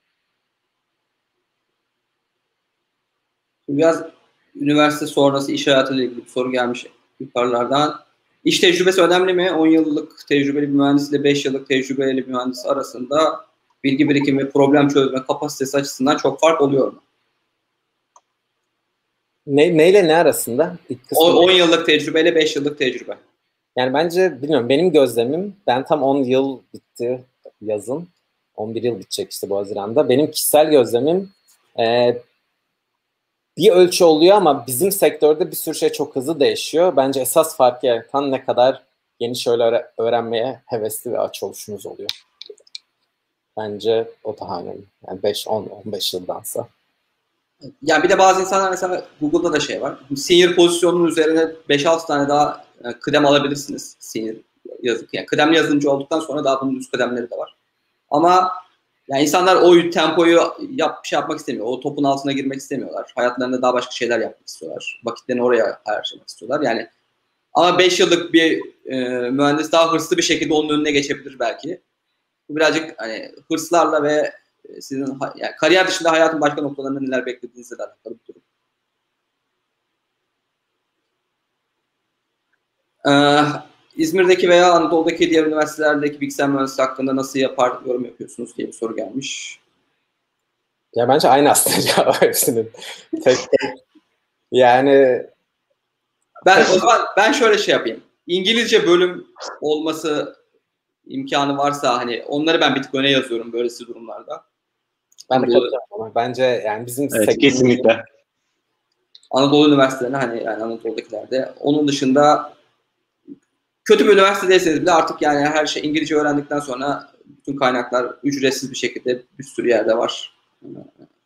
Biraz üniversite sonrası iş hayatıyla ilgili bir soru gelmiş yukarılardan. İş tecrübesi önemli mi? 10 yıllık tecrübeli bir mühendis ile 5 yıllık tecrübeli bir mühendis arasında bilgi birikimi problem çözme kapasitesi açısından çok fark oluyor mu? Ne, neyle ne arasında? 10 yıllık tecrübeyle 5 yıllık tecrübe. Yani bence bilmiyorum benim gözlemim ben tam 10 yıl bitti yazın. 11 yıl bitecek işte bu Haziran'da. Benim kişisel gözlemim e, bir ölçü oluyor ama bizim sektörde bir sürü şey çok hızlı değişiyor. Bence esas fark yaratan ne kadar yeni şeyler öğrenmeye hevesli ve aç oluşunuz oluyor. Bence o daha önemli. Yani 5, 10, 15 yıldansa. Yani bir de bazı insanlar mesela Google'da da şey var. Senior pozisyonunun üzerine 5-6 tane daha e, kıdem alabilirsiniz. Senior yazık. Yani kıdemli yazılımcı olduktan sonra daha bunun üst kıdemleri de var. Ama yani insanlar o tempoyu yap, şey yapmak istemiyor. O topun altına girmek istemiyorlar. Hayatlarında daha başka şeyler yapmak istiyorlar. Vakitlerini oraya harcamak istiyorlar. Yani ama 5 yıllık bir e, mühendis daha hırslı bir şekilde onun önüne geçebilir belki. Bu birazcık hani hırslarla ve sizin yani kariyer dışında hayatın başka noktalarında neler beklediğinizle de alakalı bir durum. Ee, İzmir'deki veya Anadolu'daki diğer üniversitelerdeki bilgisayar mühendisliği hakkında nasıl yapar yorum yapıyorsunuz diye bir soru gelmiş. Ya bence aynı aslında [laughs] cevap hepsinin. tek tek. Yani ben o zaman ben şöyle şey yapayım. İngilizce bölüm olması imkanı varsa hani onları ben bir tık öne yazıyorum böylesi durumlarda. Ben de katılıyorum bence yani bizim evet, kesinlikle. Anadolu üniversitelerine hani yani Anadolu'dakilerde. Onun dışında kötü bir üniversitedeyseniz bile artık yani her şey İngilizce öğrendikten sonra bütün kaynaklar ücretsiz bir şekilde bir sürü yerde var.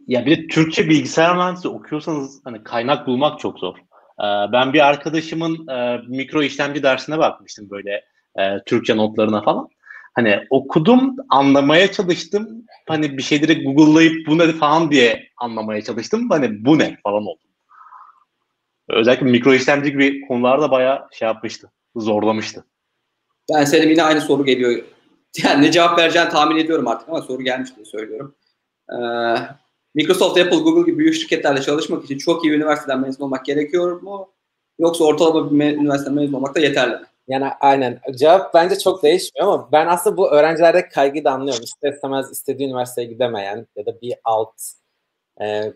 Ya bir de Türkçe bilgisayar mühendisliği okuyorsanız hani kaynak bulmak çok zor. Ee, ben bir arkadaşımın e, mikro işlemci dersine bakmıştım böyle e, Türkçe notlarına falan. Hani okudum, anlamaya çalıştım. Hani bir şeyleri Google'layıp bu ne falan diye anlamaya çalıştım. Hani bu ne falan oldu. Özellikle mikro işlemci gibi konularda bayağı şey yapmıştı zorlamıştı. Ben senin yine aynı soru geliyor. Yani ne cevap vereceğini tahmin ediyorum artık ama soru gelmiş diye söylüyorum. Ee, Microsoft, Apple, Google gibi büyük şirketlerle çalışmak için çok iyi üniversiteden mezun olmak gerekiyor mu? Yoksa ortalama bir üniversiteden mezun olmak da yeterli mi? Yani aynen. Cevap bence çok değişmiyor ama ben aslında bu öğrencilerde kaygıyı da anlıyorum. İster istemez istediği üniversiteye gidemeyen ya da bir alt e,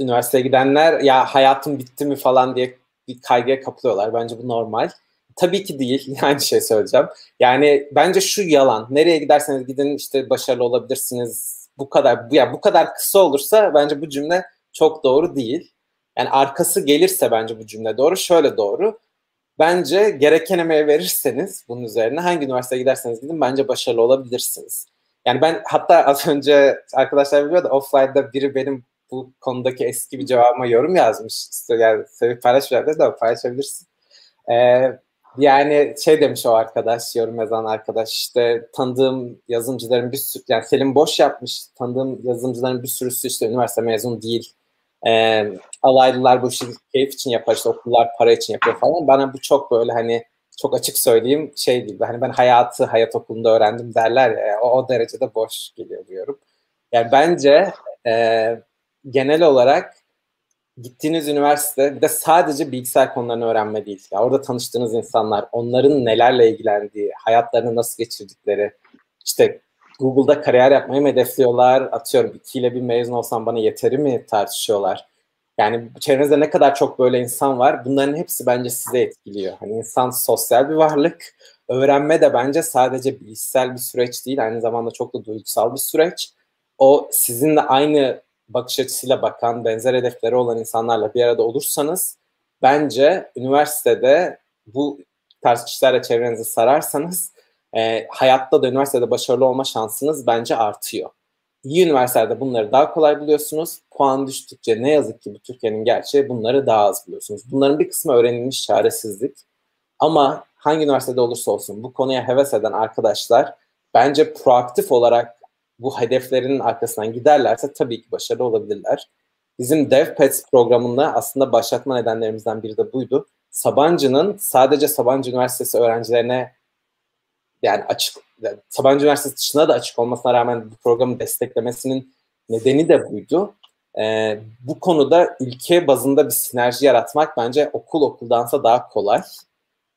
üniversiteye gidenler ya hayatım bitti mi falan diye bir kaygıya kapılıyorlar. Bence bu normal. Tabii ki değil. [laughs] Aynı şey söyleyeceğim. Yani bence şu yalan. Nereye giderseniz gidin işte başarılı olabilirsiniz. Bu kadar bu ya bu kadar kısa olursa bence bu cümle çok doğru değil. Yani arkası gelirse bence bu cümle doğru. Şöyle doğru. Bence gereken emeği verirseniz bunun üzerine hangi üniversiteye giderseniz gidin bence başarılı olabilirsiniz. Yani ben hatta az önce arkadaşlar biliyor da offline'da biri benim bu konudaki eski bir cevabıma yorum yazmış. Yani sevip paylaşmayacağım da paylaşabilirsin. Ee, yani şey demiş o arkadaş, yorum yazan arkadaş işte tanıdığım yazımcıların bir sürü, yani Selim Boş yapmış, tanıdığım yazımcıların bir sürüsü işte üniversite mezun değil. Ee, alaylılar bu işi keyif için yapar, işte okullar para için yapıyor falan. Bana bu çok böyle hani çok açık söyleyeyim şey gibi hani ben hayatı hayat okulunda öğrendim derler ya o, o derecede boş geliyor diyorum. Yani bence e, genel olarak gittiğiniz üniversite bir de sadece bilgisayar konularını öğrenme değil. Ya orada tanıştığınız insanlar, onların nelerle ilgilendiği, hayatlarını nasıl geçirdikleri, işte Google'da kariyer yapmayı mı hedefliyorlar? Atıyorum ikiyle bir mezun olsam bana yeteri mi tartışıyorlar? Yani çevrenizde ne kadar çok böyle insan var. Bunların hepsi bence size etkiliyor. Hani insan sosyal bir varlık. Öğrenme de bence sadece bilişsel bir süreç değil. Aynı zamanda çok da duygusal bir süreç. O sizinle aynı bakış açısıyla bakan, benzer hedefleri olan insanlarla bir arada olursanız bence üniversitede bu tarz kişilerle çevrenizi sararsanız e, hayatta da üniversitede başarılı olma şansınız bence artıyor. İyi üniversitelerde bunları daha kolay buluyorsunuz. Puan düştükçe ne yazık ki bu Türkiye'nin gerçeği bunları daha az buluyorsunuz. Bunların bir kısmı öğrenilmiş çaresizlik. Ama hangi üniversitede olursa olsun bu konuya heves eden arkadaşlar bence proaktif olarak bu hedeflerinin arkasından giderlerse tabii ki başarılı olabilirler. Bizim DevPets programında aslında başlatma nedenlerimizden biri de buydu. Sabancı'nın sadece Sabancı Üniversitesi öğrencilerine yani açık Sabancı Üniversitesi dışına da açık olmasına rağmen bu programı desteklemesinin nedeni de buydu. E, bu konuda ülke bazında bir sinerji yaratmak bence okul okuldansa daha kolay.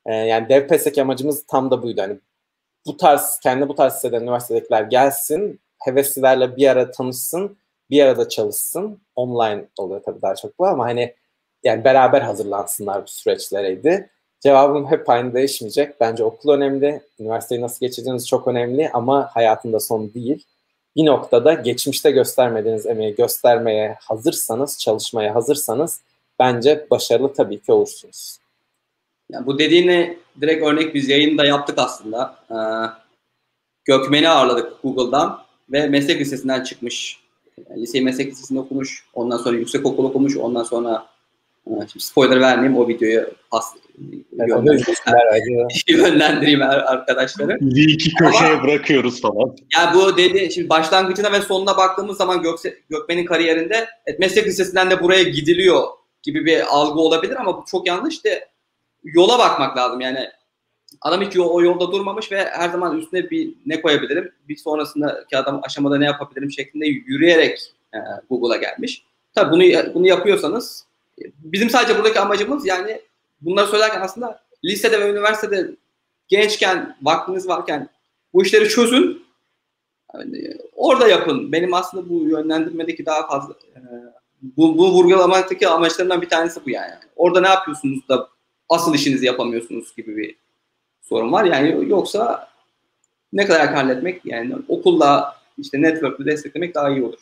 E, yani DevPS'deki amacımız tam da buydu. Hani bu tarz, kendi bu tarz siteden üniversitedekiler gelsin, heveslilerle bir ara tanışsın, bir arada çalışsın. Online oluyor tabii daha çok bu ama hani yani beraber hazırlansınlar bu süreçlereydi. Cevabım hep aynı değişmeyecek. Bence okul önemli, üniversiteyi nasıl geçirdiğiniz çok önemli ama hayatında son değil. Bir noktada geçmişte göstermediğiniz emeği göstermeye hazırsanız, çalışmaya hazırsanız bence başarılı tabii ki olursunuz. Yani bu dediğine direkt örnek biz yayında yaptık aslında. Ee, Gökmen'i ağırladık Google'dan ve meslek lisesinden çıkmış. Yani liseyi meslek lisesinde okumuş. Ondan sonra yüksek okul okumuş. Ondan sonra Şimdi spoiler vermeyeyim o videoyu pas, yönlendireyim [laughs] arkadaşları. Bir iki köşeye Ama, bırakıyoruz falan. Yani bu dedi şimdi başlangıcına ve sonuna baktığımız zaman Gökse, Gökmen'in kariyerinde et, meslek lisesinden de buraya gidiliyor gibi bir algı olabilir ama bu çok yanlış de yola bakmak lazım yani adam hiç o yolda durmamış ve her zaman üstüne bir ne koyabilirim bir sonrasındaki adam aşamada ne yapabilirim şeklinde yürüyerek e, Google'a gelmiş. Tabii bunu bunu yapıyorsanız bizim sadece buradaki amacımız yani bunları söylerken aslında lisede ve üniversitede gençken, vaktiniz varken bu işleri çözün. Yani orada yapın. Benim aslında bu yönlendirmedeki daha fazla e, bu, bu vurgulamaktaki amaçlarından bir tanesi bu yani. Orada ne yapıyorsunuz da asıl işinizi yapamıyorsunuz gibi bir sorun var. Yani yoksa ne kadar halletmek yani okulla işte network'ü desteklemek daha iyi olur.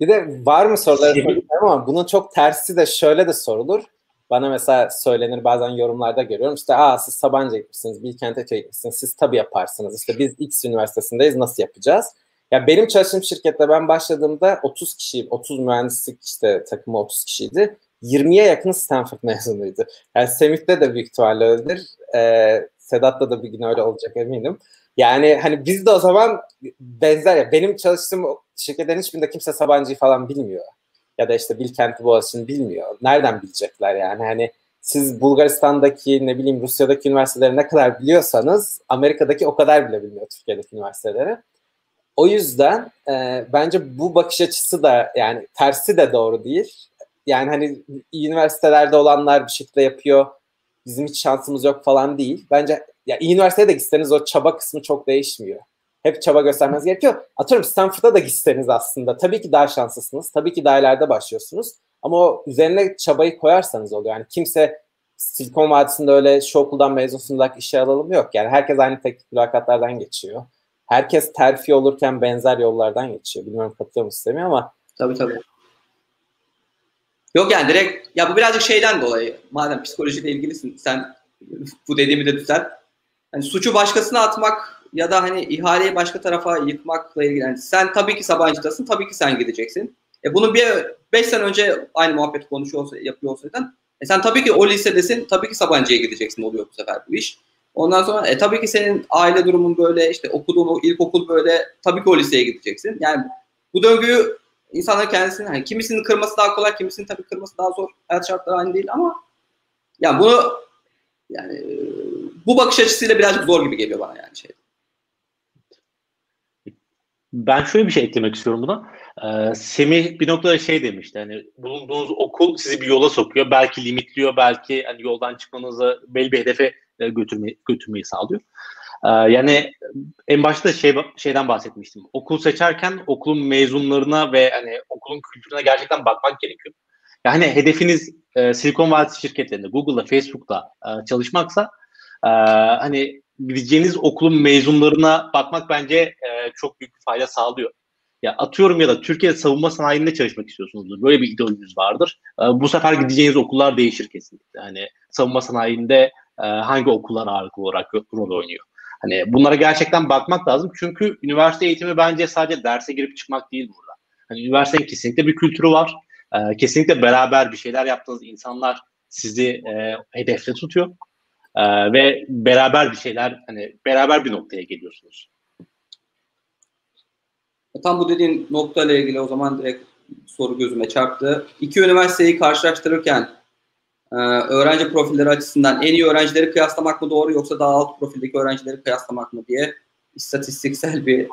Bir de var mı soruları ama bunun çok tersi de şöyle de sorulur. Bana mesela söylenir bazen yorumlarda görüyorum. İşte aa siz Sabancı'ya gitmişsiniz, Bilkent'e gitmişsiniz. Siz tabii yaparsınız. İşte biz X üniversitesindeyiz nasıl yapacağız? Ya benim çalıştığım şirkette ben başladığımda 30 kişi, 30 mühendislik işte takımı 30 kişiydi. 20'ye yakın Stanford [laughs] mezunuydu. Yani Semih'te de büyük ihtimalle öyledir. Ee, Sedat'ta da bir gün öyle olacak eminim. Yani hani biz de o zaman benzer ya benim çalıştığım şirketlerin hiçbirinde kimse Sabancı'yı falan bilmiyor. Ya da işte Bilkent'i Boğaziçi'ni bilmiyor. Nereden bilecekler yani? Hani siz Bulgaristan'daki ne bileyim Rusya'daki üniversiteleri ne kadar biliyorsanız Amerika'daki o kadar bile bilmiyor Türkiye'deki üniversiteleri. O yüzden e, bence bu bakış açısı da yani tersi de doğru değil. Yani hani üniversitelerde olanlar bir şekilde yapıyor. Bizim hiç şansımız yok falan değil. Bence ya iyi üniversiteye de gitseniz o çaba kısmı çok değişmiyor. Hep çaba göstermeniz gerekiyor. Atıyorum Stanford'a da gitseniz aslında tabii ki daha şanslısınız. Tabii ki daha ileride başlıyorsunuz. Ama o üzerine çabayı koyarsanız oluyor. Yani kimse Silikon Vadisi'nde öyle şu okuldan mezunsundak işe alalım yok. Yani herkes aynı teknik mülakatlardan geçiyor. Herkes terfi olurken benzer yollardan geçiyor. Bilmiyorum katılıyor musun Semih ama. Tabii tabii. Yok yani direkt ya bu birazcık şeyden dolayı. Madem psikolojiyle ilgilisin sen bu dediğimi de düzelt hani suçu başkasına atmak ya da hani ihaleyi başka tarafa yıkmakla ilgili. Yani sen tabii ki Sabancı'dasın, tabii ki sen gideceksin. E bunu bir 5 sene önce aynı muhabbet konuşuyor olsa, yapıyor olsaydın e sen tabii ki o lisedesin, tabii ki Sabancı'ya gideceksin oluyor bu sefer bu iş. Ondan sonra e, tabii ki senin aile durumun böyle, işte okuduğun ilkokul böyle, tabii ki o liseye gideceksin. Yani bu döngüyü insanlar kendisinin, hani kimisinin kırması daha kolay, kimisinin tabii kırması daha zor. Hayat şartları aynı değil ama yani bunu yani bu bakış açısıyla birazcık zor gibi geliyor bana yani şey. Ben şöyle bir şey eklemek istiyorum buna. Ee, Semih bir noktada şey demişti hani bulunduğunuz okul sizi bir yola sokuyor. Belki limitliyor, belki hani yoldan çıkmanızı belli bir hedefe e, götürmeyi, götürmeyi sağlıyor. Ee, yani en başta şey şeyden bahsetmiştim. Okul seçerken okulun mezunlarına ve hani okulun kültürüne gerçekten bakmak gerekiyor. Yani hedefiniz e, Silikon Vadisi şirketlerinde, Google'da, Facebook'ta e, çalışmaksa e, hani gideceğiniz okulun mezunlarına bakmak bence e, çok büyük bir fayda sağlıyor. Ya atıyorum ya da Türkiye savunma sanayinde çalışmak istiyorsunuzdur. Böyle bir ideolojiniz vardır. E, bu sefer gideceğiniz okullar değişir kesinlikle. Hani savunma sanayinde e, hangi okullar ağırlıklı olarak rol oynuyor. Hani bunlara gerçekten bakmak lazım. Çünkü üniversite eğitimi bence sadece derse girip çıkmak değil burada. Hani üniversitenin kesinlikle bir kültürü var. E, kesinlikle beraber bir şeyler yaptığınız insanlar sizi e, hedefte tutuyor. E, ve beraber bir şeyler hani beraber bir noktaya geliyorsunuz. Tam bu dediğin nokta ile ilgili o zaman direkt soru gözüme çarptı. İki üniversiteyi karşılaştırırken e, öğrenci profilleri açısından en iyi öğrencileri kıyaslamak mı doğru yoksa daha alt profildeki öğrencileri kıyaslamak mı diye istatistiksel bir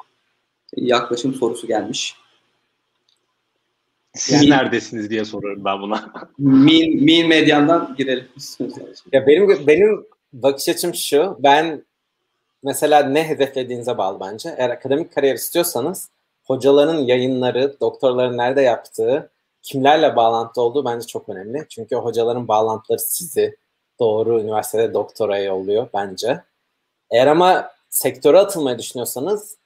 yaklaşım sorusu gelmiş. Siz yani, neredesiniz diye soruyorum ben buna. [laughs] Min, min medyandan girelim. ya benim benim bakış açım şu. Ben mesela ne hedeflediğinize bağlı bence. Eğer akademik kariyer istiyorsanız hocaların yayınları, doktorların nerede yaptığı, kimlerle bağlantı olduğu bence çok önemli. Çünkü hocaların bağlantıları sizi doğru üniversitede doktoraya yolluyor bence. Eğer ama sektöre atılmayı düşünüyorsanız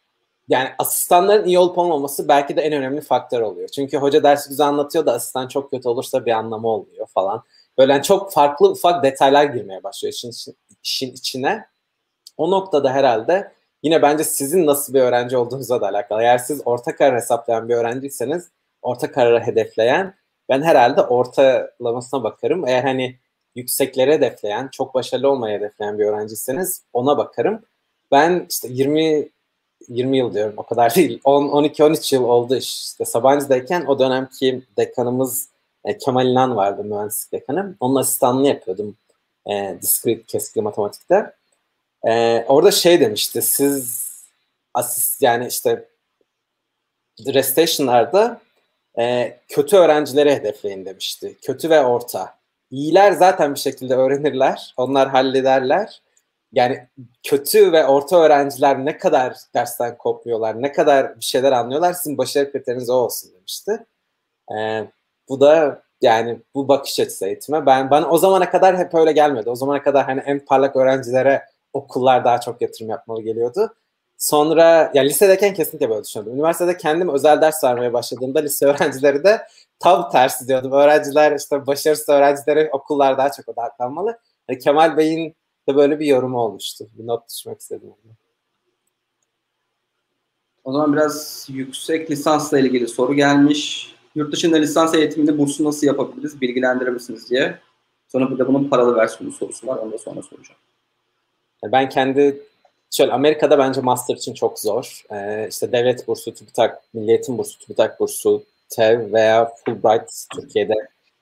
yani asistanların iyi olup olmaması belki de en önemli faktör oluyor. Çünkü hoca dersi güzel anlatıyor da asistan çok kötü olursa bir anlamı olmuyor falan. Böyle yani çok farklı ufak detaylar girmeye başlıyor işin, işin içine. O noktada herhalde yine bence sizin nasıl bir öğrenci olduğunuzla da alakalı. Eğer siz orta karar hesaplayan bir öğrenciyseniz, orta kararı hedefleyen, ben herhalde ortalamasına bakarım. Eğer hani yüksekleri hedefleyen, çok başarılı olmayı hedefleyen bir öğrenciyseniz ona bakarım. Ben işte 20 20 yıl diyorum o kadar [laughs] değil. 10 12 13 yıl oldu işte Sabancı'dayken o dönemki dekanımız e, Kemal İnan vardı mühendislik dekanı. Onun asistanlığı yapıyordum. E, discrete keskin matematikte. E, orada şey demişti. Siz asist yani işte restation'larda e, kötü öğrencileri hedefleyin demişti. Kötü ve orta. İyiler zaten bir şekilde öğrenirler. Onlar hallederler yani kötü ve orta öğrenciler ne kadar dersten kopmuyorlar, ne kadar bir şeyler anlıyorlar sizin başarı kriteriniz o olsun demişti. Ee, bu da yani bu bakış açısı eğitime. Ben bana o zamana kadar hep öyle gelmedi. O zamana kadar hani en parlak öğrencilere okullar daha çok yatırım yapmalı geliyordu. Sonra ya lisedeyken kesinlikle böyle düşünüyordum. Üniversitede kendim özel ders vermeye başladığımda lise öğrencileri de tam tersi diyordum. Öğrenciler işte başarısız öğrencilere okullar daha çok odaklanmalı. Yani Kemal Bey'in de böyle bir yorum olmuştu. Bir not düşmek istedim. Onu. O zaman biraz yüksek lisansla ilgili soru gelmiş. Yurt dışında lisans eğitiminde bursu nasıl yapabiliriz? Bilgilendirir misiniz diye. Sonra bir de bunun paralı versiyonu sorusu var. Onu da sonra soracağım. Ben kendi şöyle Amerika'da bence master için çok zor. Ee, işte devlet bursu, TÜBİTAK, Milli Eğitim bursu, TÜBİTAK bursu, TEV veya Fulbright Türkiye'de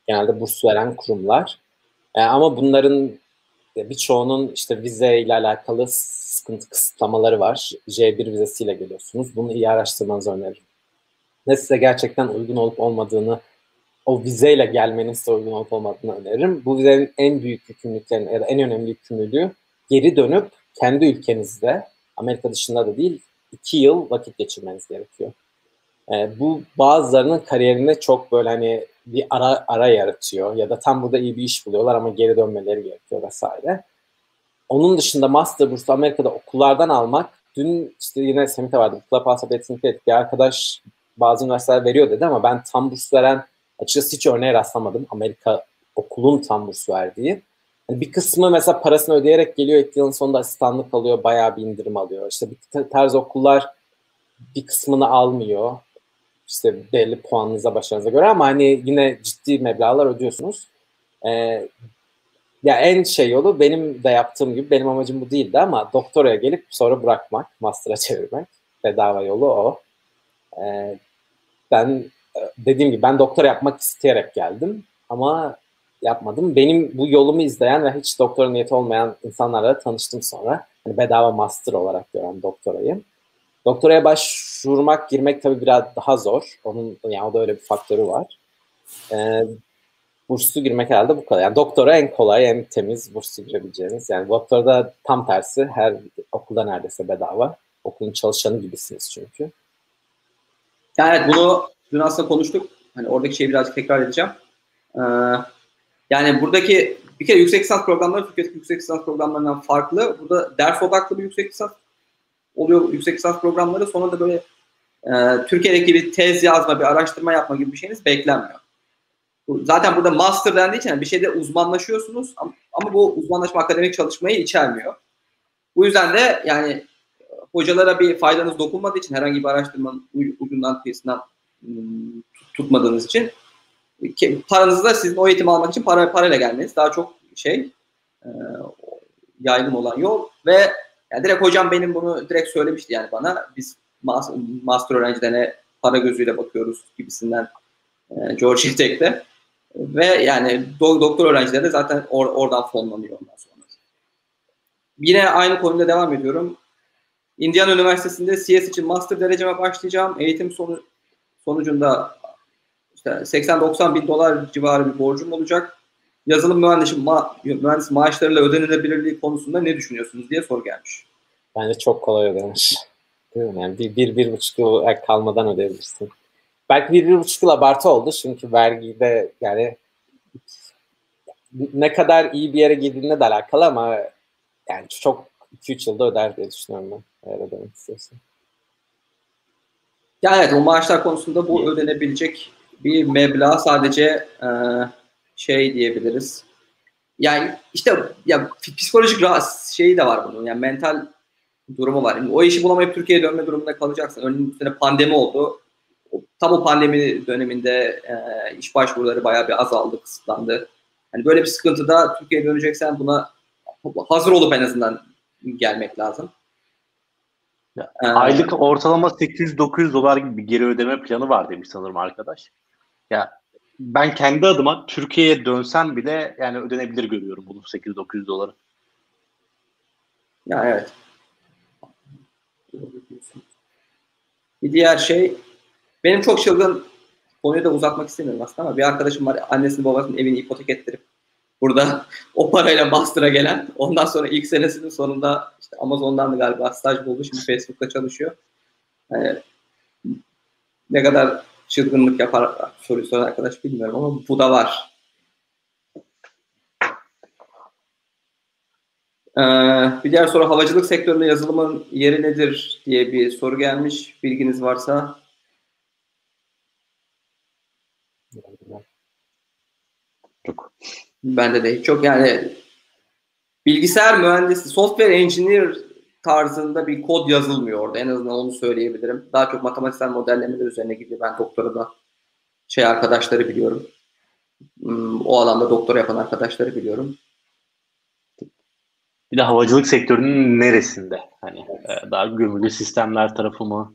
genelde burs veren kurumlar. Ee, ama bunların birçoğunun işte vize ile alakalı sıkıntı kısıtlamaları var. J1 vizesiyle geliyorsunuz. Bunu iyi araştırmanızı öneririm. Ne size gerçekten uygun olup olmadığını, o vizeyle gelmenin size uygun olup olmadığını öneririm. Bu vizenin en büyük yükümlülüklerinin ya da en önemli yükümlülüğü geri dönüp kendi ülkenizde, Amerika dışında da değil, iki yıl vakit geçirmeniz gerekiyor. E, bu bazılarının kariyerinde çok böyle hani bir ara ara yaratıyor ya da tam burada iyi bir iş buluyorlar ama geri dönmeleri gerekiyor vesaire. Onun dışında master bursu Amerika'da okullardan almak dün işte yine semite vardı. Clubhouse'a etkinlik ettik. Bir arkadaş bazı üniversiteler veriyor dedi ama ben tam burs veren açıkçası hiç örneğe rastlamadım. Amerika okulun tam burs verdiği. Yani bir kısmı mesela parasını ödeyerek geliyor. İlk yılın sonunda asistanlık alıyor. Bayağı bir indirim alıyor. İşte bir tarz okullar bir kısmını almıyor işte belli puanınıza başarınıza göre ama hani yine ciddi meblağlar ödüyorsunuz. Ee, ya en şey yolu benim de yaptığım gibi benim amacım bu değildi ama doktoraya gelip sonra bırakmak, master'a çevirmek. Bedava yolu o. Ee, ben dediğim gibi ben doktor yapmak isteyerek geldim ama yapmadım. Benim bu yolumu izleyen ve hiç doktora niyeti olmayan insanlarla tanıştım sonra. Hani bedava master olarak gören doktorayı. Doktoraya başvurmak, girmek tabii biraz daha zor. Onun yani o da öyle bir faktörü var. Ee, burslu girmek herhalde bu kadar. Yani doktora en kolay, en temiz burslu girebileceğiniz. Yani doktorda tam tersi her okulda neredeyse bedava. Okulun çalışanı gibisiniz çünkü. Yani evet bunu dün aslında konuştuk. Hani oradaki şeyi birazcık tekrar edeceğim. Ee, yani buradaki bir kere yüksek lisans programları Türkiye'deki yüksek lisans programlarından farklı. Burada ders odaklı bir yüksek lisans oluyor yüksek lisans programları. Sonra da böyle e, Türkiye'deki gibi tez yazma, bir araştırma yapma gibi bir şeyiniz beklenmiyor. Zaten burada master dendiği için bir şeyde uzmanlaşıyorsunuz ama, ama bu uzmanlaşma akademik çalışmayı içermiyor. Bu yüzden de yani hocalara bir faydanız dokunmadığı için herhangi bir araştırmanın ucundan kıyısından tutmadığınız için paranızı da sizin o eğitim almak için para parayla gelmeniz daha çok şey e, yaygın olan yol ve yani direkt hocam benim bunu direkt söylemişti yani bana. Biz master öğrencilerine para gözüyle bakıyoruz gibisinden e, Georgia [laughs] Tech'te. Ve yani do- doktor öğrencileri de zaten or- oradan fonlanıyor ondan sonra. Yine aynı konuda devam ediyorum. Indiana Üniversitesi'nde CS için master dereceme başlayacağım. Eğitim sonu sonucunda işte işte 80-90 bin dolar civarı bir borcum olacak. Yazılım mühendisi, ma mühendis maaşlarıyla ödenilebilirliği konusunda ne düşünüyorsunuz diye soru gelmiş. Bence çok kolay ödemiş. Değil mi? Yani bir, bir, bir buçuk yıl kalmadan ödeyebilirsin. Belki bir, bir buçuk yıl abartı oldu çünkü vergide yani ne kadar iyi bir yere girdiğine de alakalı ama yani çok 2-3 yılda öder diye düşünüyorum ben eğer ödemek istiyorsan. Ya evet o maaşlar konusunda bu ödenebilecek bir meblağ sadece e, şey diyebiliriz. Yani işte ya psikolojik şeyi de var bunun. Yani mental durumu var. Yani o işi bulamayıp Türkiye'ye dönme durumunda kalacaksın. Sene pandemi oldu. Tam o pandemi döneminde e, iş başvuruları bayağı bir azaldı, kısıtlandı. Yani böyle bir sıkıntıda Türkiye'ye döneceksen buna hazır olup en azından gelmek lazım. Ya, ee, aylık ortalama 800-900 dolar gibi bir geri ödeme planı var demiş sanırım arkadaş. Ya ben kendi adıma Türkiye'ye dönsem bile yani ödenebilir görüyorum bunu 800-900 doları. Ya evet. Bir diğer şey benim çok çılgın konuyu da uzatmak istemiyorum aslında ama bir arkadaşım var annesini babasının evini ipotek ettirip burada [laughs] o parayla bastıra gelen ondan sonra ilk senesinin sonunda işte Amazon'dan da galiba staj buldu şimdi Facebook'ta çalışıyor. Yani ne kadar çılgınlık yapar soruyu soran arkadaş bilmiyorum ama bu da var. Ee, bir diğer soru havacılık sektöründe yazılımın yeri nedir diye bir soru gelmiş. Bilginiz varsa. Çok. Bende de hiç çok yani bilgisayar mühendisi, software engineer tarzında bir kod yazılmıyor orada. En azından onu söyleyebilirim. Daha çok matematiksel modellemeler üzerine gidiyor. Ben doktorada şey arkadaşları biliyorum. Hmm, o alanda doktora yapan arkadaşları biliyorum. Bir de havacılık sektörünün neresinde? Hani e, daha gömülü sistemler tarafı mı?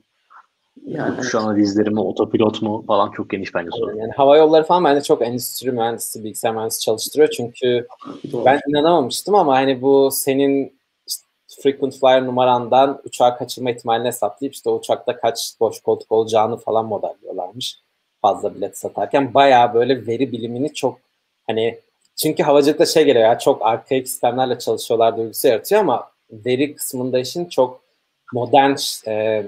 Yani uçuş analizleri mi, otopilot mu falan çok geniş bence soru. Yani hava yolları falan bence çok endüstri mühendisi, bilgisayar mühendisi çalıştırıyor. Çünkü Doğru. ben inanamamıştım ama hani bu senin frequent flyer numarandan uçağı kaçırma ihtimalini hesaplayıp işte uçakta kaç boş koltuk olacağını falan modelliyorlarmış. Fazla bilet satarken bayağı böyle veri bilimini çok hani çünkü havacılıkta şey geliyor ya çok arkaik sistemlerle çalışıyorlar duygusu yaratıyor ama veri kısmında işin çok modern e,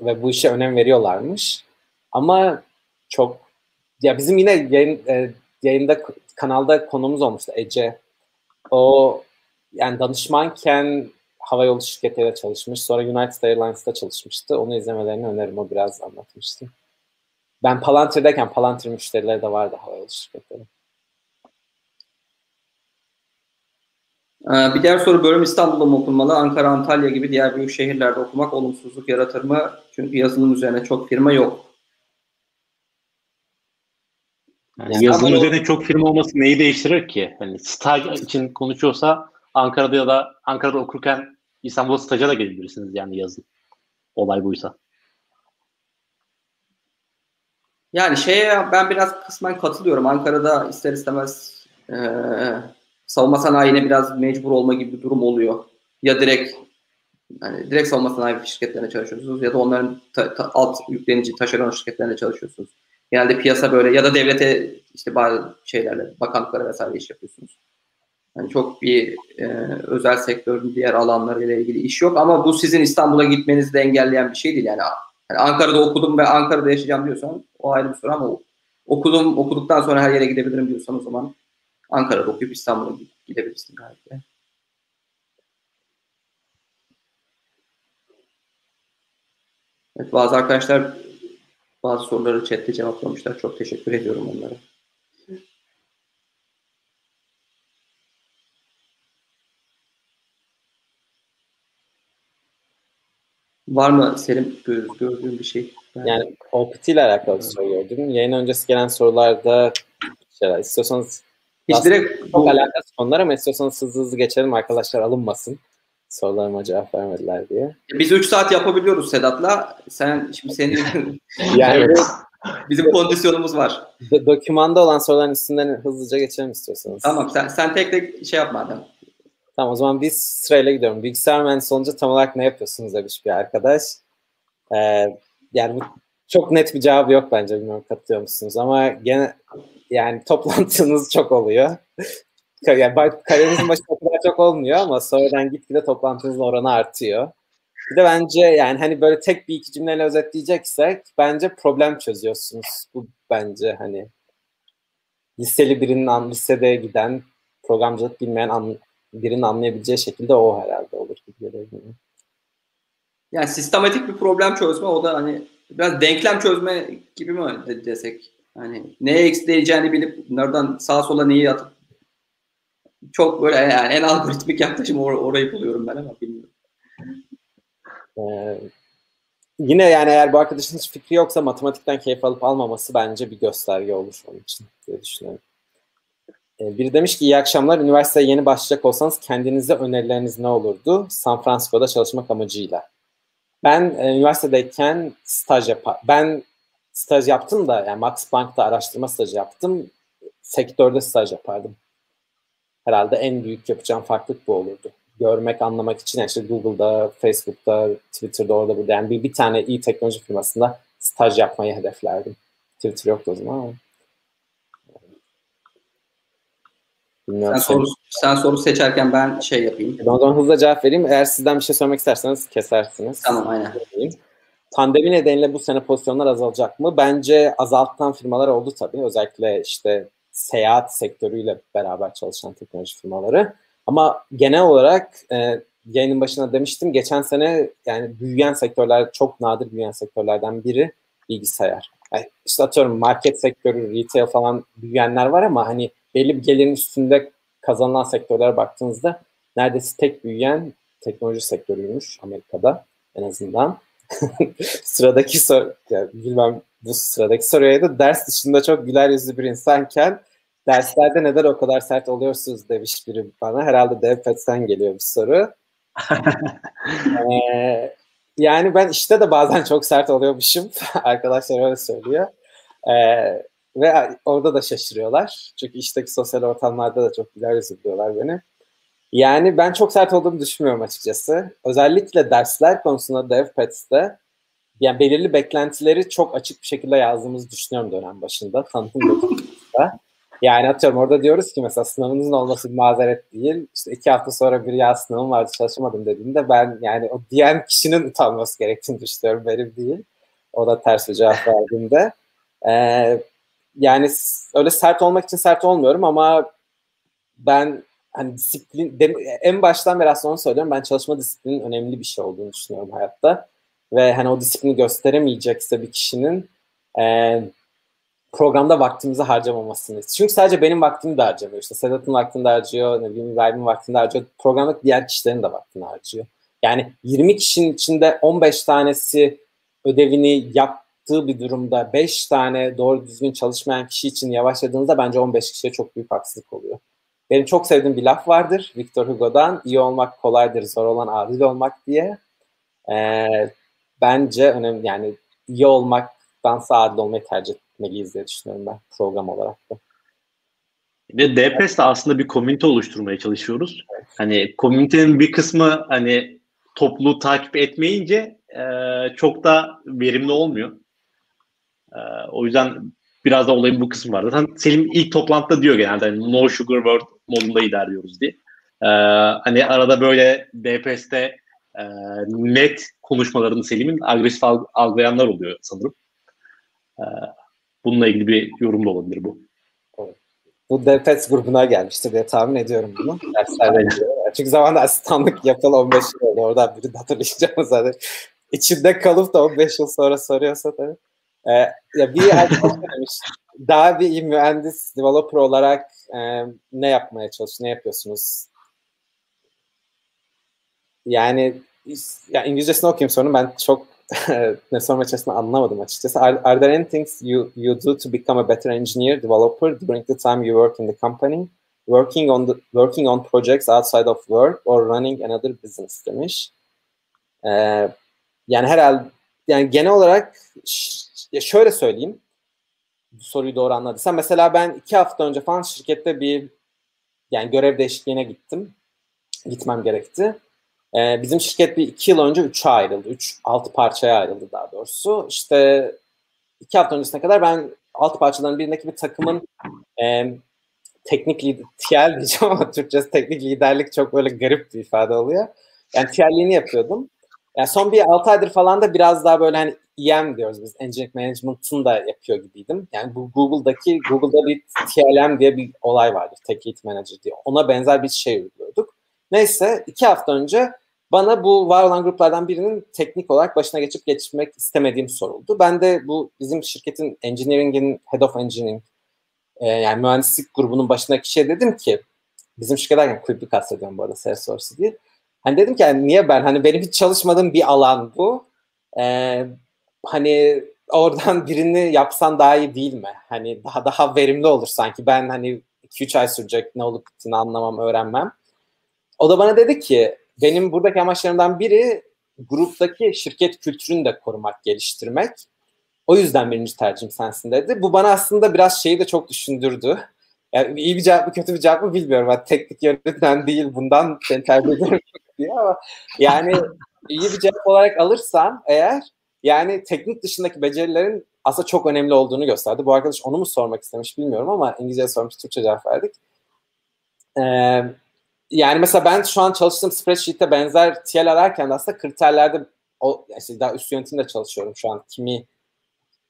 ve bu işe önem veriyorlarmış. Ama çok ya bizim yine yayın, e, yayında kanalda konumuz olmuştu Ece. O yani danışmanken hava yolu şirketleriyle çalışmış. Sonra United Airlines'ta çalışmıştı. Onu izlemelerini öneririm. O biraz anlatmıştı. Ben Palantir'deyken Palantir müşterileri de vardı hava yolu şirketleri. Ee, bir diğer soru bölüm İstanbul'da mı okunmalı? Ankara, Antalya gibi diğer büyük şehirlerde okumak olumsuzluk yaratır mı? Çünkü yazılım üzerine çok firma yok. Yani yani yazılım üzerine çok firma olması neyi değiştirir ki? Hani staj için konuşuyorsa Ankara'da ya da Ankara'da okurken İstanbul'a staja da gelebilirsiniz yani yazın. Olay buysa. Yani şeye ben biraz kısmen katılıyorum. Ankara'da ister istemez ee, savunma sanayine biraz mecbur olma gibi bir durum oluyor. Ya direkt yani direkt savunma sanayi şirketlerine çalışıyorsunuz ya da onların ta, ta, alt yüklenici taşeron şirketlerine çalışıyorsunuz. Genelde piyasa böyle ya da devlete işte bazı şeylerle bakanlıklara vesaire iş yapıyorsunuz. Yani çok bir e, özel sektörün diğer alanlarıyla ilgili iş yok ama bu sizin İstanbul'a gitmenizi de engelleyen bir şey değil yani. yani Ankara'da okudum ve Ankara'da yaşayacağım diyorsan o ayrı bir soru ama okudum okuduktan sonra her yere gidebilirim diyorsan o zaman Ankara'da okuyup İstanbul'a gidebilirsin galiba. Evet, bazı arkadaşlar bazı soruları chatte cevaplamışlar. Çok teşekkür ediyorum onlara. Var mı Selim gördüğün bir şey? Yani OPT ile alakalı bir soru gördüm. Yayın öncesi gelen sorularda şeyler, istiyorsanız hiç direkt çok bu... alakası konular ama istiyorsanız hızlı hızlı geçelim arkadaşlar alınmasın. Sorularıma cevap vermediler diye. Biz 3 saat yapabiliyoruz Sedat'la. Sen şimdi senin [laughs] yani bizim kondisyonumuz var. Do- dokümanda olan soruların üstünden hızlıca geçelim istiyorsanız. Tamam sen, sen tek tek şey yapma adam. Tamam o zaman biz sırayla gidiyorum. Bilgisayar mühendisi olunca tam olarak ne yapıyorsunuz demiş bir arkadaş. Ee, yani bu çok net bir cevabı yok bence bilmiyorum katılıyor musunuz ama gene yani [laughs] toplantınız çok oluyor. yani kariyerinizin başında kadar çok olmuyor ama sonradan gitgide toplantınızın oranı artıyor. Bir de bence yani hani böyle tek bir iki cümleyle özetleyeceksek bence problem çözüyorsunuz. Bu bence hani liseli birinin lisede giden programcılık bilmeyen birinin anlayabileceği şekilde o herhalde olur gibi geliyor. Yani sistematik bir problem çözme o da hani biraz denklem çözme gibi mi desek? Hani neye eksileceğini bilip nereden sağa sola neyi atıp çok böyle yani en algoritmik yaklaşım or- orayı buluyorum ben ama bilmiyorum. Ee, yine yani eğer bu arkadaşın hiç fikri yoksa matematikten keyif alıp almaması bence bir gösterge olur onun için diye düşünüyorum. Ee, biri demiş ki iyi akşamlar. Üniversiteye yeni başlayacak olsanız kendinize önerileriniz ne olurdu? San Francisco'da çalışmak amacıyla. Ben e, üniversitedeyken staj yapar. Ben staj yaptım da yani Max Bank'ta araştırma stajı yaptım. Sektörde staj yapardım. Herhalde en büyük yapacağım farklılık bu olurdu. Görmek, anlamak için işte Google'da, Facebook'ta, Twitter'da orada burada yani bir, bir tane iyi teknoloji firmasında staj yapmayı hedeflerdim. Twitter yoktu o zaman ama. Bilmiyorum. Sen soru, sen soru seçerken ben şey yapayım. O zaman hızlı cevap vereyim. Eğer sizden bir şey sormak isterseniz kesersiniz. Tamam aynen. Pandemi nedeniyle bu sene pozisyonlar azalacak mı? Bence azaltan firmalar oldu tabii. Özellikle işte seyahat sektörüyle beraber çalışan teknoloji firmaları. Ama genel olarak e, yayının başına demiştim. Geçen sene yani büyüyen sektörler, çok nadir büyüyen sektörlerden biri bilgisayar. Yani işte atıyorum market sektörü, retail falan büyüyenler var ama hani belli bir gelirin üstünde kazanılan sektörlere baktığınızda neredeyse tek büyüyen teknoloji sektörüymüş Amerika'da en azından. [laughs] sıradaki soru, yani bilmem bu sıradaki soruya da ders dışında çok güler yüzlü bir insanken derslerde neden o kadar sert oluyorsunuz demiş biri bana. Herhalde DevPet'ten geliyor bir soru. [laughs] ee, yani ben işte de bazen çok sert oluyormuşum. [laughs] Arkadaşlar öyle söylüyor. Ee, ve orada da şaşırıyorlar. Çünkü işteki sosyal ortamlarda da çok güler yüzlüyorlar beni. Yani ben çok sert olduğumu düşünmüyorum açıkçası. Özellikle dersler konusunda DevPats'te yani belirli beklentileri çok açık bir şekilde yazdığımızı düşünüyorum dönem başında. Tanıtım dokunusunda. Yani atıyorum orada diyoruz ki mesela sınavınızın olması bir mazeret değil. İşte iki hafta sonra bir ya sınavım vardı çalışamadım dediğinde ben yani o diyen kişinin utanması gerektiğini düşünüyorum benim değil. O da ters bir cevap verdiğinde. Ee, yani öyle sert olmak için sert olmuyorum ama ben hani disiplin en baştan beri aslında onu söylüyorum. Ben çalışma disiplinin önemli bir şey olduğunu düşünüyorum hayatta. Ve hani o disiplini gösteremeyecekse bir kişinin e, programda vaktimizi harcamamasını. Çünkü sadece benim vaktimi de harcamıyor. İşte Sedat'ın vaktini de harcıyor, ne bileyim İbrahim'in vaktini de harcıyor. Programdaki diğer kişilerin de vaktini harcıyor. Yani 20 kişinin içinde 15 tanesi ödevini yaptığı bir durumda 5 tane doğru düzgün çalışmayan kişi için yavaşladığınızda bence 15 kişiye çok büyük haksızlık oluyor. Benim çok sevdiğim bir laf vardır Victor Hugo'dan. İyi olmak kolaydır, zor olan adil olmak diye. Ee, bence önemli yani iyi olmaktansa adil olmayı tercih etmeliyiz diye düşünüyorum ben program olarak da. Ve DPS'de aslında bir komünite oluşturmaya çalışıyoruz. Hani komünitenin bir kısmı hani topluluğu takip etmeyince e, çok da verimli olmuyor. E, o yüzden biraz da olayın bu kısmı var. Zaten Selim ilk toplantıda diyor genelde hani no sugar world modunda ilerliyoruz diye. E, hani arada böyle DPS'te e, net konuşmalarını Selim'in agresif algılayanlar oluyor sanırım. E, bununla ilgili bir yorum da olabilir bu. Bu DPS grubuna gelmiştir diye tahmin ediyorum bunu. Derslerde [laughs] Çünkü zamanda asistanlık yapalı 15 yıl oldu. Oradan biri de hatırlayacağım zaten. İçinde kalıp da 15 yıl sonra soruyorsa tabii. Ee, ya bir [laughs] demiş, daha bir mühendis, developer olarak e, ne yapmaya çalışıyorsunuz, ne yapıyorsunuz? Yani ya İngilizcesini okuyayım sonra ben çok [laughs] ne sorma içerisinde anlamadım açıkçası. Are, are there any things you, you do to become a better engineer, developer during the time you work in the company? Working on the, working on projects outside of work or running another business demiş. Ee, yani herhalde yani genel olarak ya şöyle söyleyeyim. Soruyu doğru anladıysam. Mesela ben iki hafta önce falan şirkette bir yani görev değişikliğine gittim. Gitmem gerekti. Ee, bizim şirket bir iki yıl önce üçe ayrıldı. Üç, altı parçaya ayrıldı daha doğrusu. İşte iki hafta öncesine kadar ben alt parçaların birindeki bir takımın e, teknik lider, diyeceğim ama [laughs] Türkçesi teknik liderlik çok böyle garip bir ifade oluyor. Yani TL'liğini yapıyordum. Yani son bir 6 aydır falan da biraz daha böyle hani EM diyoruz biz. Engineering Management'ın da yapıyor gibiydim. Yani bu Google'daki, Google'da bir TLM diye bir olay vardır. Tech Lead Manager diye. Ona benzer bir şey uyguluyorduk. Neyse iki hafta önce bana bu var olan gruplardan birinin teknik olarak başına geçip geçmek istemediğim soruldu. Ben de bu bizim şirketin engineering'in head of engineering e, yani mühendislik grubunun başındaki kişiye dedim ki bizim şirket derken kulübü kastediyorum bu arada Salesforce değil. Hani dedim ki yani niye ben hani benim hiç çalışmadığım bir alan bu. Ee, hani oradan [laughs] birini yapsan daha iyi değil mi? Hani daha daha verimli olur sanki. Ben hani 2-3 ay sürecek ne olup bittiğini anlamam, öğrenmem. O da bana dedi ki benim buradaki amaçlarımdan biri gruptaki şirket kültürünü de korumak, geliştirmek. O yüzden birinci tercihim sensin dedi. Bu bana aslında biraz şeyi de çok düşündürdü. Yani iyi bir cevap mı kötü bir cevap mı bilmiyorum. Ben teknik yönetmen değil bundan seni tercih ederim [laughs] diye ama yani iyi bir cevap olarak alırsan eğer yani teknik dışındaki becerilerin aslında çok önemli olduğunu gösterdi. Bu arkadaş onu mu sormak istemiş bilmiyorum ama İngilizce sormuş, Türkçe cevap verdik. Ee, yani mesela ben şu an çalıştığım spreadsheet'te benzer TL ararken de aslında kriterlerde o, işte daha üst yönetimde çalışıyorum şu an kimi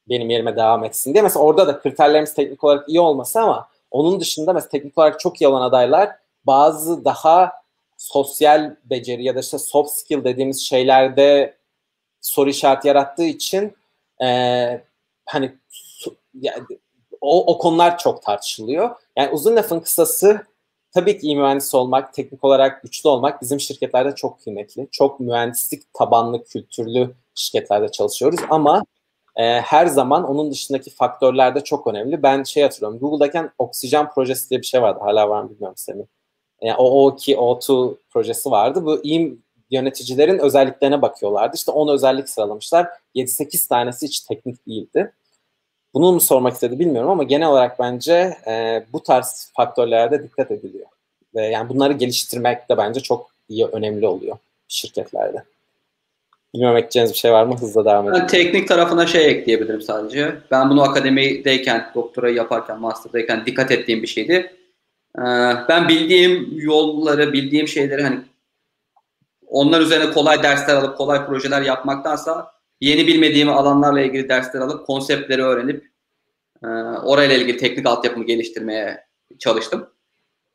benim yerime devam etsin diye. Mesela orada da kriterlerimiz teknik olarak iyi olması ama onun dışında mesela teknik olarak çok iyi olan adaylar bazı daha sosyal beceri ya da işte soft skill dediğimiz şeylerde soru işareti yarattığı için e, hani o, o konular çok tartışılıyor. Yani uzun lafın kısası tabii ki iyi mühendis olmak, teknik olarak güçlü olmak bizim şirketlerde çok kıymetli. Çok mühendislik tabanlı, kültürlü şirketlerde çalışıyoruz ama e, her zaman onun dışındaki faktörler de çok önemli. Ben şey hatırlıyorum, Google'dayken oksijen projesi diye bir şey vardı. Hala var mı bilmiyorum Semih. Yani O2, O2 projesi vardı. Bu iyi yöneticilerin özelliklerine bakıyorlardı. İşte 10 özellik sıralamışlar. 7-8 tanesi hiç teknik değildi. Bunu mu sormak istedi bilmiyorum ama genel olarak bence e, bu tarz faktörlerde dikkat ediliyor. Ve yani bunları geliştirmek de bence çok iyi, önemli oluyor şirketlerde. Bilmiyorum ekleyeceğiniz bir şey var mı? Hızla devam edelim. Ben teknik tarafına şey ekleyebilirim sadece. Ben bunu akademideyken, doktorayı yaparken, master'dayken dikkat ettiğim bir şeydi. Ee, ben bildiğim yolları, bildiğim şeyleri hani onlar üzerine kolay dersler alıp kolay projeler yapmaktansa yeni bilmediğim alanlarla ilgili dersler alıp konseptleri öğrenip e, orayla ilgili teknik altyapımı geliştirmeye çalıştım.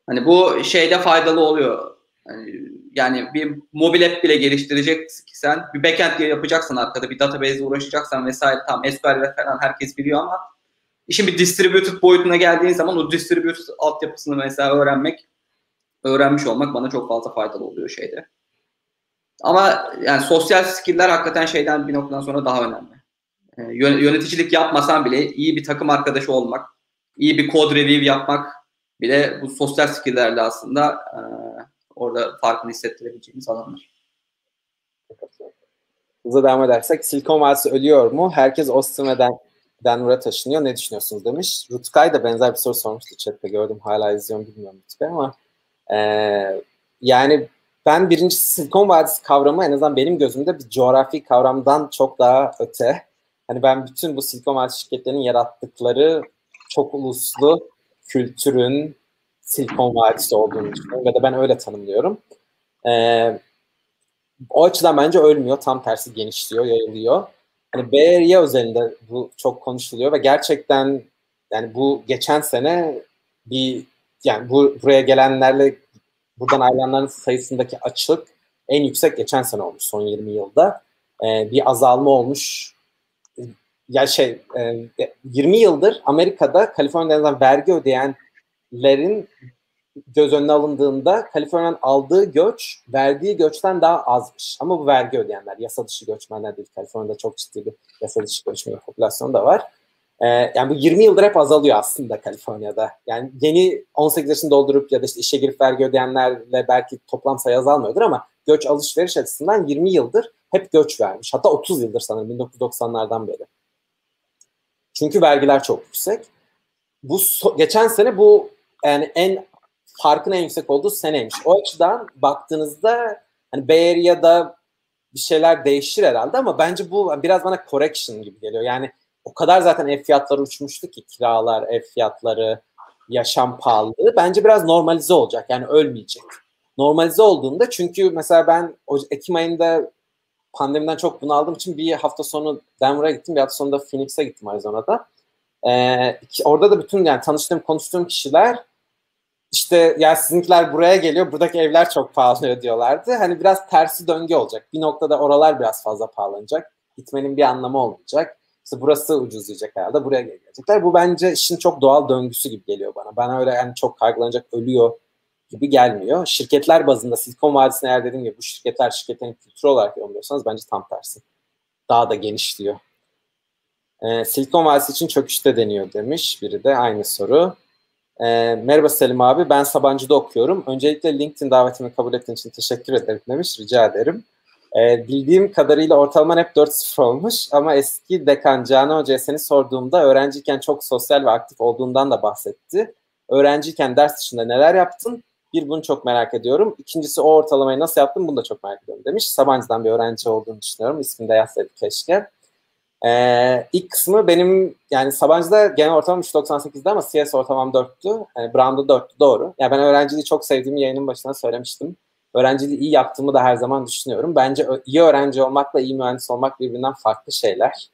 Hani bu şeyde faydalı oluyor. Yani, yani bir mobil app bile geliştireceksen, bir backend yapacaksın arkada, bir database uğraşacaksan vesaire tam SQL falan herkes biliyor ama işin bir distributed boyutuna geldiğin zaman o distributed altyapısını mesela öğrenmek, öğrenmiş olmak bana çok fazla faydalı oluyor şeyde. Ama yani sosyal skill'ler hakikaten şeyden bir noktadan sonra daha önemli. Ee, yöneticilik yapmasan bile iyi bir takım arkadaşı olmak, iyi bir kod review yapmak bile bu sosyal skill'lerle aslında e, orada farkını hissettirebileceğimiz alanlar. Hızla devam edersek Silikon Vadisi ölüyor mu? Herkes Austin ve Denver'a taşınıyor. Ne düşünüyorsunuz demiş. Rutkay da benzer bir soru sormuştu chatte gördüm. Hala izliyorum bilmiyorum Rutkay ama e, yani ben birincisi Silikon Vadisi kavramı en azından benim gözümde bir coğrafi kavramdan çok daha öte. Hani ben bütün bu Silikon Vadisi şirketlerinin yarattıkları çok uluslu kültürün Silikon Vadisi olduğunu düşünüyorum ve de ben öyle tanımlıyorum. Ee, o açıdan bence ölmüyor. Tam tersi genişliyor, yayılıyor. Hani Area özelinde bu çok konuşuluyor ve gerçekten yani bu geçen sene bir yani bu buraya gelenlerle buradan ayrılanların sayısındaki açık en yüksek geçen sene olmuş son 20 yılda. E, bir azalma olmuş. Ya şey e, 20 yıldır Amerika'da Kaliforniya'dan vergi ödeyenlerin göz önüne alındığında Kaliforniya'nın aldığı göç verdiği göçten daha azmış. Ama bu vergi ödeyenler, yasa dışı göçmenler değil. Kaliforniya'da çok ciddi bir yasa dışı göçmen popülasyonu da var. Ee, yani bu 20 yıldır hep azalıyor aslında Kaliforniya'da. Yani yeni 18 yaşını doldurup ya da işte işe girip vergi ödeyenlerle belki toplam sayı azalmıyordur ama göç alışveriş açısından 20 yıldır hep göç vermiş. Hatta 30 yıldır sanırım 1990'lardan beri. Çünkü vergiler çok yüksek. Bu so- geçen sene bu yani en farkın en yüksek olduğu seneymiş. O açıdan baktığınızda hani Bay Area'da bir şeyler değişir herhalde ama bence bu biraz bana correction gibi geliyor. Yani o kadar zaten ev fiyatları uçmuştu ki kiralar, ev fiyatları, yaşam pahalılığı bence biraz normalize olacak. Yani ölmeyecek. Normalize olduğunda çünkü mesela ben Ekim ayında pandemiden çok bunu aldığım için bir hafta sonu Denver'a gittim. Bir hafta sonunda Phoenix'e gittim Arizona'da. Ee, orada da bütün yani tanıştığım, konuştuğum kişiler işte ya sizinkiler buraya geliyor, buradaki evler çok pahalı [laughs] diyorlardı. Hani biraz tersi döngü olacak. Bir noktada oralar biraz fazla pahalanacak. Gitmenin bir anlamı olmayacak. İşte burası ucuzlayacak herhalde, buraya gelecekler. Bu bence işin çok doğal döngüsü gibi geliyor bana. Bana öyle yani çok kaygılanacak, ölüyor gibi gelmiyor. Şirketler bazında Silikon Vadisi'ne eğer dediğim gibi bu şirketler şirketin kültürü olarak yorumluyorsanız bence tam tersi. Daha da genişliyor. Ee, Silikon Vadisi için çöküşte deniyor demiş biri de aynı soru. Ee, merhaba Selim abi ben Sabancı'da okuyorum. Öncelikle LinkedIn davetimi kabul ettiğin için teşekkür ederim demiş. Rica ederim. Ee, bildiğim kadarıyla ortalaman hep 4-0 olmuş ama eski dekan Canan Hoca'ya seni sorduğumda öğrenciyken çok sosyal ve aktif olduğundan da bahsetti. Öğrenciyken ders dışında neler yaptın? Bir bunu çok merak ediyorum. İkincisi o ortalamayı nasıl yaptın bunu da çok merak ediyorum demiş. Sabancı'dan bir öğrenci olduğunu düşünüyorum. İsmini de yazsaydı keşke. Ee, ilk kısmı benim yani Sabancı'da genel ortamım 3.98'de ama CS ortamam 4'tü. Yani Brown'da 4'tü doğru. Yani ben öğrenciliği çok sevdiğimi yayının başına söylemiştim. Öğrenciliği iyi yaptığımı da her zaman düşünüyorum. Bence iyi öğrenci olmakla iyi mühendis olmak birbirinden farklı şeyler.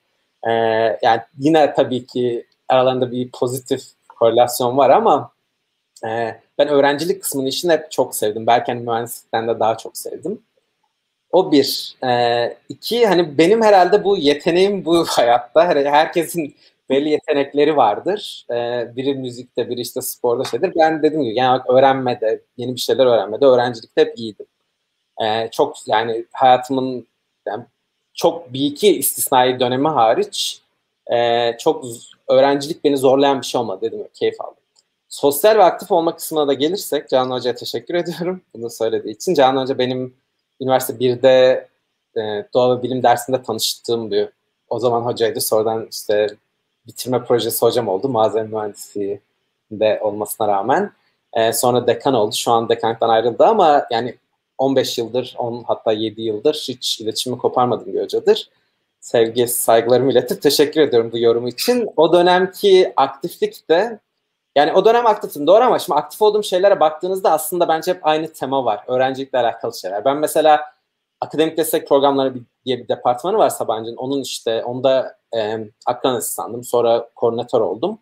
Ee, yani yine tabii ki aralarında bir pozitif korelasyon var ama e, ben öğrencilik kısmını işini hep çok sevdim. Belki hani mühendislikten de daha çok sevdim. O bir. Ee, iki, hani benim herhalde bu yeteneğim bu [laughs] hayatta. Hani herkesin belli yetenekleri vardır. Ee, biri müzikte, biri işte sporda şeydir. Ben dedim gibi yani öğrenmede, yeni bir şeyler öğrenmede, öğrencilikte hep iyiydim. Ee, çok yani hayatımın yani çok bir iki istisnai dönemi hariç e, çok öğrencilik beni zorlayan bir şey olmadı dedim. Keyif aldım. Sosyal ve aktif olma kısmına da gelirsek Canan Hoca'ya teşekkür [laughs] ediyorum bunu söylediği için. Canan Hoca benim üniversite 1'de e, doğa ve bilim dersinde tanıştığım bir o zaman hocaydı. Sonradan işte bitirme projesi hocam oldu. Malzeme mühendisliği de olmasına rağmen. E, sonra dekan oldu. Şu an dekanlıktan ayrıldı ama yani 15 yıldır, 10 hatta 7 yıldır hiç iletişimi koparmadığım bir hocadır. Sevgi, saygılarımı iletip teşekkür ediyorum bu yorumu için. O dönemki aktiflik de yani o dönem aktiftim doğru ama şimdi aktif olduğum şeylere baktığınızda aslında bence hep aynı tema var. Öğrencilikle alakalı şeyler. Ben mesela akademik destek programları diye bir departmanı var Sabancı'nın. Onun işte onda e, akran asistandım. Sonra koordinatör oldum.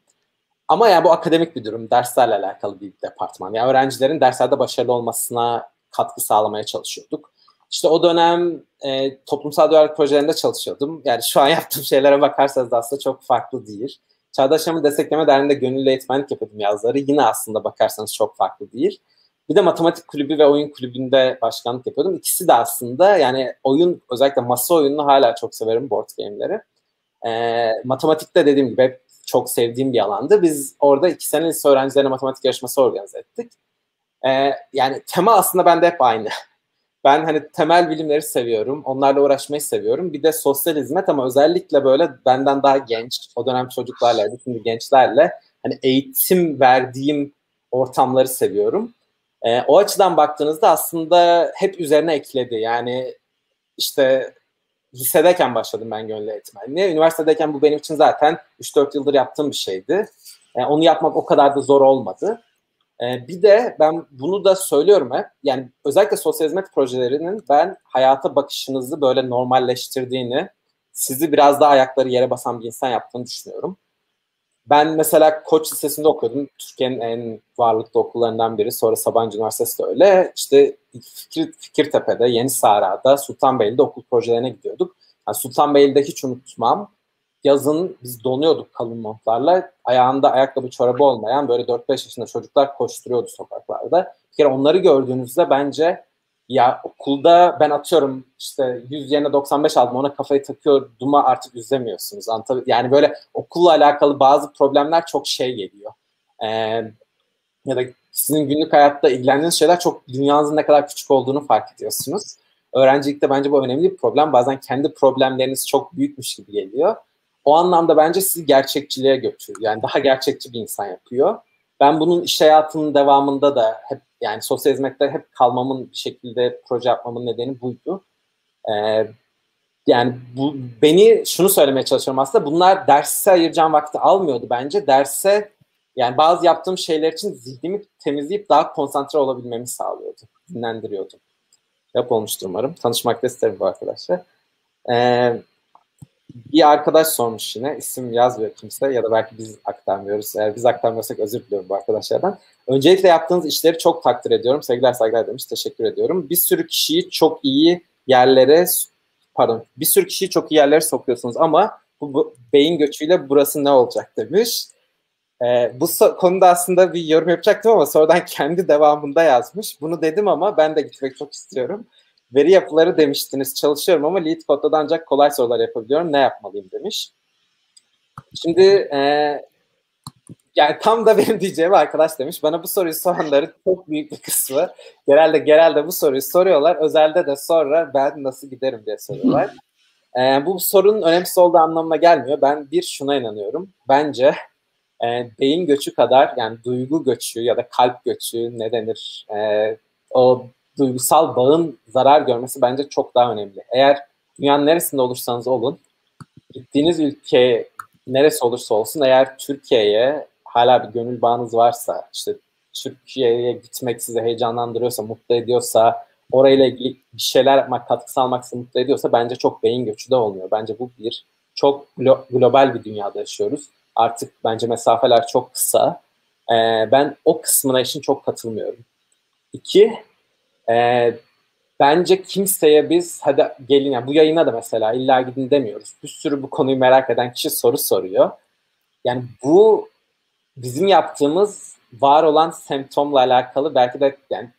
Ama yani bu akademik bir durum. Derslerle alakalı bir departman. Yani öğrencilerin derslerde başarılı olmasına katkı sağlamaya çalışıyorduk. İşte o dönem e, toplumsal duyarlılık projelerinde çalışıyordum. Yani şu an yaptığım şeylere bakarsanız da aslında çok farklı değil. Çağdaş Yaşamı Destekleme Derneği'nde gönüllü eğitmenlik yapıyordum yazları. Yine aslında bakarsanız çok farklı değil. Bir de matematik kulübü ve oyun kulübünde başkanlık yapıyordum. İkisi de aslında yani oyun özellikle masa oyununu hala çok severim board game'leri. Ee, matematikte dediğim gibi hep çok sevdiğim bir alandı. Biz orada iki sene lise öğrencilerine matematik yarışması organize ettik. Ee, yani tema aslında bende hep aynı. [laughs] Ben hani temel bilimleri seviyorum. Onlarla uğraşmayı seviyorum. Bir de sosyal hizmet ama özellikle böyle benden daha genç, o dönem çocuklarla, şimdi gençlerle hani eğitim verdiğim ortamları seviyorum. E, o açıdan baktığınızda aslında hep üzerine ekledi. Yani işte lisedeyken başladım ben gönüllü eğitmenliğe. Üniversitedeyken bu benim için zaten 3-4 yıldır yaptığım bir şeydi. Yani onu yapmak o kadar da zor olmadı. Ee, bir de ben bunu da söylüyorum hep. Yani özellikle sosyal hizmet projelerinin ben hayata bakışınızı böyle normalleştirdiğini, sizi biraz daha ayakları yere basan bir insan yaptığını düşünüyorum. Ben mesela Koç Lisesi'nde okuyordum. Türkiye'nin en varlıklı okullarından biri. Sonra Sabancı Üniversitesi de öyle. İşte Fikir, Fikirtepe'de, Yeni Sahra'da, Sultanbeyli'de okul projelerine gidiyorduk. Yani Sultanbeyli'de hiç unutmam yazın biz donuyorduk kalın montlarla. Ayağında ayakkabı çorabı olmayan böyle 4-5 yaşında çocuklar koşturuyordu sokaklarda. Bir kere onları gördüğünüzde bence ya okulda ben atıyorum işte 100 yerine 95 aldım ona kafayı takıyordum artık üzemiyorsunuz. Antabil yani böyle okulla alakalı bazı problemler çok şey geliyor. Ee, ya da sizin günlük hayatta ilgilendiğiniz şeyler çok dünyanızın ne kadar küçük olduğunu fark ediyorsunuz. Öğrencilikte bence bu önemli bir problem. Bazen kendi problemleriniz çok büyükmüş gibi geliyor. O anlamda bence sizi gerçekçiliğe götürüyor. Yani daha gerçekçi bir insan yapıyor. Ben bunun iş hayatının devamında da hep yani sosyal hizmette hep kalmamın bir şekilde proje yapmamın nedeni buydu. Ee, yani bu beni şunu söylemeye çalışıyorum aslında bunlar derse ayıracağım vakti almıyordu bence. Derse yani bazı yaptığım şeyler için zihnimi temizleyip daha konsantre olabilmemi sağlıyordu. Dinlendiriyordu. Yap olmuştur umarım. Tanışmak da isterim bu arkadaşlar. Ee, bir arkadaş sormuş yine. isim yazmıyor kimse ya da belki biz aktarmıyoruz. Eğer biz aktarmıyorsak özür diliyorum bu arkadaşlardan. Öncelikle yaptığınız işleri çok takdir ediyorum. Sevgiler saygılar demiş. Teşekkür ediyorum. Bir sürü kişiyi çok iyi yerlere pardon bir sürü kişiyi çok iyi yerlere sokuyorsunuz ama bu, bu beyin göçüyle burası ne olacak demiş. Ee, bu so- konuda aslında bir yorum yapacaktım ama sonradan [laughs] kendi devamında yazmış. Bunu dedim ama ben de gitmek çok istiyorum. Veri yapıları demiştiniz. Çalışıyorum ama lead code'da ancak kolay sorular yapabiliyorum. Ne yapmalıyım demiş. Şimdi e, yani tam da benim diyeceğim arkadaş demiş. Bana bu soruyu soranların çok büyük bir kısmı genelde genelde bu soruyu soruyorlar. Özelde de sonra ben nasıl giderim diye soruyorlar. E, bu sorunun önemsiz olduğu anlamına gelmiyor. Ben bir şuna inanıyorum. Bence e, beyin göçü kadar yani duygu göçü ya da kalp göçü ne denir e, o duygusal bağın zarar görmesi bence çok daha önemli. Eğer dünyanın neresinde olursanız olun gittiğiniz ülke neresi olursa olsun eğer Türkiye'ye hala bir gönül bağınız varsa işte Türkiye'ye gitmek sizi heyecanlandırıyorsa, mutlu ediyorsa, orayla ilgili bir şeyler yapmak, katkı sağlamak sizi mutlu ediyorsa bence çok beyin göçü de olmuyor. Bence bu bir çok glo- global bir dünyada yaşıyoruz. Artık bence mesafeler çok kısa. Ee, ben o kısmına işin çok katılmıyorum. İki, e, bence kimseye biz hadi gelin yani bu yayına da mesela illa gidin demiyoruz. Bir sürü bu konuyu merak eden kişi soru soruyor. Yani bu bizim yaptığımız var olan semptomla alakalı belki de yani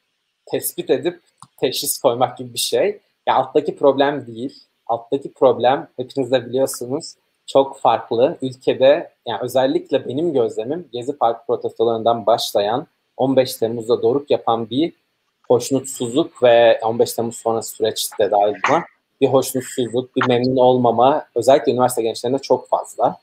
tespit edip teşhis koymak gibi bir şey. Yani alttaki problem değil. Alttaki problem hepiniz de biliyorsunuz çok farklı. Ülkede yani özellikle benim gözlemim Gezi Park protestolarından başlayan 15 Temmuz'da doruk yapan bir hoşnutsuzluk ve 15 Temmuz sonrası süreçte dahil buna bir hoşnutsuzluk, bir memnun olmama özellikle üniversite gençlerinde çok fazla.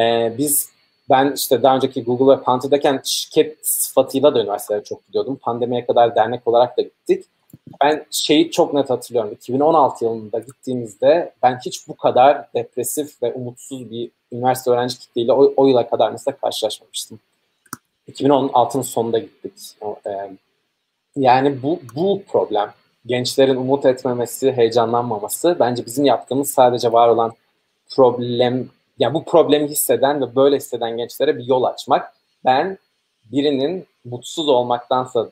Ee, biz ben işte daha önceki Google ve Panther'dayken şirket sıfatıyla da üniversitelere çok gidiyordum. Pandemiye kadar dernek olarak da gittik. Ben şeyi çok net hatırlıyorum. 2016 yılında gittiğimizde ben hiç bu kadar depresif ve umutsuz bir üniversite öğrenci kitleyle o, o yıla kadar mesela karşılaşmamıştım. 2016'nın sonunda gittik. Yani bu, bu problem. Gençlerin umut etmemesi, heyecanlanmaması bence bizim yaptığımız sadece var olan problem yani bu problemi hisseden ve böyle hisseden gençlere bir yol açmak. Ben birinin mutsuz olmaktansa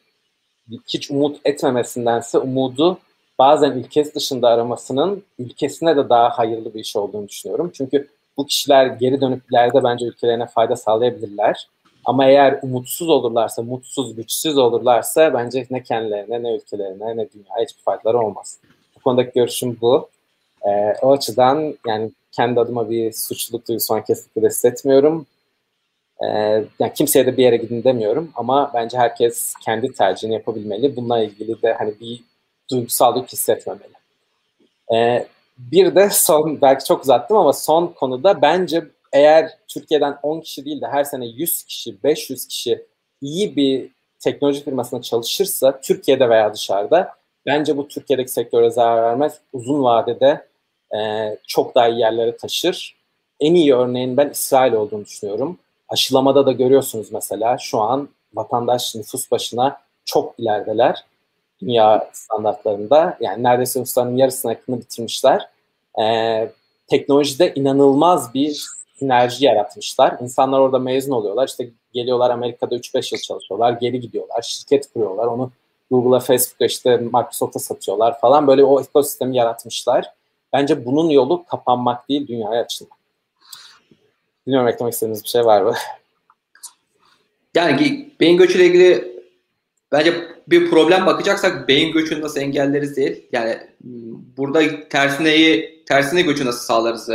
hiç umut etmemesindense umudu bazen ülkesi dışında aramasının ülkesine de daha hayırlı bir iş olduğunu düşünüyorum. Çünkü bu kişiler geri dönüp ileride bence ülkelerine fayda sağlayabilirler. Ama eğer umutsuz olurlarsa, mutsuz, güçsüz olurlarsa bence ne kendilerine, ne ülkelerine, ne dünyaya hiçbir faydaları olmaz. Bu konudaki görüşüm bu. Ee, o açıdan yani kendi adıma bir suçluluk duygusu kesinlikle hissetmiyorum. Ee, yani kimseye de bir yere gidin demiyorum ama bence herkes kendi tercihini yapabilmeli. Bununla ilgili de hani bir duygusallık hissetmemeli. Ee, bir de son, belki çok uzattım ama son konuda bence eğer Türkiye'den 10 kişi değil de her sene 100 kişi, 500 kişi iyi bir teknoloji firmasında çalışırsa Türkiye'de veya dışarıda bence bu Türkiye'deki sektöre zarar vermez. Uzun vadede çok daha iyi yerlere taşır. En iyi örneğin ben İsrail olduğunu düşünüyorum. Aşılamada da görüyorsunuz mesela şu an vatandaş nüfus başına çok ilerideler dünya standartlarında. Yani neredeyse nüfusların yarısına yakını bitirmişler. Ee, teknolojide inanılmaz bir sinerji yaratmışlar. İnsanlar orada mezun oluyorlar. İşte geliyorlar Amerika'da 3-5 yıl çalışıyorlar. Geri gidiyorlar. Şirket kuruyorlar. Onu Google'a, Facebook'a işte Microsoft'a satıyorlar falan. Böyle o ekosistemi yaratmışlar. Bence bunun yolu kapanmak değil, dünyaya açılmak. Bilmiyorum eklemek istediğiniz bir şey var mı? Yani beyin göçüyle ilgili bence bir problem bakacaksak beyin göçünü nasıl engelleriz değil. Yani burada tersineyi, tersine göçü nasıl sağlarız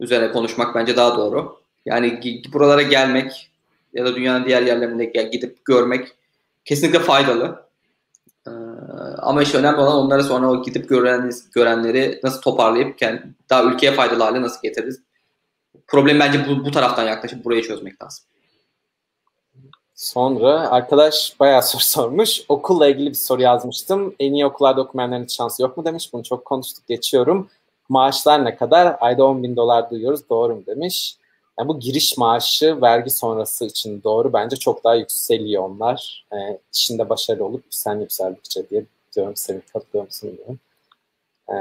üzerine konuşmak bence daha doğru. Yani buralara gelmek ya da dünyanın diğer yerlerine gidip görmek kesinlikle faydalı. Ee, ama işte önemli olan onlara sonra o gidip gören, görenleri nasıl toparlayıp kendi, daha ülkeye faydalı hale nasıl getiririz? Problem bence bu, bu taraftan yaklaşıp burayı çözmek lazım. Sonra arkadaş bayağı soru [laughs] sormuş. Okulla ilgili bir soru yazmıştım. En iyi okullarda okumayanların şansı yok mu demiş. Bunu çok konuştuk geçiyorum. Maaşlar ne kadar? Ayda 10 bin dolar duyuyoruz. Doğru mu demiş. Yani bu giriş maaşı vergi sonrası için doğru. Bence çok daha yükseliyor onlar. E, işinde başarılı olup sen yükseldikçe diye diyorum. Senin katılıyor musun diyorum. E,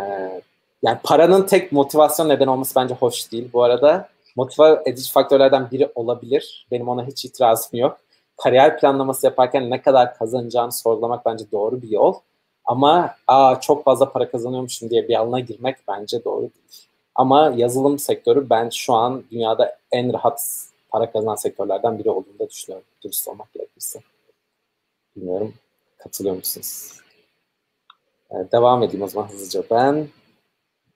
yani paranın tek motivasyon neden olması bence hoş değil. Bu arada motive edici faktörlerden biri olabilir. Benim ona hiç itirazım yok. Kariyer planlaması yaparken ne kadar kazanacağını sorgulamak bence doğru bir yol. Ama aa çok fazla para kazanıyormuşum diye bir alana girmek bence doğru değil. Ama yazılım sektörü ben şu an dünyada en rahat para kazanan sektörlerden biri olduğunu da düşünüyorum. Dürüst olmak gerekirse. Bilmiyorum. Katılıyor musunuz? Ee, devam edeyim o zaman hızlıca ben.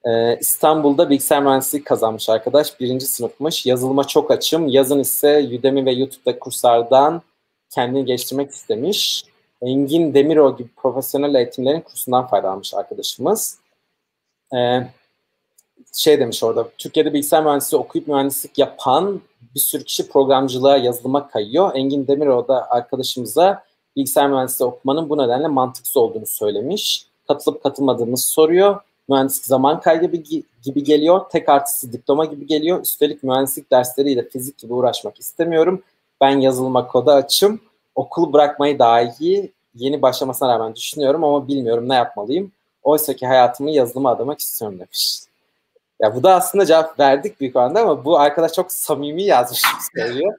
Ee, İstanbul'da bilgisayar mühendisliği kazanmış arkadaş. Birinci sınıfmış. Yazılıma çok açım. Yazın ise Udemy ve YouTube'da kurslardan kendini geliştirmek istemiş. Engin Demiro gibi profesyonel eğitimlerin kursundan faydalanmış arkadaşımız. Ee, şey demiş orada, Türkiye'de bilgisayar mühendisliği okuyup mühendislik yapan bir sürü kişi programcılığa, yazılıma kayıyor. Engin Demiro da arkadaşımıza bilgisayar mühendisliği okumanın bu nedenle mantıksız olduğunu söylemiş. Katılıp katılmadığımızı soruyor. Mühendislik zaman kaybı gibi geliyor. Tek artısı diploma gibi geliyor. Üstelik mühendislik dersleriyle fizik gibi uğraşmak istemiyorum. Ben yazılıma koda açım. Okulu bırakmayı dahi yeni başlamasına rağmen düşünüyorum ama bilmiyorum ne yapmalıyım. Oysa ki hayatımı yazılıma adamak istiyorum demiş. Ya bu da aslında cevap verdik büyük oranda ama bu arkadaş çok samimi yazmış söylüyor.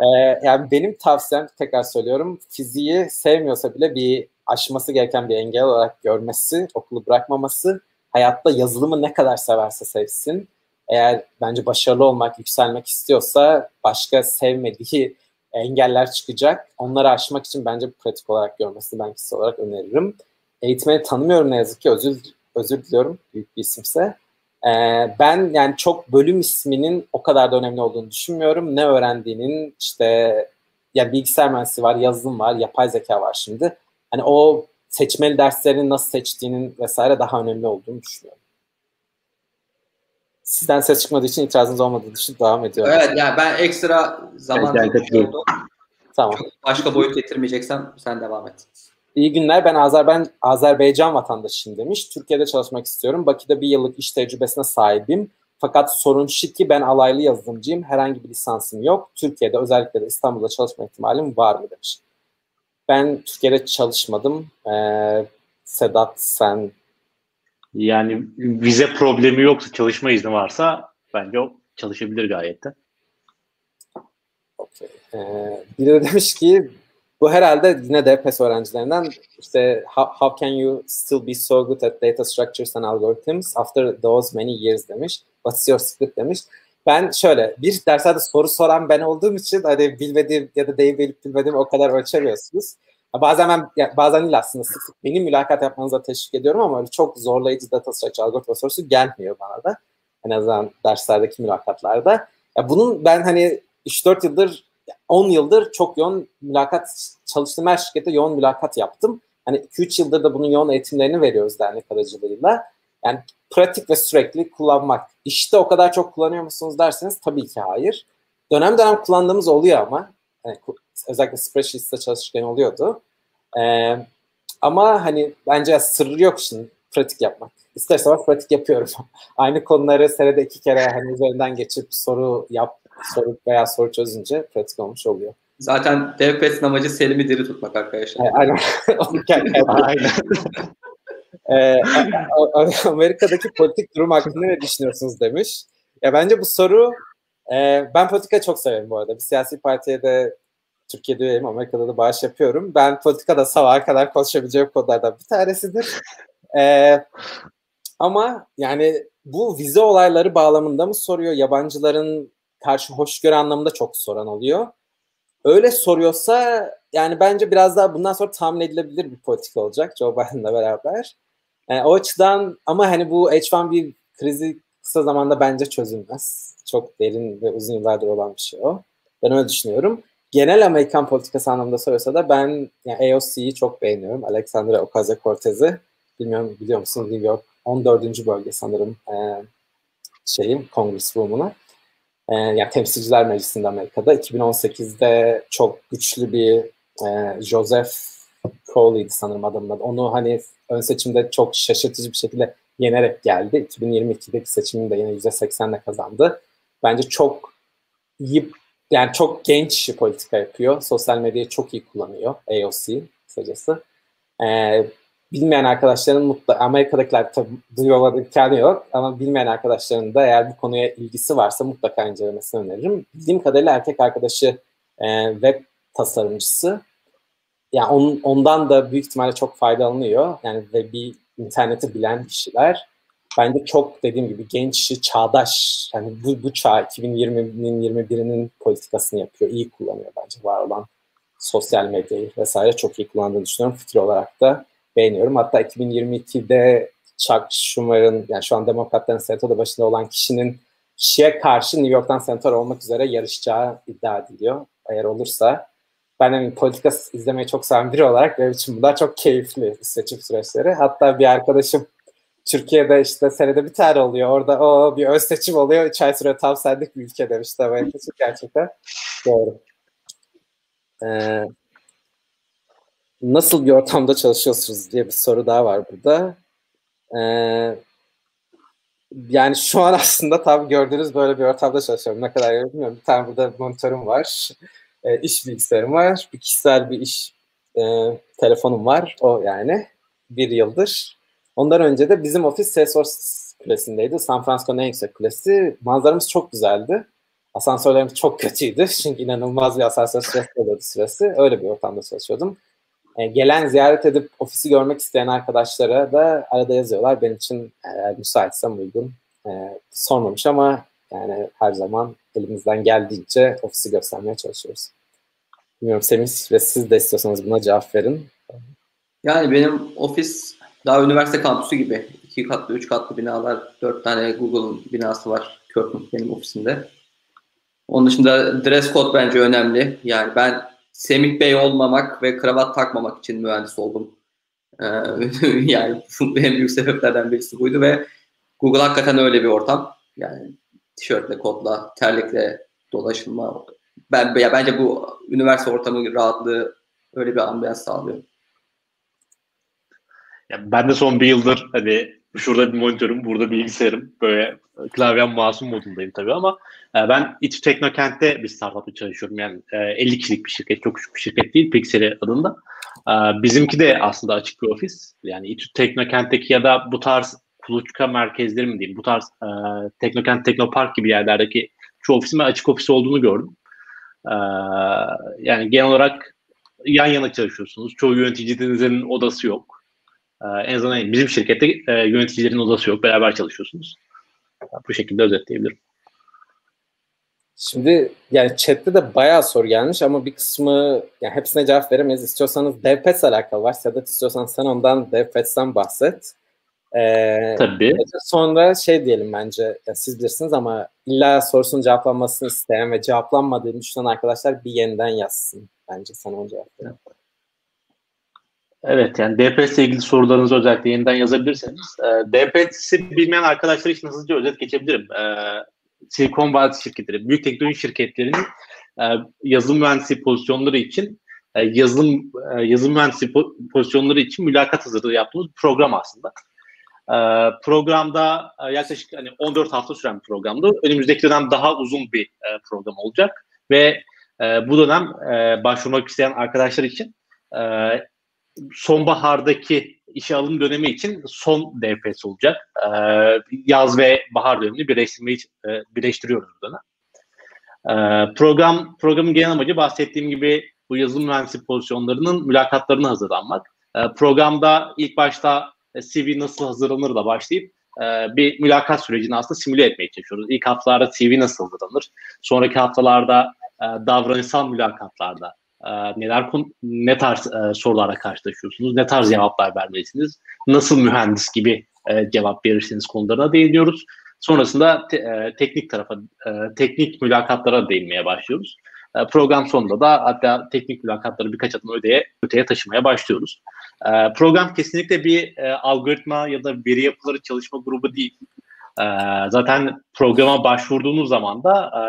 Ee, yani benim tavsiyem tekrar söylüyorum fiziği sevmiyorsa bile bir aşması gereken bir engel olarak görmesi, okulu bırakmaması, hayatta yazılımı ne kadar severse sevsin. Eğer bence başarılı olmak, yükselmek istiyorsa başka sevmediği engeller çıkacak. Onları aşmak için bence pratik olarak görmesini ben kişisel olarak öneririm. Eğitmeni tanımıyorum ne yazık ki özür, özür diliyorum büyük bir isimse. Ee, ben yani çok bölüm isminin o kadar da önemli olduğunu düşünmüyorum. Ne öğrendiğinin işte ya bilgisayar mühendisliği var, yazılım var, yapay zeka var şimdi. Hani o seçmeli derslerini nasıl seçtiğinin vesaire daha önemli olduğunu düşünüyorum. Sizden ses çıkmadığı için itirazınız olmadığı için devam ediyorum. Evet yani ben ekstra zaman evet, Tamam. Başka boyut getirmeyeceksen sen devam et. İyi günler. Ben Azerbaycan, Azerbaycan vatandaşıyım demiş. Türkiye'de çalışmak istiyorum. Bakü'de bir yıllık iş tecrübesine sahibim. Fakat sorun şu ki ben alaylı yazılımcıyım. Herhangi bir lisansım yok. Türkiye'de özellikle de İstanbul'da çalışma ihtimalim var mı demiş. Ben Türkiye'de çalışmadım. Ee, Sedat sen yani vize problemi yoksa çalışma izni varsa bence o çalışabilir gayet de. Okay. Ee, biri de demiş ki bu herhalde yine de PES öğrencilerinden işte how, how can you still be so good at data structures and algorithms after those many years demiş. What's your secret demiş. Ben şöyle bir derslerde soru soran ben olduğum için hani bilmediğim ya da değil bilip bilmediğim o kadar ölçemiyorsunuz. Bazen ben bazen değil aslında sık sık benim mülakat yapmanıza teşvik ediyorum ama çok zorlayıcı data structure algoritma sorusu gelmiyor bana da. En azından derslerdeki mülakatlarda. Ya bunun ben hani 3-4 yıldır 10 yıldır çok yoğun mülakat çalıştığım her şirkette yoğun mülakat yaptım. Hani 2-3 yıldır da bunun yoğun eğitimlerini veriyoruz dernek aracılığıyla. Yani pratik ve sürekli kullanmak. İşte o kadar çok kullanıyor musunuz derseniz tabii ki hayır. Dönem dönem kullandığımız oluyor ama yani özellikle spreadsheet'te çalışırken oluyordu. Ee, ama hani bence sırrı yok şimdi pratik yapmak. İsterseniz pratik yapıyorum. [laughs] Aynı konuları senede iki kere hani üzerinden geçip soru yap soru veya soru çözünce pratik olmuş oluyor. Zaten DevPet'in amacı Selim'i diri tutmak arkadaşlar. Aynen. [laughs] Aynen. [laughs] ee, Amerika'daki politik durum hakkında ne düşünüyorsunuz demiş. Ya bence bu soru e, ben politika çok severim bu arada. Bir siyasi partiye de Türkiye'de üyeyim, Amerika'da da bağış yapıyorum. Ben politikada sabaha kadar konuşabileceğim konulardan bir tanesidir. Ee, ama yani bu vize olayları bağlamında mı soruyor? Yabancıların karşı hoşgörü anlamında çok soran oluyor. Öyle soruyorsa yani bence biraz daha bundan sonra tahmin edilebilir bir politik olacak Joe Biden'la beraber. Yani o açıdan ama hani bu H1B krizi kısa zamanda bence çözülmez. Çok derin ve uzun yıllardır olan bir şey o. Ben öyle düşünüyorum. Genel Amerikan politikası anlamında soruyorsa da ben yani AOC'yi çok beğeniyorum. Alexandria Ocasio-Cortez'i. Bilmiyorum biliyor musun New York 14. bölge sanırım e, şeyim Congresswoman'ı. E, yani Temsilciler Meclisi'nde Amerika'da 2018'de çok güçlü bir e, Joseph Crowley'di sanırım adamın adı. Onu hani ön seçimde çok şaşırtıcı bir şekilde yenerek geldi. 2022'deki seçiminde yine %80'le kazandı. Bence çok iyi yani çok genç politika yapıyor. Sosyal medyayı çok iyi kullanıyor. AOC kısacası. Ee, bilmeyen arkadaşların mutlu Amerika'dakiler tabii duyuyorlar imkanı yok ama bilmeyen arkadaşların da eğer bu konuya ilgisi varsa mutlaka incelemesini öneririm. Bildiğim kadarıyla erkek arkadaşı e, web tasarımcısı. Yani on, ondan da büyük ihtimalle çok faydalanıyor. Yani ve bir interneti bilen kişiler. Bence çok dediğim gibi genç, çağdaş, yani bu, bu çağ 2020'nin 21'inin politikasını yapıyor. iyi kullanıyor bence var olan sosyal medyayı vesaire çok iyi kullandığını düşünüyorum. Fikir olarak da beğeniyorum. Hatta 2022'de Chuck Schumer'ın yani şu an Demokratların senatoda başında olan kişinin kişiye karşı New York'tan senatör olmak üzere yarışacağı iddia ediliyor. Eğer olursa ben hani politika izlemeyi çok seven biri olarak benim için bunlar çok keyifli seçim süreçleri. Hatta bir arkadaşım Türkiye'de işte senede bir tane oluyor. Orada o bir öz seçim oluyor. Üç ay süre tam sendik bir ülke demişti Amerika için gerçekten doğru. Ee, nasıl bir ortamda çalışıyorsunuz diye bir soru daha var burada. Ee, yani şu an aslında tabii gördüğünüz böyle bir ortamda çalışıyorum. Ne kadar bilmiyorum. Bir tane burada monitörüm var. E, iş bilgisayarım var. Bir kişisel bir iş e, telefonum var. O yani bir yıldır. Ondan önce de bizim ofis Salesforce kulesindeydi. San Francisco'nun en yüksek kulesi. Manzaramız çok güzeldi. Asansörlerimiz çok kötüydü. [laughs] Çünkü inanılmaz bir asansör süresi oluyordu süresi. Öyle bir ortamda çalışıyordum. E, gelen ziyaret edip ofisi görmek isteyen arkadaşlara da arada yazıyorlar. Benim için eğer müsaitsem uygun. E, sormamış ama yani her zaman elimizden geldiğince ofisi göstermeye çalışıyoruz. Bilmiyorum Semih ve siz de istiyorsanız buna cevap verin. Yani benim ofis daha üniversite kampüsü gibi. iki katlı, üç katlı binalar, dört tane Google binası var Kirkland benim ofisimde. Onun dışında dress code bence önemli. Yani ben Semih Bey olmamak ve kravat takmamak için mühendis oldum. Ee, [laughs] yani en büyük sebeplerden birisi buydu ve Google hakikaten öyle bir ortam. Yani tişörtle, kotla, terlikle dolaşılma. Ben ya bence bu üniversite ortamı rahatlığı öyle bir ambiyans sağlıyor. Ya ben de son bir yıldır hani şurada bir monitörüm, burada bilgisayarım, böyle klavyem masum modundayım tabii ama e, ben İTÜ Teknokent'te bir startup'ta çalışıyorum. Yani e, 50 kişilik bir şirket, çok küçük bir şirket değil, Pixel'i adında. E, bizimki de aslında açık bir ofis. Yani İTÜ Teknokent'teki ya da bu tarz kuluçka merkezleri mi diyeyim, bu tarz e, Teknokent, Teknopark gibi yerlerdeki çoğu ofisin açık ofis olduğunu gördüm. E, yani genel olarak yan yana çalışıyorsunuz. Çoğu yöneticilerinizin odası yok. E, en azından bizim şirkette e, yöneticilerin odası yok. Beraber çalışıyorsunuz. Bu şekilde özetleyebilirim. Şimdi yani chatte de bayağı soru gelmiş ama bir kısmı yani hepsine cevap veremeyiz. İstiyorsanız DevPets alakalı var. Sedat istiyorsan sen ondan DevPets'ten bahset. Ee, Tabii. Sonra şey diyelim bence, ya siz bilirsiniz ama illa sorusunun cevaplanmasını isteyen ve cevaplanmadığını düşünen arkadaşlar bir yeniden yazsın. Bence sana onu cevap verin. Evet yani DPS ile ilgili sorularınızı özellikle yeniden yazabilirseniz. E, DPS'i bilmeyen arkadaşlar için hızlıca özet geçebilirim. E, Silicon Valley şirketleri, büyük teknoloji şirketlerinin e, yazılım mühendisi pozisyonları için e, yazılım e, yazılım mühendisi pozisyonları için mülakat hazırlığı yaptığımız program aslında. E, programda e, yaklaşık hani 14 hafta süren bir programdı. Önümüzdeki dönem daha uzun bir e, program olacak ve e, bu dönem e, başvurmak isteyen arkadaşlar için e, sonbahardaki işe alım dönemi için son DPS olacak. E, yaz ve bahar dönemini birleştirmeyi e, birleştiriyoruz burada. E, program programın genel amacı bahsettiğim gibi bu yazılım mühendisi pozisyonlarının mülakatlarını hazırlanmak. E, programda ilk başta e, CV nasıl hazırlanır da başlayıp e, bir mülakat sürecini aslında simüle etmeye çalışıyoruz. İlk haftalarda CV nasıl hazırlanır? Sonraki haftalarda e, davranışsal mülakatlarda e, neler ne tarz e, sorulara karşılaşıyorsunuz? Ne tarz cevaplar vermelisiniz? Nasıl mühendis gibi e, cevap verirsiniz konularına değiniyoruz. Sonrasında te, e, teknik tarafa, e, teknik mülakatlara değinmeye başlıyoruz. E, program sonunda da hatta teknik mülakatları birkaç adım öteye, öteye taşımaya başlıyoruz. E, program kesinlikle bir e, algoritma ya da veri yapıları çalışma grubu değil. E, zaten programa başvurduğunuz zaman da e,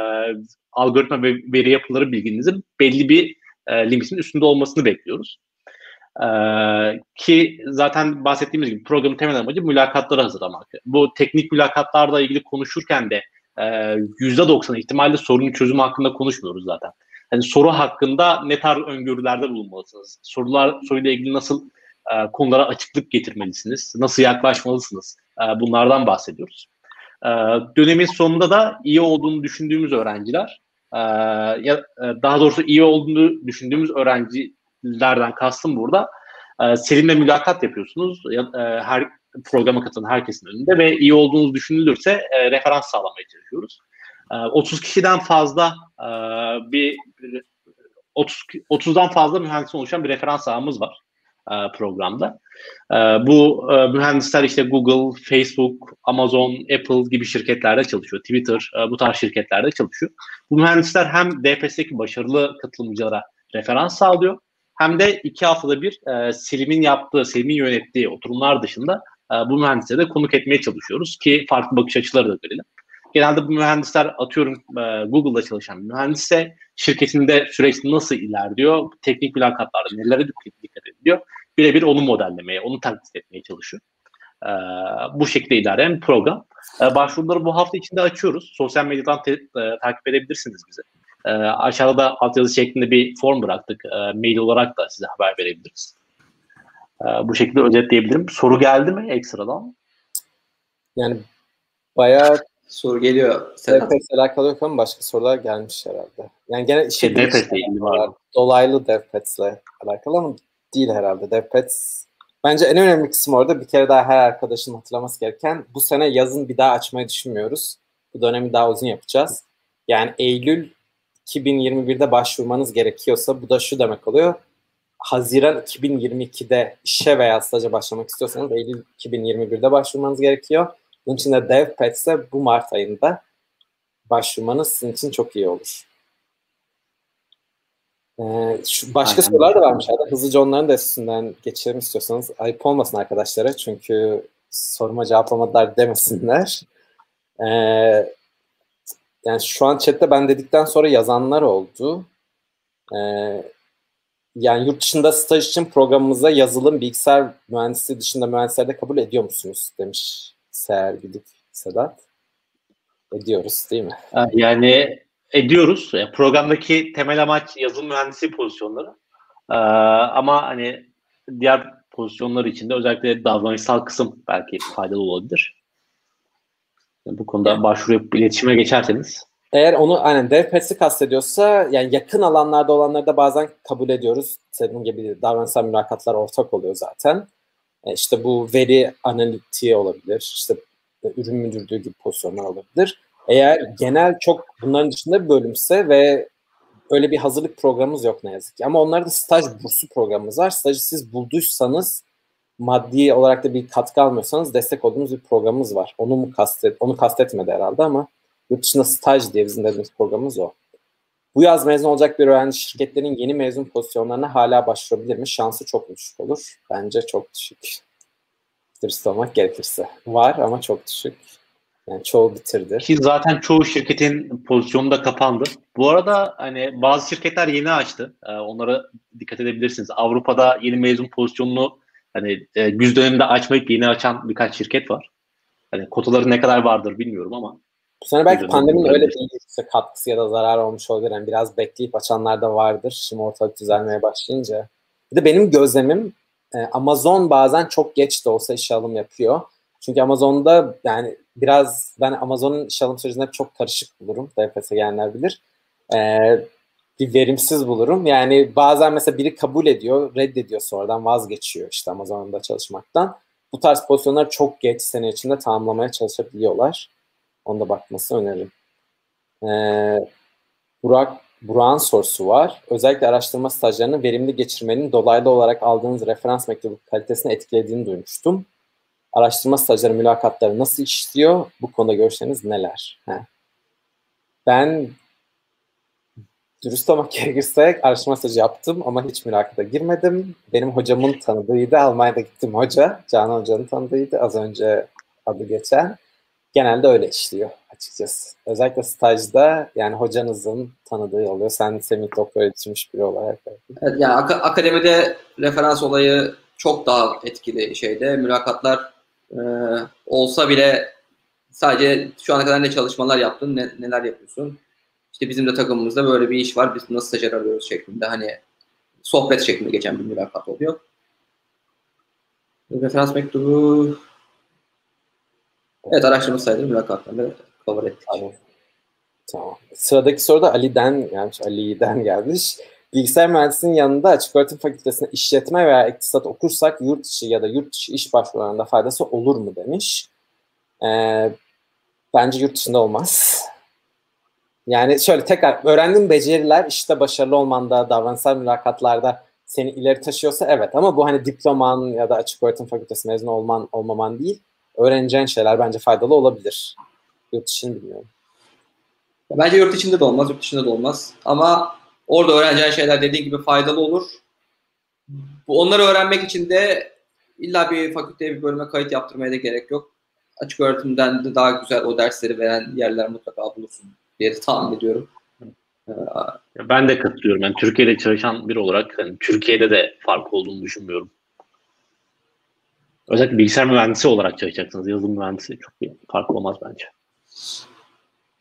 algoritma ve veri yapıları bilginizin belli bir e, limitin üstünde olmasını bekliyoruz. Ee, ki zaten bahsettiğimiz gibi programın temel amacı mülakatları hazırlamak. Bu teknik mülakatlarla ilgili konuşurken de %90 ihtimalle sorunun çözümü hakkında konuşmuyoruz zaten. Yani soru hakkında ne tarz öngörülerde bulunmalısınız? Sorular soruyla ilgili nasıl e, konulara açıklık getirmelisiniz? Nasıl yaklaşmalısınız? E, bunlardan bahsediyoruz. E, dönemin sonunda da iyi olduğunu düşündüğümüz öğrenciler e, ya daha doğrusu iyi olduğunu düşündüğümüz öğrencilerden kastım burada e, seninle mülakat yapıyorsunuz. Ya, e, her programa katılan herkesin önünde ve iyi olduğunuz düşünülürse e, referans sağlamaya çalışıyoruz. E, 30 kişiden fazla e, bir 30 30'dan fazla mühendisin oluşan bir referans ağımız var programda. E, bu e, mühendisler işte Google, Facebook, Amazon, Apple gibi şirketlerde çalışıyor. Twitter e, bu tarz şirketlerde çalışıyor. Bu mühendisler hem DPS'deki başarılı katılımcılara referans sağlıyor hem de iki haftada bir e, Selim'in yaptığı, Selim'in yönettiği oturumlar dışında e, bu mühendisleri de konuk etmeye çalışıyoruz ki farklı bakış açıları da görelim. Genelde bu mühendisler atıyorum e, Google'da çalışan bir mühendisse şirketinde süreç nasıl ilerliyor, teknik mülakatlarda nelere dikkat ediliyor, birebir onu modellemeye, onu taklit etmeye çalışıyor. E, bu şekilde ilerleyen program. E, başvuruları bu hafta içinde açıyoruz. Sosyal medyadan te, e, takip edebilirsiniz bizi. E, aşağıda da altyazı şeklinde bir form bıraktık. E, mail olarak da size haber verebiliriz. E, bu şekilde özetleyebilirim. Soru geldi mi ekstradan? Yani bayağı soru geliyor. DevPads alakalı yok ama başka sorular gelmiş herhalde. Yani gene şey, şey DevPads ilgili var. Dolaylı DevPads'le alakalı ama değil herhalde. DevPads bence en önemli kısım orada bir kere daha her arkadaşın hatırlaması gereken bu sene yazın bir daha açmayı düşünmüyoruz. Bu dönemi daha uzun yapacağız. Yani Eylül 2021'de başvurmanız gerekiyorsa bu da şu demek oluyor. Haziran 2022'de işe veya staja başlamak istiyorsanız Eylül 2021'de başvurmanız gerekiyor. Bunun için de DevPads'e bu Mart ayında başvurmanız sizin için çok iyi olur. Ee, şu başka Aynen. sorular da varmış. Hadi hızlıca onların da üstünden geçelim istiyorsanız. Ayıp olmasın arkadaşlara çünkü soruma cevaplamadılar demesinler. Ee, yani şu an chatte ben dedikten sonra yazanlar oldu. Ee, yani yurt dışında staj için programımıza yazılım, bilgisayar mühendisliği dışında mühendislerde kabul ediyor musunuz demiş Seher Gidip Sedat. Ediyoruz değil mi? Yani ediyoruz. Programdaki temel amaç yazılım mühendisi pozisyonları. Ee, ama hani diğer pozisyonlar için de özellikle davranışsal kısım belki faydalı olabilir. bu konuda başvurup iletişime geçerseniz. Eğer onu aynen DevPads'i kastediyorsa yani yakın alanlarda olanları da bazen kabul ediyoruz. Senin gibi davranışsal mülakatlar ortak oluyor zaten. E işte bu veri analitiği olabilir. İşte ürün müdürlüğü gibi pozisyonlar olabilir. Eğer genel çok bunların dışında bir bölümse ve öyle bir hazırlık programımız yok ne yazık ki. Ama onlarda staj bursu programımız var. Stajı siz bulduysanız maddi olarak da bir katkı almıyorsanız destek olduğumuz bir programımız var. Onu mu kastet, onu kastetmedi herhalde ama yurt dışında staj diye bizim dediğimiz programımız o. Bu yaz mezun olacak bir öğrenci şirketlerin yeni mezun pozisyonlarına hala başvurabilir mi? Şansı çok düşük olur. Bence çok düşük. Dürüst olmak gerekirse. Var ama çok düşük. Yani çoğu bitirdi. Ki zaten çoğu şirketin pozisyonu da kapandı. Bu arada hani bazı şirketler yeni açtı. Ee, onlara dikkat edebilirsiniz. Avrupa'da yeni mezun pozisyonunu hani e, güz döneminde açmayıp yeni açan birkaç şirket var. Hani kotaları ne kadar vardır bilmiyorum ama. Bu sene belki pandeminin öyle bir katkısı ya da zarar olmuş olabilir. Yani biraz bekleyip açanlar da vardır. Şimdi ortalık düzelmeye başlayınca. Bir de benim gözlemim e, Amazon bazen çok geç de olsa işe alım yapıyor. Çünkü Amazon'da yani biraz ben Amazon'un iş alım sürecinde çok karışık bulurum. DFS'e gelenler bilir. Ee, bir verimsiz bulurum. Yani bazen mesela biri kabul ediyor, reddediyor sonradan vazgeçiyor işte Amazon'da çalışmaktan. Bu tarz pozisyonlar çok geç sene içinde tamamlamaya çalışabiliyorlar. Onda bakması öneririm. Ee, Burak Burak'ın sorusu var. Özellikle araştırma stajlarını verimli geçirmenin dolaylı olarak aldığınız referans mektubu kalitesini etkilediğini duymuştum. Araştırma stajları mülakatları nasıl işliyor? Bu konuda görüşleriniz neler? He. Ben dürüst olmak [laughs] gerekirse araştırma stajı yaptım ama hiç mülakata girmedim. Benim hocamın tanıdığıydı. Almanya'da gittim hoca. Canan Hoca'nın tanıdığıydı. Az önce adı geçen. Genelde öyle işliyor açıkçası. Özellikle stajda yani hocanızın tanıdığı oluyor. Sen Semih doktora yetişmiş biri olarak. Evet, yani ak- akademide referans olayı çok daha etkili şeyde. Mülakatlar e, olsa bile sadece şu ana kadar ne çalışmalar yaptın, ne, neler yapıyorsun. İşte bizim de takımımızda böyle bir iş var. Biz nasıl stajyer arıyoruz şeklinde hani sohbet şeklinde geçen bir mülakat oluyor. Referans mektubu Evet araştırma sayıları mülakatlarında cover ettik. Tamam. tamam. Sıradaki soru da Ali'den gelmiş. Ali'den gelmiş. Bilgisayar mühendisliğinin yanında açık öğretim fakültesinde işletme veya iktisat okursak yurt içi ya da yurt dışı iş başvurularında faydası olur mu demiş. Ee, bence yurt dışında olmaz. Yani şöyle tekrar öğrendiğin beceriler işte başarılı olmanda, davranışsal mülakatlarda seni ileri taşıyorsa evet ama bu hani diploman ya da açık öğretim fakültesi mezunu olman olmaman değil. Öğreneceğin şeyler bence faydalı olabilir. Yurt dışını bilmiyorum. Bence yurt içinde de olmaz, yurt dışında da olmaz. Ama orada öğreneceğin şeyler dediğin gibi faydalı olur. Onları öğrenmek için de illa bir fakülteye bir bölüme kayıt yaptırmaya da gerek yok. Açık öğretimden de daha güzel o dersleri veren yerler mutlaka bulursun diye tahmin ediyorum. Ben de katılıyorum. Yani Türkiye'de çalışan biri olarak hani Türkiye'de de fark olduğunu düşünmüyorum. Özellikle bilgisayar mühendisi olarak çalışacaksınız. Yazılım mühendisi çok bir fark olmaz bence.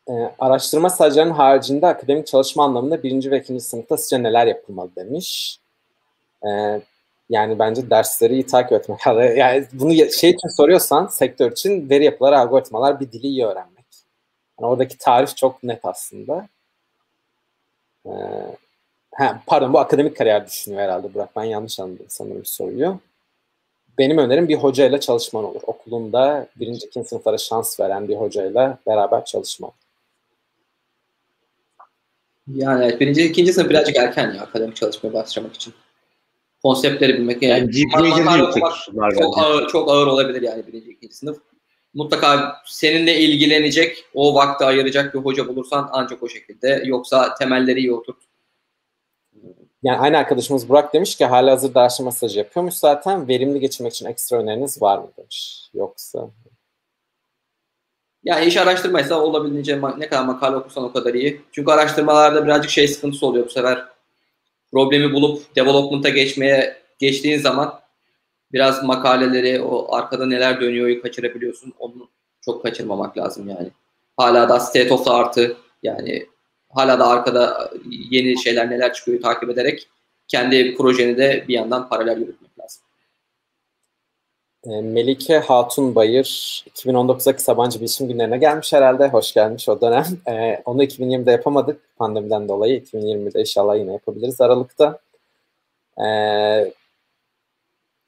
Ee, araştırma stajlarının haricinde akademik çalışma anlamında birinci ve ikinci sınıfta sizce neler yapılmalı demiş. Ee, yani bence dersleri iyi takip etmek. [laughs] Yani bunu şey için soruyorsan sektör için veri yapıları, algoritmalar bir dili iyi öğrenmek. Yani oradaki tarif çok net aslında. Ee, he, pardon bu akademik kariyer düşünüyor herhalde Burak. Ben yanlış anladım sanırım soruyu. Benim önerim bir hocayla çalışman olur. Okulunda birinci, ikinci sınıflara şans veren bir hocayla beraber çalışmak. Yani evet, birinci, ikinci sınıf birazcık erken ya akademik çalışmaya başlamak için. Konseptleri bilmek. Yani, yani çok ağır, çok ağır olabilir yani birinci, ikinci sınıf. Mutlaka seninle ilgilenecek, o vakti ayıracak bir hoca bulursan ancak o şekilde. Yoksa temelleri iyi oturt. Yani aynı arkadaşımız Burak demiş ki hala hazır araştırma stajı yapıyormuş zaten. Verimli geçirmek için ekstra öneriniz var mı demiş. Yoksa yani iş araştırmaysa olabildiğince ne kadar makale okursan o kadar iyi. Çünkü araştırmalarda birazcık şey sıkıntısı oluyor bu sefer. Problemi bulup development'a geçmeye geçtiğin zaman biraz makaleleri, o arkada neler dönüyor kaçırabiliyorsun. Onu çok kaçırmamak lazım yani. Hala da state of the art'ı yani hala da arkada yeni şeyler neler çıkıyor takip ederek kendi projeni de bir yandan paralel yürütmek lazım. Ee, Melike Hatun Bayır 2019'daki Sabancı Bilişim Günlerine gelmiş herhalde. Hoş gelmiş o dönem. Ee, onu 2020'de yapamadık pandemiden dolayı. 2020'de inşallah yine yapabiliriz Aralık'ta. Ee,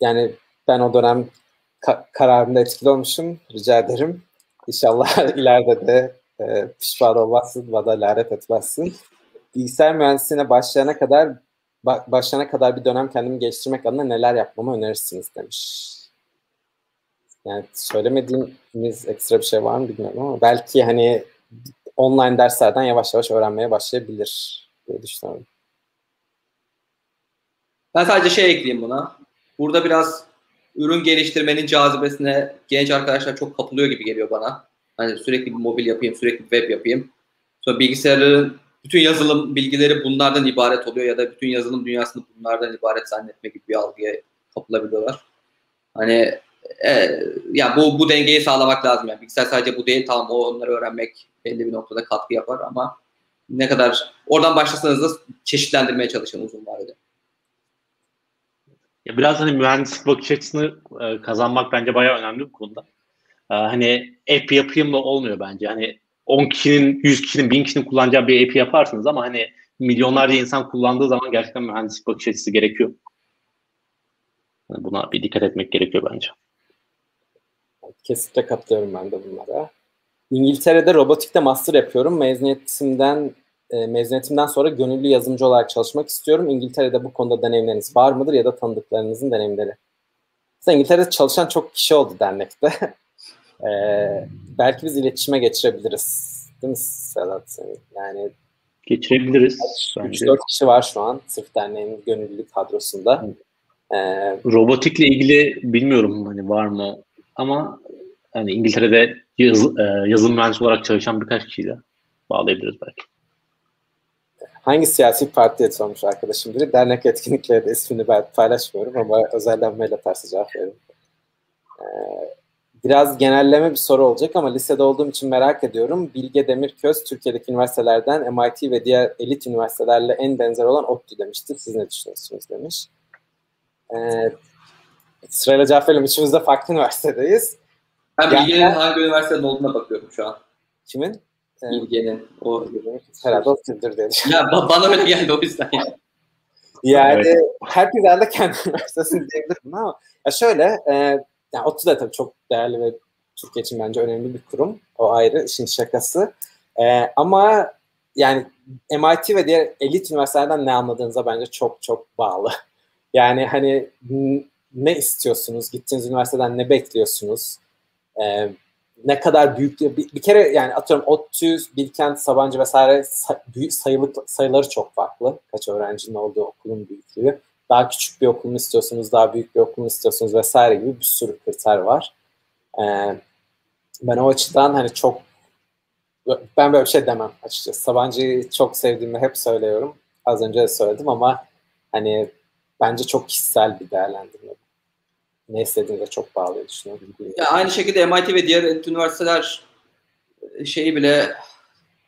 yani ben o dönem ka- kararımda etkili olmuşum. Rica ederim. İnşallah [laughs] ileride de e, pişman olmazsın, bana lanet etmezsin. Bilgisayar mühendisliğine başlayana kadar başlayana kadar bir dönem kendimi geliştirmek adına neler yapmamı önerirsiniz demiş. Yani söylemediğimiz ekstra bir şey var mı bilmiyorum ama belki hani online derslerden yavaş yavaş öğrenmeye başlayabilir diye düşünüyorum. Ben sadece şey ekleyeyim buna. Burada biraz ürün geliştirmenin cazibesine genç arkadaşlar çok kapılıyor gibi geliyor bana. Hani sürekli bir mobil yapayım, sürekli web yapayım. Sonra bilgisayarın bütün yazılım bilgileri bunlardan ibaret oluyor ya da bütün yazılım dünyasını bunlardan ibaret zannetme gibi bir algıya kapılabiliyorlar. Hani e, ya bu bu dengeyi sağlamak lazım yani. Bilgisayar sadece bu değil tamam o onları öğrenmek belli bir noktada katkı yapar ama ne kadar oradan başlasanız da çeşitlendirmeye çalışın uzun vadede. Ya biraz hani mühendislik bakış açısını e, kazanmak bence bayağı önemli bu konuda. E, hani app yapayım da olmuyor bence. Hani 10 kişinin, 100 kişinin, 1000 kişinin kullanacağı bir app yaparsınız ama hani milyonlarca insan kullandığı zaman gerçekten mühendislik bakış açısı gerekiyor. Yani buna bir dikkat etmek gerekiyor bence. Kesinlikle katılıyorum ben de bunlara. İngiltere'de robotikte master yapıyorum. Mezuniyetimden e, mezuniyetimden sonra gönüllü yazılımcı olarak çalışmak istiyorum. İngiltere'de bu konuda deneyimleriniz var mıdır ya da tanıdıklarınızın deneyimleri? Mesela İngiltere'de çalışan çok kişi oldu dernekte. [laughs] e, belki biz iletişime geçirebiliriz. Değil mi Sedat? Yani geçirebiliriz. 3-4 kişi var şu an sırf derneğin gönüllülük kadrosunda. Ee, Robotikle ilgili bilmiyorum hani var mı ama hani İngiltere'de yaz, e, yazılım mühendisi olarak çalışan birkaç kişiyle bağlayabiliriz belki. Hangi siyasi partiye sormuş arkadaşım biri? Dernek etkinlikleri de ismini ben paylaşmıyorum ama özellenmeyle tersi cevap veririm. Ee, biraz genelleme bir soru olacak ama lisede olduğum için merak ediyorum. Bilge Demirköz Türkiye'deki üniversitelerden MIT ve diğer elit üniversitelerle en benzer olan ODTÜ demişti. Siz ne düşünüyorsunuz demiş. Ee, sırayla cevap verelim. Üçümüz de farklı üniversitedeyiz. Ben yani, Bilge'nin hangi üniversitede olduğuna bakıyorum şu an. Kimin? Bilge'nin. O... Herhalde ODTÜ'dür diye Ya bana öyle geldi o yüzden. Yani evet. herkes herhalde kendi [laughs] üniversitesini diyebilirim ama ya şöyle e, yani ODTÜ de tabii çok değerli ve Türkiye için bence önemli bir kurum. O ayrı işin şakası. E, ama yani MIT ve diğer elit üniversitelerden ne anladığınıza bence çok çok bağlı. [laughs] Yani hani ne istiyorsunuz? Gittiğiniz üniversiteden ne bekliyorsunuz? Ee, ne kadar büyük bir, bir kere yani atıyorum ODTÜ, Bilkent, Sabancı vesaire sayılı, sayıları çok farklı. Kaç öğrencinin olduğu okulun büyüklüğü. Daha küçük bir okul mu istiyorsunuz, daha büyük bir okul mu istiyorsunuz vesaire gibi bir sürü kriter var. Ee, ben o açıdan hani çok ben böyle bir şey demem açıkçası. Sabancı'yı çok sevdiğimi hep söylüyorum. Az önce de söyledim ama hani bence çok kişisel bir değerlendirme. Ne istediğinize çok bağlı düşünüyorum. Ya aynı şekilde MIT ve diğer üniversiteler e, şeyi bile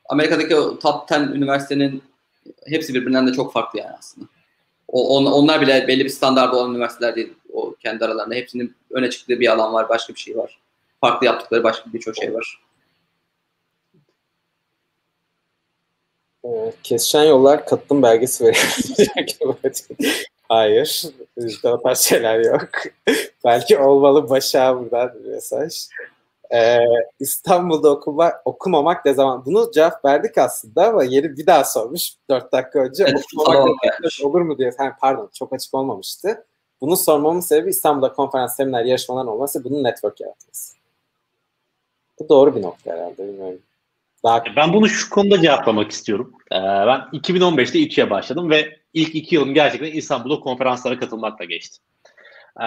Amerika'daki top 10 üniversitenin hepsi birbirinden de çok farklı yani aslında. On, onlar bile belli bir standarda olan üniversiteler değil. O kendi aralarında hepsinin öne çıktığı bir alan var, başka bir şey var. Farklı yaptıkları başka birçok şey var. Ee, kesişen yollar katılım belgesi veriyor. [laughs] Hayır. Bizde o tarz şeyler yok. [laughs] Belki olmalı başa buradan mesaj. Ee, İstanbul'da okuma, okumamak ne zaman? Bunu cevap verdik aslında ama yeni bir daha sormuş 4 dakika önce. Evet, okumamak olur mu diye. Yani pardon çok açık olmamıştı. Bunu sormamın sebebi İstanbul'da konferans, seminer, yarışmalar olması bunun network yaratması. Bu doğru bir nokta herhalde bilmiyorum. Daha... Ben bunu şu konuda cevaplamak istiyorum. Ee, ben 2015'te İTÜ'ye başladım ve ilk iki yılım gerçekten İstanbul'da konferanslara katılmakla geçti. Ee,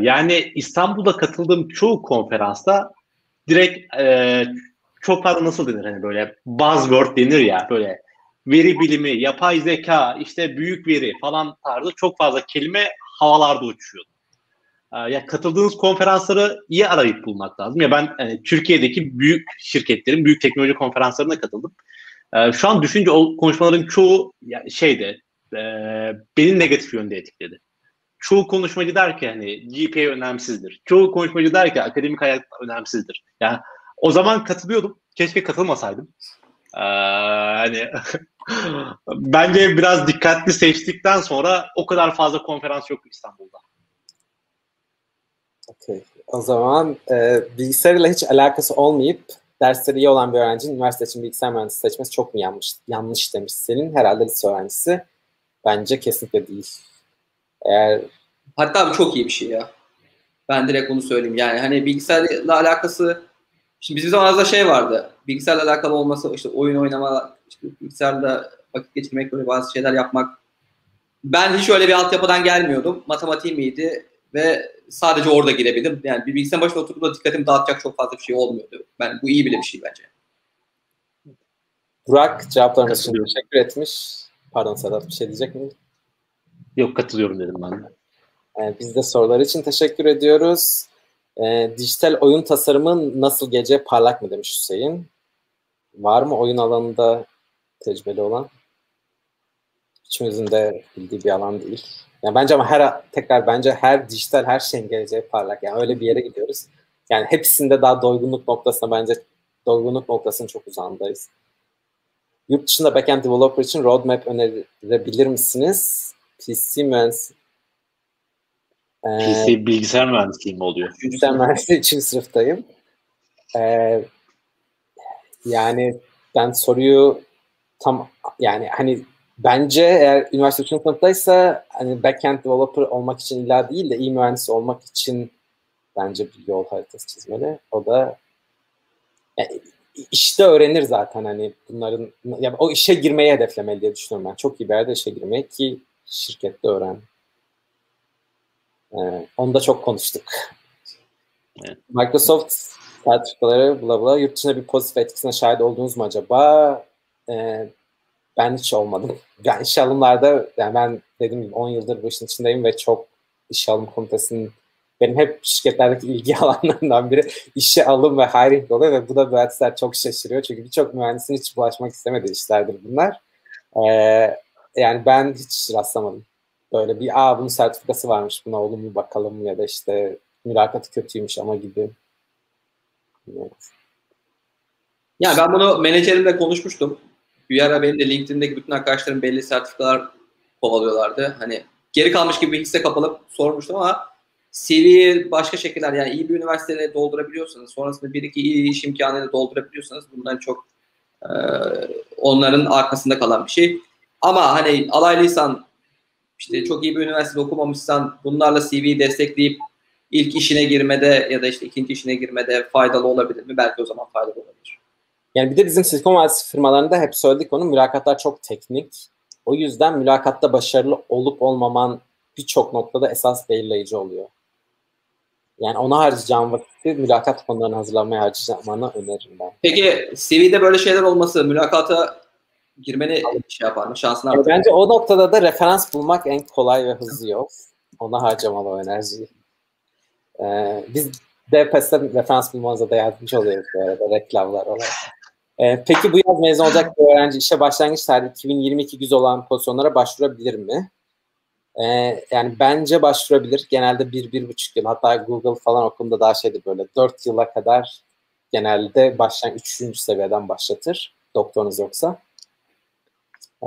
yani İstanbul'da katıldığım çoğu konferansta direkt e, çok fazla nasıl denir hani böyle buzzword denir ya böyle veri bilimi, yapay zeka, işte büyük veri falan tarzı çok fazla kelime havalarda uçuyordu. Ee, ya katıldığınız konferansları iyi arayıp bulmak lazım. Ya ben yani, Türkiye'deki büyük şirketlerin büyük teknoloji konferanslarına katıldım. Ee, şu an düşünce o konuşmaların çoğu yani şeyde e, beni negatif yönde etkiledi. Çoğu konuşmacı der ki hani GPA önemsizdir. Çoğu konuşmacı der ki akademik hayat önemsizdir. Yani o zaman katılıyordum. Keşke katılmasaydım. Ee, hani [laughs] bence biraz dikkatli seçtikten sonra o kadar fazla konferans yok İstanbul'da. Okay. O zaman e, bilgisayarla hiç alakası olmayıp dersleri iyi olan bir öğrencinin üniversite için bilgisayar mühendisi seçmesi çok mu yanlış, yanlış demiş senin herhalde lise öğrencisi. Bence kesinlikle değil. Eğer Hatta bu çok iyi bir şey ya. Ben direkt bunu söyleyeyim. Yani hani bilgisayarla alakası şimdi bizim zamanımızda şey vardı. Bilgisayarla alakalı olması işte oyun oynama, işte bilgisayarla vakit geçirmek böyle bazı şeyler yapmak. Ben hiç öyle bir altyapıdan gelmiyordum. Matematiğim iyiydi ve sadece orada girebildim. Yani bir bilgisayar başına oturduğumda dikkatimi dağıtacak çok fazla bir şey olmuyordu. Ben bu iyi bile bir şey bence. Burak cevaplarınız için teşekkür etmiş. Pardon Sedat bir şey diyecek miydin? Yok katılıyorum dedim ben de. Ee, biz de sorular için teşekkür ediyoruz. Ee, dijital oyun tasarımı nasıl gece parlak mı demiş Hüseyin. Var mı oyun alanında tecrübeli olan? Hiçimizin de bildiği bir alan değil. Yani bence ama her tekrar bence her dijital her şeyin geleceği parlak. Yani öyle bir yere gidiyoruz. Yani hepsinde daha doygunluk noktasına bence doygunluk noktasının çok uzandayız. Yurt dışında backend developer için roadmap önerebilir misiniz? PC mühendisi PC bilgisayar mühendisliği mi oluyor? Bilgisayar mühendisliği 3. sınıftayım. Ee, yani ben soruyu tam yani hani bence eğer üniversite 3. sınıftaysa hani backend developer olmak için illa değil de iyi mühendis olmak için bence bir yol haritası çizmeli. O da yani işte öğrenir zaten hani bunların ya o işe girmeyi hedeflemeli diye düşünüyorum ben. Çok iyi bir yerde işe girmeyi ki şirkette öğren. Ee, onu da çok konuştuk. Evet. Microsoft sertifikaları bla bla yurt dışında bir pozitif etkisine şahit oldunuz mu acaba? Ee, ben hiç olmadım. [laughs] Yani iş alımlarda yani ben dediğim gibi 10 yıldır bu işin içindeyim ve çok iş alım komitesinin benim hep şirketlerdeki ilgi [laughs] alanlarından biri işe alım ve hiring oluyor ve bu da mühendisler çok şaşırıyor. Çünkü birçok mühendisin hiç bulaşmak istemediği işlerdir bunlar. Ee, yani ben hiç rastlamadım. Böyle bir aa bunun sertifikası varmış buna olumlu bakalım ya da işte mülakatı kötüymüş ama gibi. Evet. Ya ben bunu menajerimle konuşmuştum. Bir ara benim de LinkedIn'deki bütün arkadaşlarım belli sertifikalar kovalıyorlardı. Hani geri kalmış gibi hisse kapılıp sormuştum ama CV'yi başka şekiller yani iyi bir üniversitede doldurabiliyorsanız sonrasında bir iki iyi iş imkanıyla doldurabiliyorsanız bundan çok e, onların arkasında kalan bir şey. Ama hani alaylıysan işte çok iyi bir üniversitede okumamışsan bunlarla CV'yi destekleyip ilk işine girmede ya da işte ikinci işine girmede faydalı olabilir mi? Belki o zaman faydalı olabilir. Yani bir de bizim Silikon Vadisi firmalarında hep söyledik onu mülakatlar çok teknik. O yüzden mülakatta başarılı olup olmaman birçok noktada esas belirleyici oluyor. Yani ona harcayacağım vakti mülakat konularını hazırlamaya harcayacağımı öneririm ben. Peki CV'de böyle şeyler olması mülakata girmeni şey yapar mı? Şansını artırır. Bence o noktada da referans bulmak en kolay ve hızlı yol. Ona harcamalı o enerjiyi. Ee, biz DPS'te referans bulmanıza da yardımcı oluyoruz bu arada reklamlar olarak. Ee, peki bu yaz mezun olacak bir öğrenci işe başlangıç tarihi 2022 güz olan pozisyonlara başvurabilir mi? Ee, yani bence başvurabilir. Genelde bir, bir buçuk yıl hatta Google falan okulunda daha şeydi böyle dört yıla kadar genelde başlayan üçüncü seviyeden başlatır doktorunuz yoksa.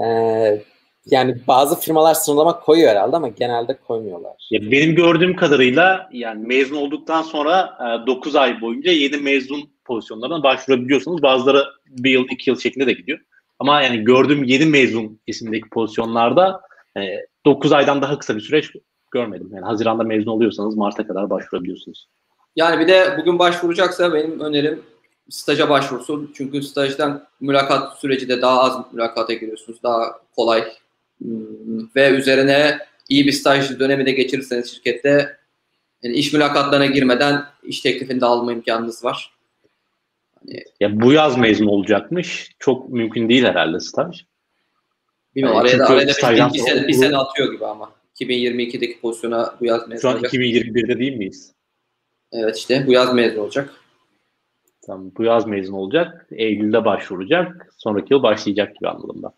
Ee, yani bazı firmalar sınırlama koyuyor herhalde ama genelde koymuyorlar. Ya benim gördüğüm kadarıyla yani mezun olduktan sonra e, 9 ay boyunca yeni mezun pozisyonlarına başvurabiliyorsunuz. Bazıları bir yıl, iki yıl şeklinde de gidiyor. Ama yani gördüğüm yeni mezun isimdeki pozisyonlarda e, 9 aydan daha kısa bir süreç görmedim. Yani Haziran'da mezun oluyorsanız Mart'a kadar başvurabiliyorsunuz. Yani bir de bugün başvuracaksa benim önerim staja başvursun. Çünkü stajdan mülakat süreci de daha az mülakata giriyorsunuz. Daha kolay hmm, ve üzerine iyi bir staj dönemi de geçirirseniz şirkette yani iş mülakatlarına girmeden iş teklifini de alma imkanınız var. Hani, ya bu yaz mezun olacakmış. Çok mümkün değil herhalde staj. Bilmiyorum yani araya, arada bir, bir, sene, bir sene atıyor gibi ama. 2022'deki pozisyona bu yaz mezun Şu an olacak. 2021'de değil miyiz? Evet işte bu yaz mezun olacak. Tamam, bu yaz mezun olacak. Eylül'de başvuracak. Sonraki yıl başlayacak gibi anladım ben.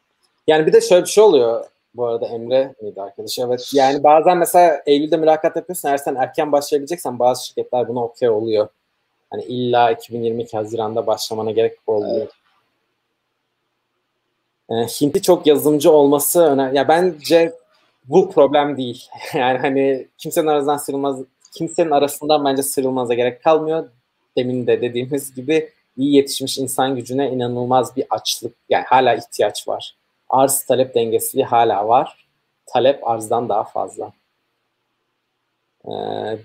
Yani bir de şöyle bir şey oluyor. Bu arada Emre miydi arkadaş? Evet. Yani bazen mesela Eylül'de mülakat yapıyorsun. Eğer sen erken başlayabileceksen bazı şirketler buna okey oluyor. Hani illa 2022 Haziran'da başlamana gerek olmuyor. Evet. E, Hintli çok yazılımcı olması önemli. Ya bence bu problem değil. [laughs] yani hani kimsenin arasından sıyrılmaz, kimsenin arasından bence sıyrılmanıza gerek kalmıyor. Demin de dediğimiz gibi iyi yetişmiş insan gücüne inanılmaz bir açlık, yani hala ihtiyaç var. Arz talep dengesizliği hala var. Talep arzdan daha fazla. E,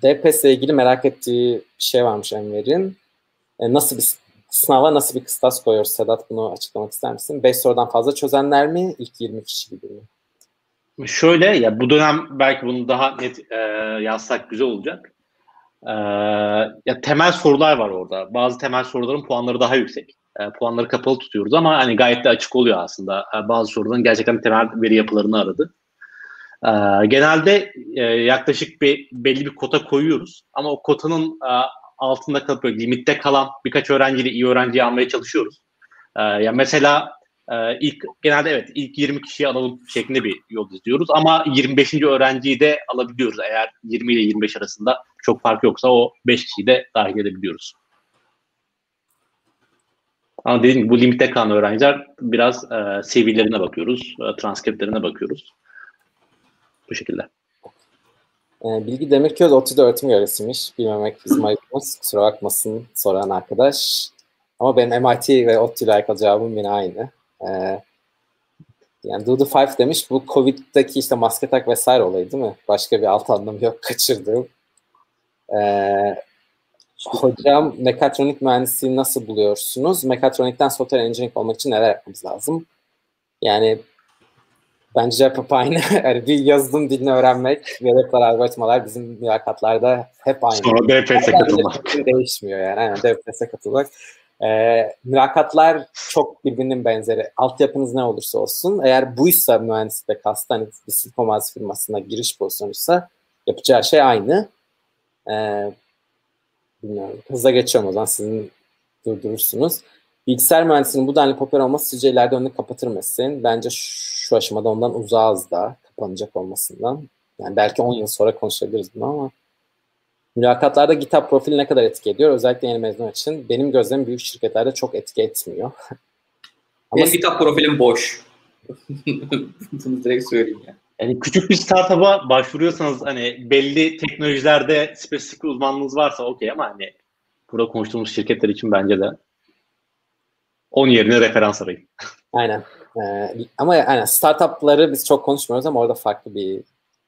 DPS ile ilgili merak ettiği bir şey varmış Enver'in. E, nasıl bir sınava nasıl bir kıstas koyuyoruz Sedat bunu açıklamak ister misin? 5 sorudan fazla çözenler mi? İlk 20 kişi gibi mi? Şöyle ya bu dönem belki bunu daha net e, yazsak güzel olacak. E, ya temel sorular var orada. Bazı temel soruların puanları daha yüksek. E, puanları kapalı tutuyoruz ama hani gayet de açık oluyor aslında. E, bazı soruların gerçekten temel veri yapılarını aradı. E, genelde e, yaklaşık bir belli bir kota koyuyoruz ama o kotanın e, altında kalıp limitte kalan birkaç öğrenciyle iyi öğrenciyi almaya çalışıyoruz. Ee, yani mesela e, ilk genelde evet ilk 20 kişiyi alalım şeklinde bir yol izliyoruz ama 25. öğrenciyi de alabiliyoruz eğer 20 ile 25 arasında çok fark yoksa o 5 kişiyi de dahil edebiliyoruz. Ama dediğim gibi bu limitte kalan öğrenciler biraz e, CV'lerine bakıyoruz, e, transkriptlerine bakıyoruz. Bu şekilde. Ee, Bilgi Demirköz ODTÜ'de öğretim görevlisiymiş. Bilmemek bizim ayıbımız. Kusura bakmasın soran arkadaş. Ama benim MIT ve ODTÜ ile alakalı cevabım yine aynı. Ee, yani Do the Five demiş. Bu Covid'deki işte maske tak vesaire olayı değil mi? Başka bir alt anlamı yok [laughs] kaçırdığım. Ee, hocam mekatronik mühendisliği nasıl buluyorsunuz? Mekatronikten software engineering olmak için neler yapmamız lazım? Yani Bence cevap aynı. [laughs] yani bir yazılım dilini öğrenmek web algoritmalar bizim mülakatlarda hep aynı. Sonra DPS'e katılmak. Değişmiyor yani. Aynen DPS'e katılmak. Ee, mülakatlar çok birbirinin benzeri. Altyapınız ne olursa olsun. Eğer buysa mühendislikte kastı hani bir Silikon firmasına giriş pozisyonuysa yapacağı şey aynı. Ee, bilmiyorum. Hızla geçiyorum o zaman sizin durdurursunuz. Bilgisayar mühendisliğinin bu denli popüler olması sizce ileride önünü kapatır mısın? Bence şu aşamada ondan uzağız da kapanacak olmasından. Yani belki 10 yıl sonra konuşabiliriz bunu ama mülakatlarda GitHub profili ne kadar etki ediyor? Özellikle yeni mezun için. Benim gözlemim büyük şirketlerde çok etki etmiyor. ama [laughs] Benim GitHub profilim boş. [laughs] Bunu direkt söyleyeyim ya. Yani küçük bir startup'a başvuruyorsanız hani belli teknolojilerde spesifik uzmanlığınız varsa okey ama hani burada konuştuğumuz şirketler için bence de onun yerine referans arayın. [laughs] Aynen. Ee, ama yani startupları biz çok konuşmuyoruz ama orada farklı bir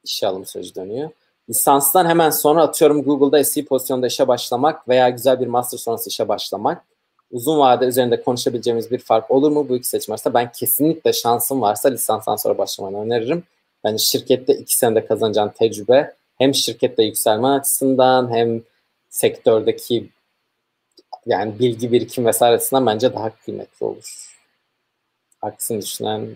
işe alım süreci dönüyor. Lisanstan hemen sonra atıyorum Google'da SE pozisyonda işe başlamak veya güzel bir master sonrası işe başlamak. Uzun vade üzerinde konuşabileceğimiz bir fark olur mu bu iki seçim arasında? Ben kesinlikle şansım varsa lisanstan sonra başlamanı öneririm. Yani şirkette iki senede kazanacağın tecrübe hem şirkette yükselme açısından hem sektördeki yani bilgi birikim vesaire açısından bence daha kıymetli olur. Aksini düşünen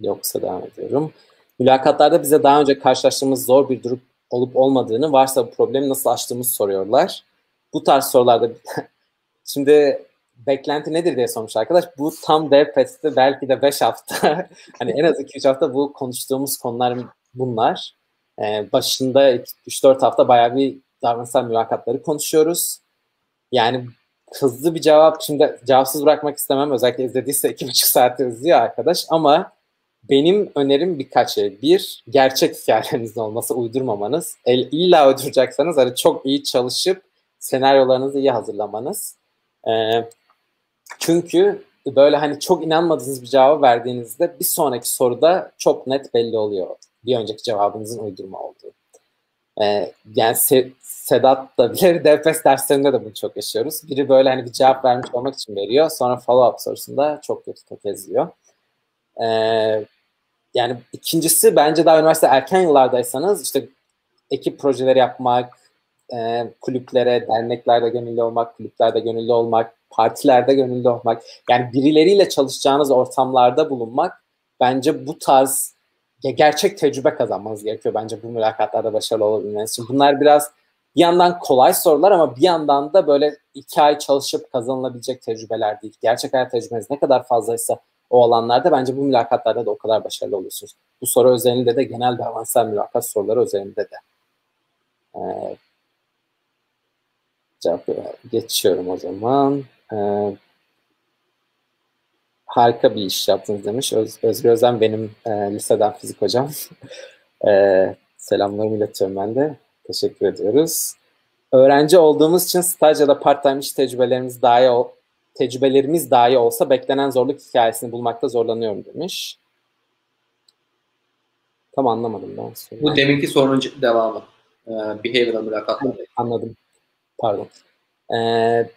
yoksa devam ediyorum. Mülakatlarda bize daha önce karşılaştığımız zor bir durum olup olmadığını, varsa bu problemi nasıl aştığımızı soruyorlar. Bu tarz sorularda [laughs] şimdi beklenti nedir diye sormuş arkadaş. Bu tam DevPets'te belki de 5 hafta, [laughs] hani en az 2-3 hafta bu konuştuğumuz konular bunlar. Ee, başında 3-4 hafta bayağı bir davranışsal mülakatları konuşuyoruz. Yani hızlı bir cevap, şimdi cevapsız bırakmak istemem. Özellikle izlediyse 2,5 saattir izliyor arkadaş ama benim önerim birkaç şey. Bir, gerçek hikayelerinizin olması, uydurmamanız. El, illa uyduracaksanız hani çok iyi çalışıp senaryolarınızı iyi hazırlamanız. Ee, çünkü böyle hani çok inanmadığınız bir cevabı verdiğinizde bir sonraki soruda çok net belli oluyor bir önceki cevabınızın uydurma olduğu. Ee, yani Se Sedat da bilir [laughs] DFS derslerinde de bunu çok yaşıyoruz. Biri böyle hani bir cevap vermiş olmak için veriyor. Sonra follow up sorusunda çok kötü tökezliyor. Ee, yani ikincisi bence daha üniversite erken yıllardaysanız işte ekip projeleri yapmak, e, kulüplere, derneklerde gönüllü olmak, kulüplerde gönüllü olmak, partilerde gönüllü olmak. Yani birileriyle çalışacağınız ortamlarda bulunmak bence bu tarz ya gerçek tecrübe kazanmanız gerekiyor bence bu mülakatlarda başarılı olabilmeniz için. Bunlar biraz bir yandan kolay sorular ama bir yandan da böyle iki ay çalışıp kazanılabilecek tecrübeler değil. Gerçek hayat tecrübeniz ne kadar fazlaysa o alanlarda bence bu mülakatlarda da o kadar başarılı olursunuz. Bu soru özelinde de genel davranışsal mülakat soruları özelinde de. Ee, cevap geçiyorum o zaman. Ee, harika bir iş yaptınız demiş. Öz, Özgür Özen benim e, liseden fizik hocam. [laughs] e, selamlarımı iletiyorum ben de. Teşekkür ediyoruz. Öğrenci olduğumuz için staj ya da part-time iş tecrübelerimiz daha iyi, tecrübelerimiz daha iyi olsa beklenen zorluk hikayesini bulmakta zorlanıyorum demiş. Tam anlamadım ben. Sorayım. Bu deminki sorunun devamı. Ee, behavioral mülakatlar. Anladım. Pardon. Ee,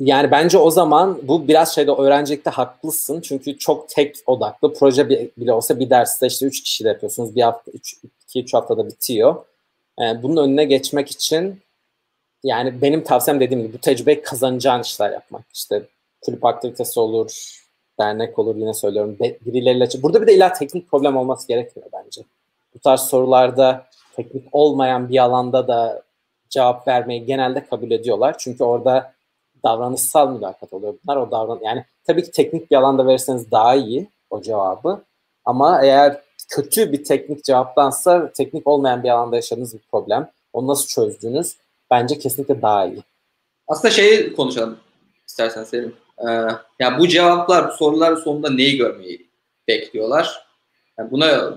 yani bence o zaman bu biraz şeyde öğrencilikte haklısın. Çünkü çok tek odaklı. Proje bile olsa bir derste işte 3 kişi de yapıyorsunuz. Bir hafta, 2-3 haftada bitiyor. Ee, bunun önüne geçmek için yani benim tavsiyem dediğim gibi bu tecrübeyi kazanacağın işler yapmak. İşte kulüp aktivitesi olur, dernek olur yine söylüyorum. Birileriyle burada bir de illa teknik problem olması gerekmiyor bence. Bu tarz sorularda teknik olmayan bir alanda da cevap vermeyi genelde kabul ediyorlar. Çünkü orada davranışsal mülakat oluyor bunlar. O davran yani tabii ki teknik bir alanda verirseniz daha iyi o cevabı. Ama eğer kötü bir teknik cevaptansa teknik olmayan bir alanda yaşadığınız bir problem. Onu nasıl çözdünüz? Bence kesinlikle daha iyi. Aslında şeyi konuşalım istersen Selim. Ee, yani bu cevaplar, bu sorular sonunda neyi görmeyi bekliyorlar? Yani buna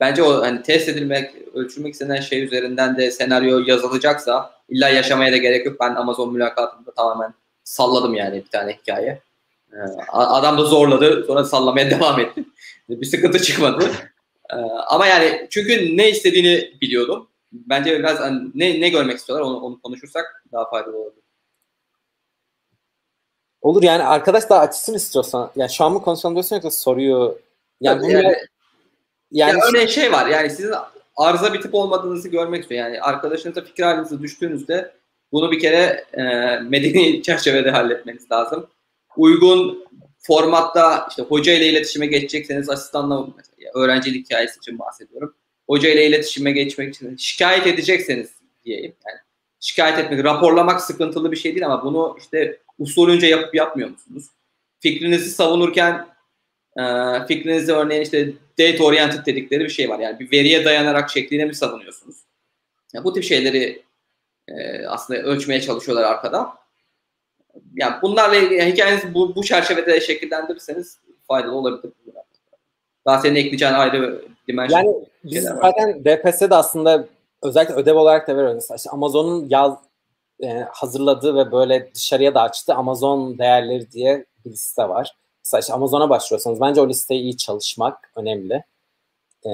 bence o hani test edilmek, ölçülmek istenen şey üzerinden de senaryo yazılacaksa illa yaşamaya da gerek yok. Ben Amazon mülakatında tamamen salladım yani bir tane hikaye. Ee, adam da zorladı. Sonra sallamaya [laughs] devam etti. bir sıkıntı çıkmadı. Ee, ama yani çünkü ne istediğini biliyordum. Bence biraz hani ne, ne görmek istiyorlar onu, onu konuşursak daha faydalı olur. Olur yani arkadaş daha açsın istiyorsan. Yani şu an mı konuşalım diyorsun yoksa soruyu yani, bunu yani Yani ya öyle şey var. Yani sizin arıza bir tip olmadığınızı görmek istiyor. Yani arkadaşınıza fikir halinize düştüğünüzde bunu bir kere e, medeni [laughs] çerçevede halletmeniz lazım. Uygun formatta işte hoca ile iletişime geçecekseniz asistanla öğrencilik hikayesi için bahsediyorum. Hoca ile iletişime geçmek için şikayet edecekseniz diyeyim. Yani şikayet etmek, raporlamak sıkıntılı bir şey değil ama bunu işte usulünce yapıp yapmıyor musunuz? Fikrinizi savunurken e, fikrinizi örneğin işte data oriented dedikleri bir şey var. Yani bir veriye dayanarak şekline mi savunuyorsunuz? Yani bu tip şeyleri e, aslında ölçmeye çalışıyorlar arkada. Yani bunlarla ilgili hikayenizi bu, bu çerçevede şekillendirirseniz faydalı olabilir. Daha senin ekleyeceğin ayrı dimension. Yani biz zaten DPS'de aslında özellikle ödev olarak da veriyoruz. İşte Amazon'un yaz e, hazırladığı ve böyle dışarıya da açtı Amazon değerleri diye bir liste var. Mesela işte Amazon'a başlıyorsanız bence o listeyi iyi çalışmak önemli. E,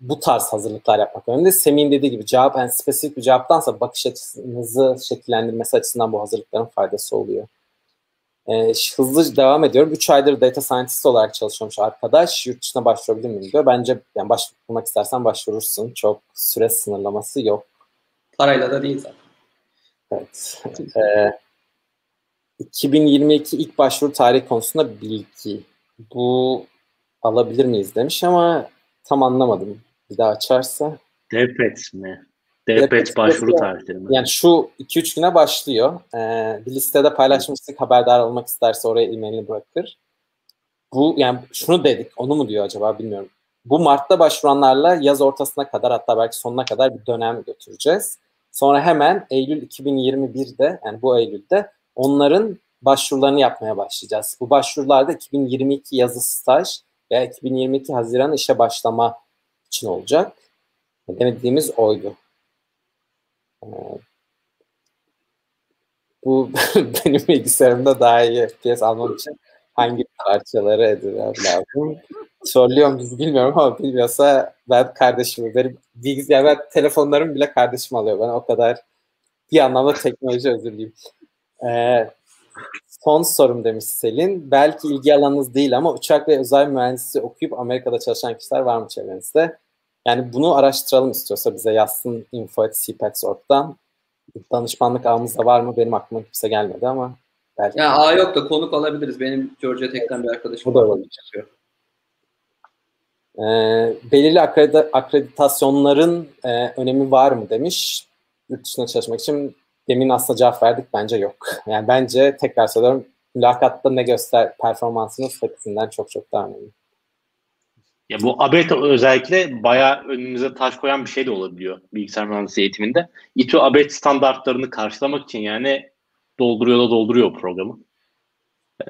bu tarz hazırlıklar yapmak önemli. Semih'in dediği gibi cevap yani spesifik bir cevaptansa bakış açınızı şekillendirmesi açısından bu hazırlıkların faydası oluyor. Ee, hızlı devam ediyorum. 3 aydır data scientist olarak çalışıyormuş arkadaş. Yurt dışına başvurabilir miyim diyor. Bence yani başvurmak istersen başvurursun. Çok süre sınırlaması yok. Parayla da değil zaten. Evet. Ee, 2022 ilk başvuru tarihi konusunda bilgi. Bu alabilir miyiz demiş ama tam anlamadım. Bir daha açarsa. DPET mi? DPET başvuru tarihleri mi? Yani şu 2-3 güne başlıyor. Ee, bir listede paylaşmıştık. Haberdar olmak isterse oraya e-mailini bırakır. Bu yani şunu dedik. Onu mu diyor acaba bilmiyorum. Bu Mart'ta başvuranlarla yaz ortasına kadar hatta belki sonuna kadar bir dönem götüreceğiz. Sonra hemen Eylül 2021'de yani bu Eylül'de onların başvurularını yapmaya başlayacağız. Bu başvurularda 2022 yazı staj veya 2022 Haziran işe başlama için olacak. Demediğimiz oydu. Bu [laughs] benim bilgisayarımda daha iyi FPS almam için hangi parçaları edinmem lazım. Sorluyorum biz bilmiyorum ama bilmiyorsa ben kardeşimi benim bilgisayar ben telefonlarım bile kardeşim alıyor. Ben o kadar bir anlamda teknoloji özürlüyüm. Ee, son sorum demiş Selin. Belki ilgi alanınız değil ama uçak ve uzay mühendisi okuyup Amerika'da çalışan kişiler var mı çevrenizde? Yani bunu araştıralım istiyorsa bize yazsın info.cpets.org'dan. Danışmanlık ağımızda var mı? Benim aklıma kimse gelmedi ama belki. Ya ağ yok da konuk alabiliriz. Benim Georgia Tech'ten bir arkadaşım. Bu da olabilir. Ee, belirli akredit- akreditasyonların e, önemi var mı demiş. Yurt dışında çalışmak için demin aslında cevap verdik. Bence yok. Yani bence tekrar söylüyorum mülakatta ne göster performansınız hepsinden çok çok daha önemli. Ya bu ABET özellikle bayağı önümüze taş koyan bir şey de olabiliyor bilgisayar mühendisliği eğitiminde. İTÜ ABET standartlarını karşılamak için yani dolduruyor da dolduruyor programı. E,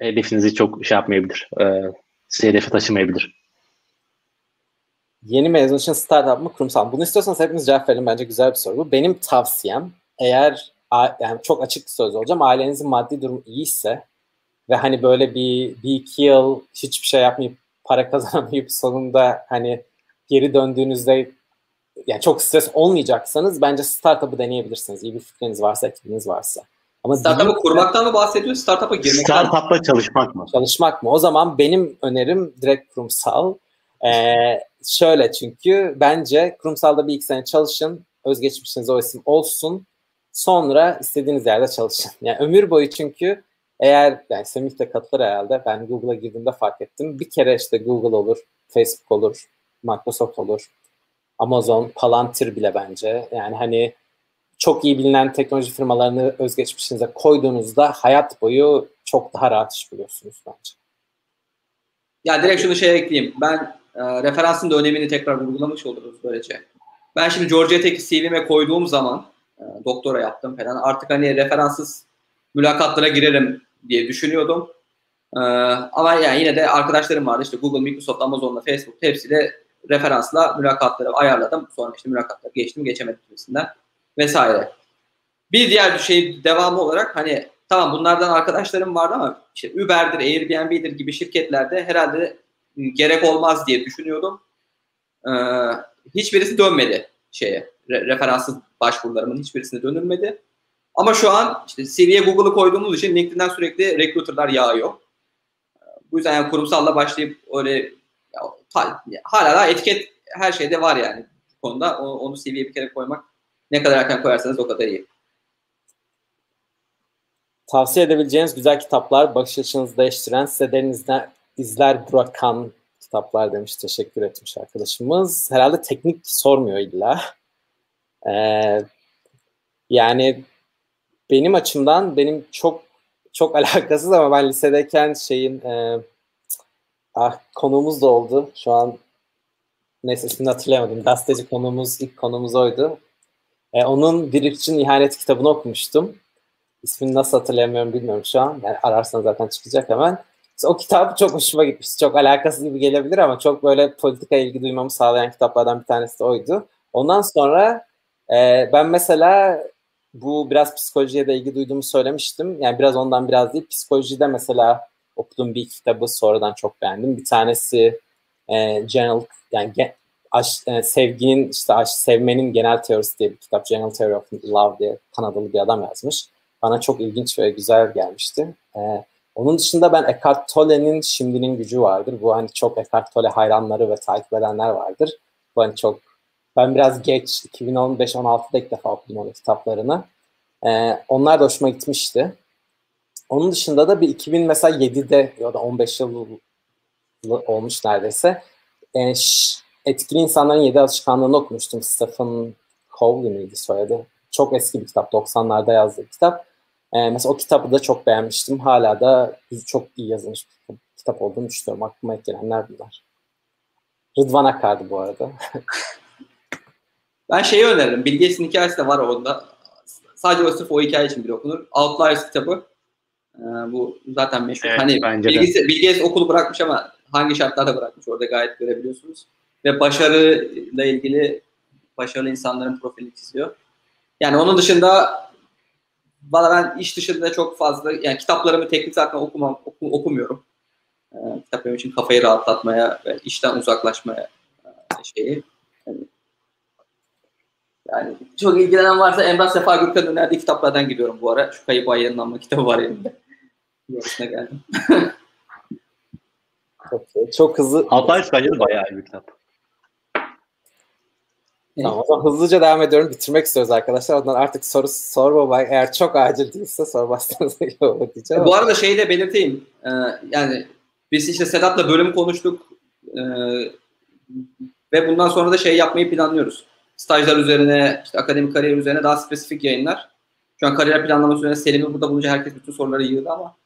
hedefinizi çok şey yapmayabilir. E, size hedefe taşımayabilir. Yeni mezun için startup mı kurumsal mı? Bunu istiyorsanız hepiniz cevap verin. Bence güzel bir soru bu. Benim tavsiyem eğer yani çok açık söz olacağım. Ailenizin maddi durumu iyiyse ve hani böyle bir, bir iki yıl hiçbir şey yapmayıp para [laughs] kazanamayıp sonunda hani geri döndüğünüzde yani çok stres olmayacaksanız bence startup'ı deneyebilirsiniz. İyi bir fikriniz varsa, ekibiniz varsa. Ama startup'ı kurmaktan mı bahsediyorsun? Startup'a girmekten Startup'la çalışmak mı? Çalışmak mı? O zaman benim önerim direkt kurumsal. Ee, şöyle çünkü bence kurumsalda bir iki sene çalışın. Özgeçmişiniz o isim olsun. Sonra istediğiniz yerde çalışın. Yani ömür boyu çünkü eğer yani Semih de katılır herhalde. Ben Google'a girdiğimde fark ettim. Bir kere işte Google olur, Facebook olur, Microsoft olur, Amazon, Palantir bile bence. Yani hani çok iyi bilinen teknoloji firmalarını özgeçmişinize koyduğunuzda hayat boyu çok daha rahat iş buluyorsunuz bence. Ya direkt şunu şey ekleyeyim. Ben e, referansın da önemini tekrar vurgulamış oluruz böylece. Ben şimdi Georgia Tech'i CV'me koyduğum zaman e, doktora yaptım falan artık hani referanssız mülakatlara girerim diye düşünüyordum. Ee, ama yani yine de arkadaşlarım vardı işte Google, Microsoft, Amazon'la, Facebook hepsiyle referansla mülakatları ayarladım. Sonra işte mülakatları geçtim, geçemedim gibisinden vesaire. Bir diğer bir şey devamı olarak hani tamam bunlardan arkadaşlarım vardı ama işte Uber'dir, Airbnb'dir gibi şirketlerde herhalde gerek olmaz diye düşünüyordum. Ee, hiçbirisi dönmedi şeye. Re- referanssız başvurularımın hiçbirisine dönülmedi. Ama şu an işte CV'ye Google'ı koyduğumuz için LinkedIn'den sürekli recruiter'lar yağıyor. Bu yüzden yani kurumsalla başlayıp öyle ya, hala da etiket her şeyde var yani bu konuda. Onu, onu CV'ye bir kere koymak ne kadar erken koyarsanız o kadar iyi. Tavsiye edebileceğiniz güzel kitaplar, bakış açınızı değiştiren, size izler bırakan kitaplar demiş. Teşekkür etmiş arkadaşımız. Herhalde teknik sormuyor illa. Ee, yani benim açımdan benim çok çok [laughs] alakasız ama ben lisedeyken şeyin e, ah konuğumuz da oldu. Şu an neyse ismini hatırlayamadım. Gazeteci konuğumuz, ilk konumuz oydu. E, onun Bir için İhanet kitabını okumuştum. İsmini nasıl hatırlayamıyorum bilmiyorum şu an. Yani ararsan zaten çıkacak hemen. o kitap çok hoşuma gitmişti. Çok alakasız gibi gelebilir ama çok böyle politika ilgi duymamı sağlayan kitaplardan bir tanesi de oydu. Ondan sonra e, ben mesela bu biraz psikolojiye de ilgi duyduğumu söylemiştim. Yani biraz ondan biraz değil. Psikolojide mesela okuduğum bir kitabı sonradan çok beğendim. Bir tanesi e, General yani ge, aş, e, sevginin işte aş, sevmenin genel teorisi diye bir kitap. General Theory of Love diye Kanadalı bir adam yazmış. Bana çok ilginç ve güzel gelmişti. E, onun dışında ben Eckhart Tolle'nin Şimdinin Gücü vardır. Bu hani çok Eckhart Tolle hayranları ve takip edenler vardır. Bu hani çok ben biraz geç 2015-16'da ilk defa okudum onun kitaplarını. Ee, onlar da hoşuma gitmişti. Onun dışında da bir 2000 mesela 7'de ya da 15 yıl olmuş neredeyse. Ee, Etkili İnsanların Yedi Alışkanlığını okumuştum. Stephen Covey miydi soyadı? Çok eski bir kitap. 90'larda yazdığı kitap. Ee, mesela o kitabı da çok beğenmiştim. Hala da çok iyi yazılmış bir kitap olduğunu düşünüyorum. Aklıma gelenler bunlar. Rıdvan Akar'dı bu arada. [laughs] Ben şeyi öneririm. Bill Gates'in hikayesi de var onda. Sadece o sırf o hikaye için bir okunur. Outliers kitabı. Ee, bu zaten meşhur. Evet, hani bence Bill, Gates, Bill Gates okulu bırakmış ama hangi şartlarda bırakmış orada gayet görebiliyorsunuz. Ve başarıyla ilgili başarılı insanların profilini çiziyor. Yani onun dışında valla ben iş dışında çok fazla yani kitaplarımı teknik zaten okumam, oku, okumuyorum. Ee, kitap benim için kafayı rahatlatmaya ve işten uzaklaşmaya e, şeyi. Yani yani çok ilgilenen varsa Emrah Sefa Gürkan'ın önerdiği kitaplardan gidiyorum bu ara. Şu Kayıp Ay yayınlanma kitabı var elimde. Yarısına geldim. [laughs] çok, çok hızlı. Outliers bence de bayağı iyi bir kitap. Tamam o hızlıca devam ediyorum. Bitirmek istiyoruz arkadaşlar. Ondan artık soru sorma. Eğer çok acil değilse sormazsanız iyi olur diyeceğim. Bu arada şeyi de belirteyim. Ee, yani biz işte Sedat'la bölüm konuştuk. Ee, ve bundan sonra da şey yapmayı planlıyoruz stajlar üzerine, işte akademik kariyer üzerine daha spesifik yayınlar. Şu an kariyer planlaması üzerine Selim'i burada bulunca herkes bütün soruları yığdı ama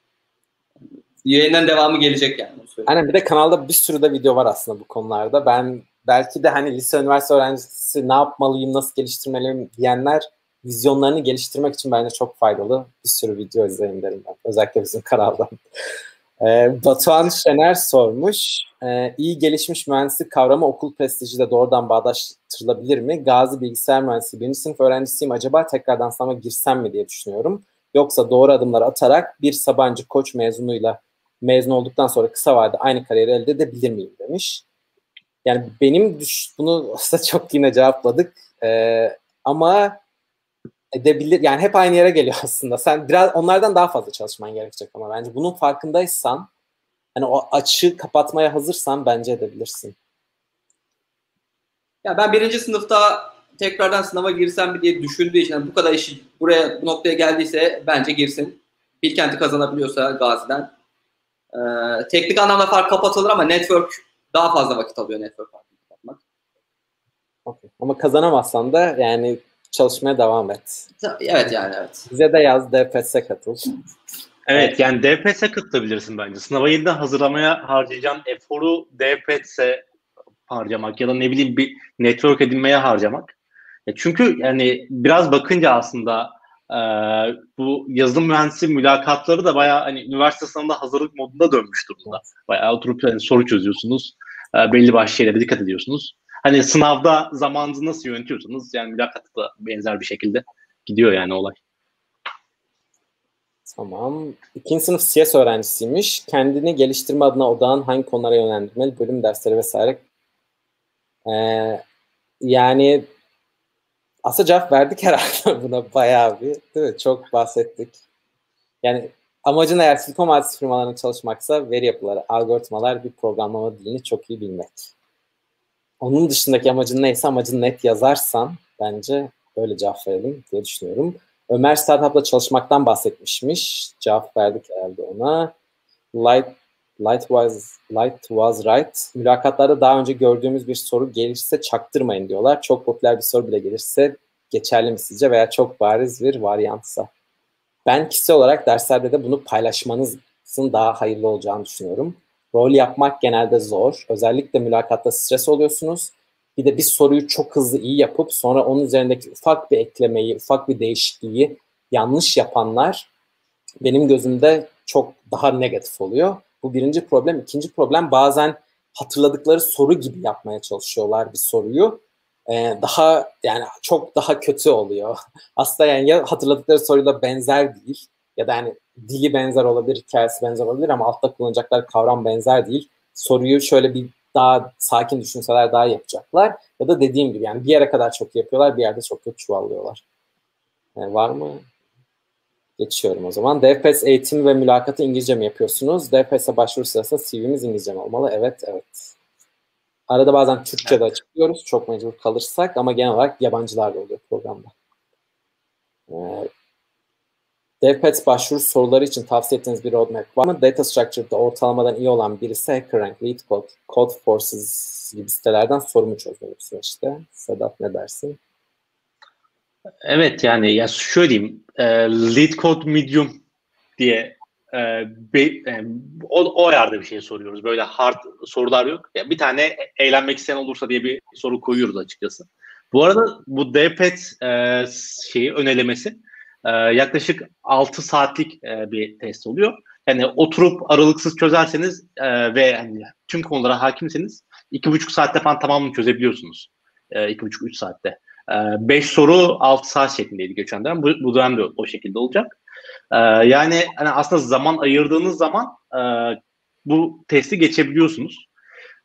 yayından devamı gelecek yani. Aynen bir de kanalda bir sürü de video var aslında bu konularda. Ben belki de hani lise üniversite öğrencisi ne yapmalıyım, nasıl geliştirmeliyim diyenler vizyonlarını geliştirmek için bence çok faydalı. Bir sürü video izleyin derim ben. Özellikle bizim [laughs] kanaldan. Ee, Batuhan Şener sormuş. Ee, iyi gelişmiş mühendislik kavramı okul prestijiyle doğrudan bağdaştırılabilir mi? Gazi Bilgisayar Mühendisliği birinci sınıf öğrencisiyim. Acaba tekrardan sınava girsem mi diye düşünüyorum. Yoksa doğru adımları atarak bir Sabancı Koç mezunuyla mezun olduktan sonra kısa vadede aynı kariyeri elde edebilir miyim demiş. Yani benim düş bunu aslında [laughs] çok yine cevapladık. Ee, ama edebilir yani hep aynı yere geliyor aslında. Sen biraz onlardan daha fazla çalışman gerekecek ama bence bunun farkındaysan hani o açığı kapatmaya hazırsan bence edebilirsin. Ya ben birinci sınıfta tekrardan sınava girsem mi diye düşündüğü için yani bu kadar işi buraya bu noktaya geldiyse bence girsin. Bilkent'i kazanabiliyorsa Gazi'den. Ee, teknik anlamda fark kapatılır ama network daha fazla vakit alıyor network farkını kapatmak. Okay. Ama kazanamazsan da yani çalışmaya devam et. Evet yani evet. Bize de yaz DPS'e katıl. Evet yani DPS'e katılabilirsin bence. Sınava yeniden hazırlamaya harcayacağın eforu DPS'e harcamak ya da ne bileyim bir network edinmeye harcamak. Ya çünkü yani biraz bakınca aslında e, bu yazılım mühendisi mülakatları da bayağı hani üniversite sınavında hazırlık modunda dönmüş durumda. Bayağı oturup hani soru çözüyorsunuz. E, belli başlı şeylere dikkat ediyorsunuz hani sınavda zamanınızı nasıl yönetiyorsanız yani mülakatta da benzer bir şekilde gidiyor yani olay. Tamam. İkinci sınıf CS öğrencisiymiş. Kendini geliştirme adına odağın hangi konulara yönlendirmeli? Bölüm dersleri vesaire. Ee, yani aslında cevap verdik [laughs] herhalde buna bayağı bir. Değil mi? Çok bahsettik. Yani amacın eğer Silikon Vadisi firmalarında çalışmaksa veri yapıları, algoritmalar, bir programlama dilini çok iyi bilmek. Onun dışındaki amacın neyse amacın net yazarsan bence öyle cevap verelim diye düşünüyorum. Ömer Startup'la çalışmaktan bahsetmişmiş. Cevap verdik herhalde ona. Light, Light, was, Light was right. Mülakatlarda daha önce gördüğümüz bir soru gelirse çaktırmayın diyorlar. Çok popüler bir soru bile gelirse geçerli mi sizce veya çok bariz bir varyantsa? Ben kişisel olarak derslerde de bunu paylaşmanızın daha hayırlı olacağını düşünüyorum. Rol yapmak genelde zor. Özellikle mülakatta stres oluyorsunuz. Bir de bir soruyu çok hızlı iyi yapıp sonra onun üzerindeki ufak bir eklemeyi, ufak bir değişikliği yanlış yapanlar benim gözümde çok daha negatif oluyor. Bu birinci problem. İkinci problem bazen hatırladıkları soru gibi yapmaya çalışıyorlar bir soruyu. Ee, daha yani çok daha kötü oluyor. [laughs] Aslında yani ya hatırladıkları soruyla benzer değil ya da yani dili benzer olabilir, hikayesi benzer olabilir ama altta kullanacaklar kavram benzer değil. Soruyu şöyle bir daha sakin düşünseler daha yapacaklar. Ya da dediğim gibi yani bir yere kadar çok yapıyorlar, bir yerde çok kötü çuvallıyorlar. Yani var mı? Geçiyorum o zaman. DFS eğitim ve mülakatı İngilizce mi yapıyorsunuz? DFS'e başvuru sırasında CV'miz İngilizce mi olmalı? Evet, evet. Arada bazen Türkçe de açıklıyoruz çok mecbur kalırsak ama genel olarak yabancılar da oluyor programda. Ee, DevPets başvuru soruları için tavsiye ettiğiniz bir roadmap var mı? Data Structure'da ortalamadan iyi olan birisi HackerRank, LeetCode, CodeForces gibi sitelerden sorumu çözüyor bu süreçte. Sedat ne dersin? Evet yani ya şöyle diyeyim. E, LeetCode Medium diye e, be, e, o, o ayarda bir şey soruyoruz. Böyle hard sorular yok. Ya bir tane eğlenmek isteyen olursa diye bir soru koyuyoruz açıkçası. Bu arada bu DPET e, şeyi önelemesi e, yaklaşık 6 saatlik e, bir test oluyor. Yani oturup aralıksız çözerseniz e, ve yani tüm konulara hakimseniz 2,5 saatte falan tamamını çözebiliyorsunuz. E, 2,5-3 saatte. 5 e, soru 6 saat şeklindeydi geçen dönem. Bu, bu dönem de o şekilde olacak. Yani hani aslında zaman ayırdığınız zaman bu testi geçebiliyorsunuz.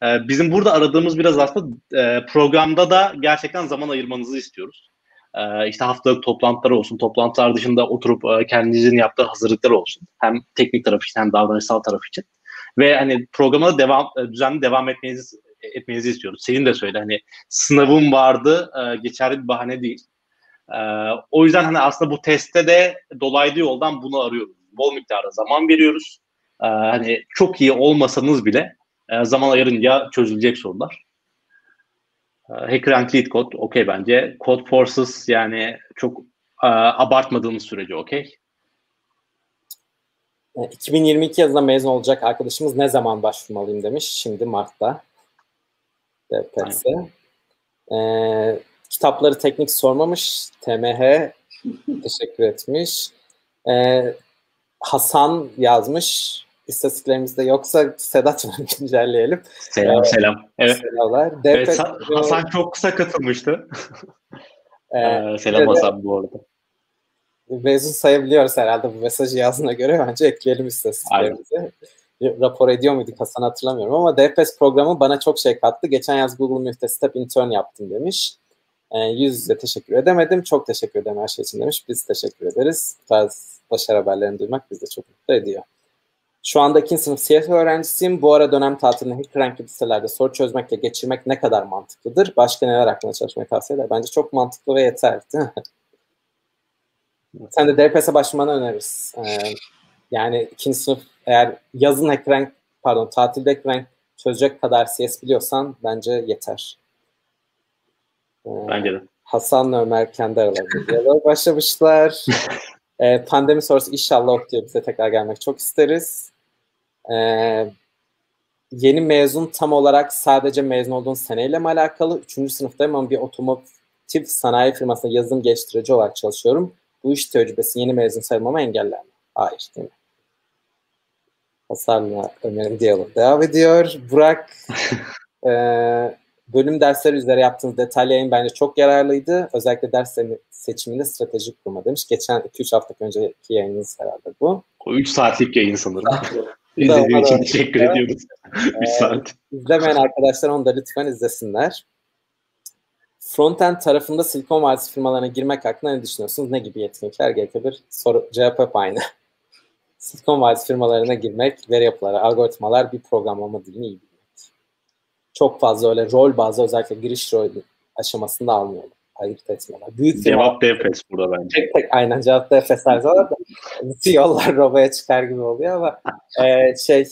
Bizim burada aradığımız biraz aslında e, programda da gerçekten zaman ayırmanızı istiyoruz. E, işte haftalık toplantılar olsun, toplantılar dışında oturup e, kendinizin yaptığı hazırlıklar olsun. Hem teknik taraf için hem davranışsal taraf için. Ve hani programa devam e, düzenli devam etmenizi etmenizi istiyoruz. Senin de söyle hani sınavım vardı e, geçerli bir bahane değil. O yüzden hani aslında bu testte de dolaylı yoldan bunu arıyoruz. Bol miktarda zaman veriyoruz. Hani çok iyi olmasanız bile e, zaman ayırınca çözülecek sorular. E, HackerRank Lead Code okey bence. Code Forces yani çok e, abartmadığımız sürece okey. 2022 yılında mezun olacak arkadaşımız ne zaman başvurmalıyım demiş. Şimdi Mart'ta. DPS. Ee, kitapları teknik sormamış. TMH teşekkür etmiş. Ee, Hasan yazmış. İstatistiklerimizde yoksa Sedat [laughs] mı güncelleyelim. Selam ee, selam. Evet. Selamlar. Evet, Hasan çok kısa katılmıştı. ee, selam Hasan bu arada. Mezun sayabiliyoruz herhalde bu mesajı yazdığına göre. Bence ekleyelim istatistiklerimizi rapor ediyor muyduk Hasan hatırlamıyorum ama DFS programı bana çok şey kattı. Geçen yaz Google Meet'te step intern yaptım demiş. E, yüz yüze teşekkür edemedim. Çok teşekkür ederim her şey için demiş. Biz teşekkür ederiz. Bu tarz başarı haberlerini duymak bizi çok mutlu ediyor. Şu anda ikinci sınıf CFA öğrencisiyim. Bu ara dönem tatilini HackRank gibi sitelerde soru çözmekle geçirmek ne kadar mantıklıdır? Başka neler aklına çalışmayı tavsiye eder? Bence çok mantıklı ve yeter değil mi? Sen de DPS'e başlamanı öneririz. Ee, yani ikinci sınıf eğer yazın ekran pardon tatilde ekran çözecek kadar CS biliyorsan bence yeter. Ee, bence de. Hasan'la Ömer kendi aralarında başlamışlar. [laughs] ee, pandemi sonrası inşallah okuyor bize tekrar gelmek çok isteriz. Ee, yeni mezun tam olarak sadece mezun olduğun seneyle mi alakalı? Üçüncü sınıftayım ama bir otomotiv sanayi firmasında yazılım geliştirici olarak çalışıyorum. Bu iş tecrübesi yeni mezun sayılmama engeller mi? Hayır değil mi? Hasan'la Ömer'in diyalog devam ediyor. Burak [laughs] e, bölüm dersleri üzere yaptığınız detaylı yayın bence çok yararlıydı. Özellikle ders seçiminde stratejik kurma demiş. Geçen 2-3 hafta önceki yayınınız herhalde bu. O 3 saatlik yayın sanırım. [laughs] İzlediğin için teşekkür evet. ediyoruz. [laughs] 3 ee, saat. İzlemeyen arkadaşlar onu da lütfen izlesinler. Frontend tarafında Silikon Vadisi firmalarına girmek hakkında ne düşünüyorsunuz? Ne gibi yetkinlikler gerekebilir? Soru, cevap hep aynı. [laughs] Silicon Valley firmalarına girmek, veri yapıları, algoritmalar bir programlama dilini iyi. Çok fazla öyle rol bazı özellikle giriş rol aşamasında almıyorlar. Ayırt etmiyorlar. Büyük cevap da Efes burada bence. Tek tek aynen cevap da Efes her zaman da [laughs] bütün yollar robaya çıkar gibi oluyor ama e, şey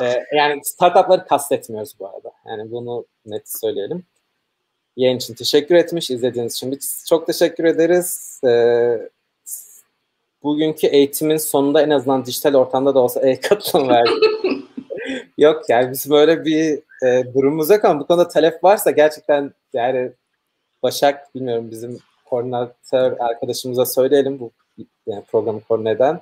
e, yani startupları kastetmiyoruz bu arada. Yani bunu net söyleyelim. Yayın için teşekkür etmiş. izlediğiniz için biz çok teşekkür ederiz. Ee, bugünkü eğitimin sonunda en azından dijital ortamda da olsa e-katılım verdik. [laughs] yok yani bizim böyle bir e, durumumuz yok bu konuda talep varsa gerçekten yani Başak bilmiyorum bizim koordinatör arkadaşımıza söyleyelim bu yani programı koordine eden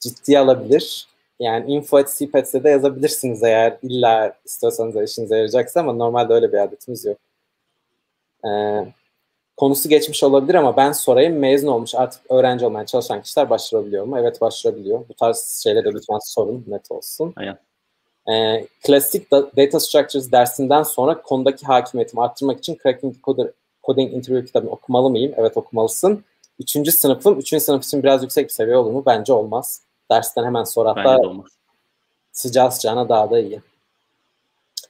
ciddiye alabilir. Yani info at de yazabilirsiniz eğer illa istiyorsanız işinize yarayacaksa ama normalde öyle bir adetimiz yok. Ee, konusu geçmiş olabilir ama ben sorayım mezun olmuş artık öğrenci olmaya çalışan kişiler başvurabiliyor mu? Evet başvurabiliyor. Bu tarz şeylere lütfen sorun net olsun. Aynen. Ee, klasik Data Structures dersinden sonra konudaki hakimiyetimi arttırmak için Cracking Coder, Coding Interview kitabını okumalı mıyım? Evet okumalısın. Üçüncü sınıfım, üçüncü sınıf için biraz yüksek bir seviye olur mu? Bence olmaz. Dersten hemen sonra hatta sıcağı sıcağına daha da iyi.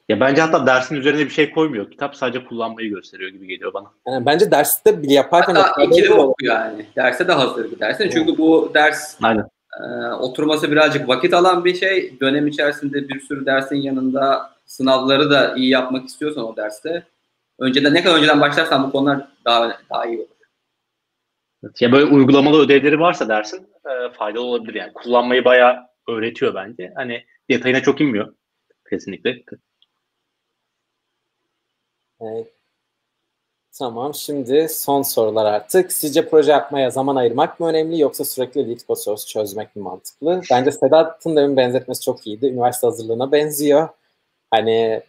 Ya bence hatta dersin üzerine bir şey koymuyor. Kitap sadece kullanmayı gösteriyor gibi geliyor bana. Yani bence derste bile yaparken... Hatta ikili oku yani. Derse de hazır bir dersin. Çünkü bu ders Aynen. E, oturması birazcık vakit alan bir şey. Dönem içerisinde bir sürü dersin yanında sınavları da iyi yapmak istiyorsan o derste önceden ne kadar önceden başlarsan bu konular daha daha iyi olur. Ya böyle uygulamalı ödevleri varsa dersin e, faydalı olabilir yani. Kullanmayı bayağı öğretiyor bence. Hani detayına çok inmiyor kesinlikle. Evet. Tamam şimdi son sorular artık. Sizce proje yapmaya zaman ayırmak mı önemli yoksa sürekli lead source çözmek mi mantıklı? Bence Sedat'ın demin benzetmesi çok iyiydi. Üniversite hazırlığına benziyor. Hani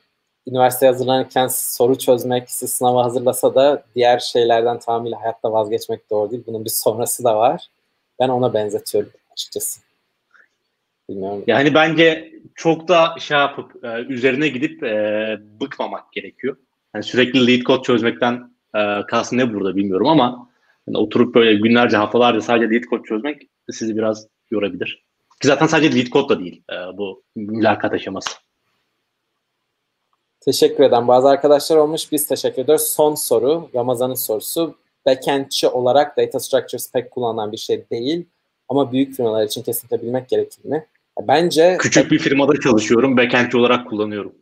üniversite hazırlanırken soru çözmek, siz sınava hazırlasa da diğer şeylerden tamamıyla hayatta vazgeçmek doğru değil. Bunun bir sonrası da var. Ben ona benzetiyorum açıkçası. Bilmiyorum. Yani bence çok da şey yapıp e, üzerine gidip e, bıkmamak gerekiyor. Yani sürekli lead code çözmekten e, kastım ne burada bilmiyorum ama yani oturup böyle günlerce haftalarca sadece lead code çözmek sizi biraz yorabilir. Ki zaten sadece lead code da değil e, bu mülakat aşaması. Teşekkür eden bazı arkadaşlar olmuş. Biz teşekkür ediyoruz. Son soru, Ramazan'ın sorusu. Backendçi olarak data structures pek kullanılan bir şey değil. Ama büyük firmalar için kesinlikle bilmek gerekir mi? Bence... Küçük bir firmada çalışıyorum. Backendçi olarak kullanıyorum.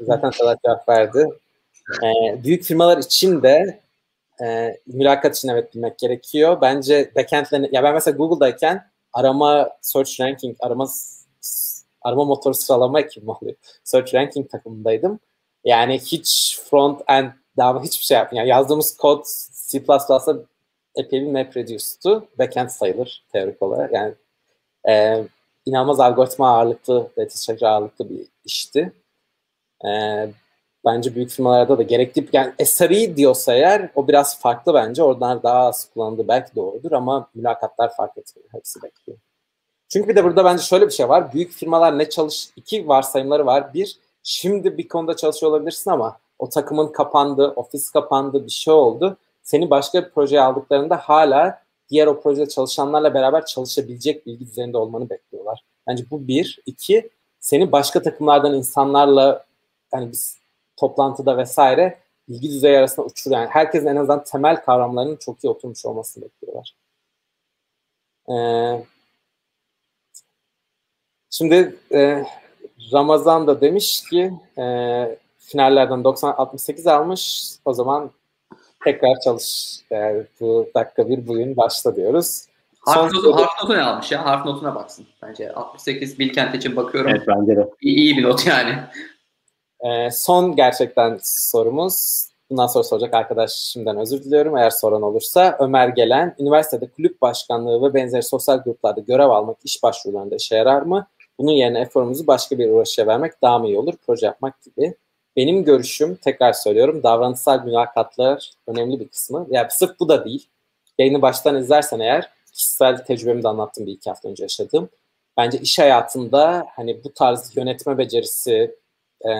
Zaten Sedat cevap verdi. Ee, büyük firmalar için de e, mülakat için evet bilmek gerekiyor. Bence backend'lerini, ya ben mesela Google'dayken arama, search ranking, arama arama motoru sıralama ekibi oluyor. Search ranking takımındaydım. Yani hiç front end daha hiçbir şey yapmıyor. Yani yazdığımız kod C++'da epey bir map. Backend sayılır teorik olarak. Yani e, inanılmaz algoritma ağırlıklı, data ağırlıklı bir işti. E, bence büyük firmalarda da gerekli yani SRE diyorsa eğer o biraz farklı bence. Oradan daha az kullanıldı belki doğrudur ama mülakatlar fark etmiyor. Hepsi bekliyor. Çünkü bir de burada bence şöyle bir şey var. Büyük firmalar ne çalış iki varsayımları var. Bir, şimdi bir konuda çalışıyor olabilirsin ama o takımın kapandı, ofis kapandı, bir şey oldu. Seni başka bir projeye aldıklarında hala diğer o projede çalışanlarla beraber çalışabilecek bilgi düzeyinde olmanı bekliyorlar. Bence bu bir. iki seni başka takımlardan insanlarla yani biz toplantıda vesaire bilgi düzeyi arasında uçuruyor. Yani herkesin en azından temel kavramlarının çok iyi oturmuş olmasını bekliyorlar. Ee, şimdi e, Ramazan da demiş ki e, finallerden 90-68 almış. O zaman tekrar çalış. Yani bu dakika bir bugün başla diyoruz. Harf, notu, harf notu ne almış ya? Harf notuna baksın. Bence 68 Bilkent için bakıyorum. Evet bence de. İyi, iyi bir not yani. Ee, son gerçekten sorumuz. Bundan sonra soracak arkadaş şimdiden özür diliyorum eğer soran olursa. Ömer Gelen, üniversitede kulüp başkanlığı ve benzeri sosyal gruplarda görev almak iş başvurularında işe yarar mı? Bunun yerine eforumuzu başka bir uğraşıya vermek daha mı iyi olur? Proje yapmak gibi. Benim görüşüm, tekrar söylüyorum, davranışsal mülakatlar önemli bir kısmı. Yani sırf bu da değil. Yayını baştan izlersen eğer, kişisel tecrübemi de anlattım bir iki hafta önce yaşadığım. Bence iş hayatında hani bu tarz yönetme becerisi, e,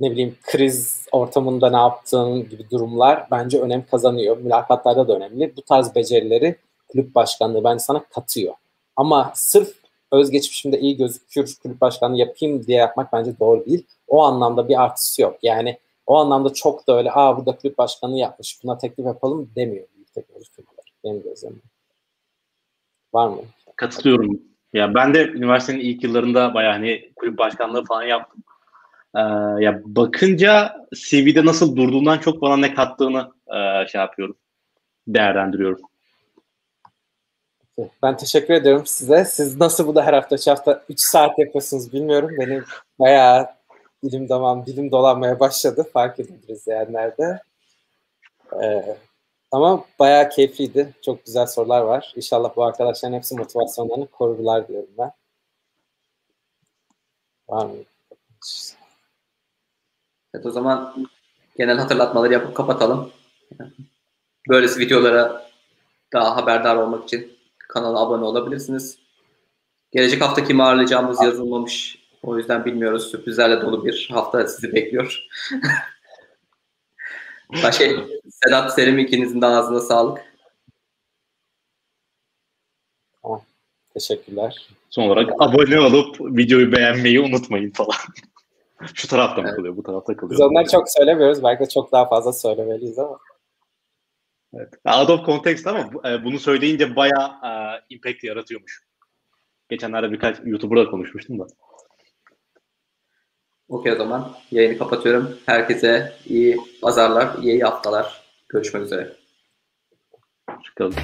ne bileyim kriz ortamında ne yaptığın gibi durumlar bence önem kazanıyor. Mülakatlarda da önemli. Bu tarz becerileri kulüp başkanlığı bence sana katıyor. Ama sırf özgeçmişimde iyi gözükür kulüp başkanlığı yapayım diye yapmak bence doğru değil. O anlamda bir artısı yok. Yani o anlamda çok da öyle aa burada kulüp başkanlığı yapmış buna teklif yapalım demiyor büyük teknoloji firmaları benim gözlemim. Var mı? Katılıyorum. Ya ben de üniversitenin ilk yıllarında bayağı hani kulüp başkanlığı falan yaptım. Ee, ya bakınca CV'de nasıl durduğundan çok bana ne kattığını e, şey yapıyorum. Değerlendiriyorum. Ben teşekkür ediyorum size. Siz nasıl bu da her hafta hafta 3 saat yapıyorsunuz bilmiyorum. Benim bayağı dilim damağım, dilim dolanmaya başladı. Fark edildiniz yani nerede. Ee, ama bayağı keyifliydi. Çok güzel sorular var. İnşallah bu arkadaşların hepsi motivasyonlarını korurlar diyorum ben. Var mı? Evet o zaman genel hatırlatmaları yapıp kapatalım. Böylesi videolara daha haberdar olmak için kanala abone olabilirsiniz. Gelecek hafta kimi ağırlayacağımız yazılmamış. O yüzden bilmiyoruz. Sürprizlerle dolu bir hafta sizi bekliyor. [laughs] Başka Sedat Selim ikinizin de ağzına sağlık. Tamam. Teşekkürler. Son olarak abone olup videoyu beğenmeyi unutmayın falan. [laughs] [laughs] Şu tarafta mı evet. kalıyor, bu tarafta kalıyor. Biz onları çok söylemiyoruz. Belki de çok daha fazla söylemeliyiz ama. Evet. Out of context ama e, bunu söyleyince bayağı uh, impact yaratıyormuş. Geçenlerde birkaç YouTuber'la konuşmuştum da. Okey o zaman yayını kapatıyorum. Herkese iyi pazarlar, iyi haftalar. Görüşmek üzere. Hoşçakalın.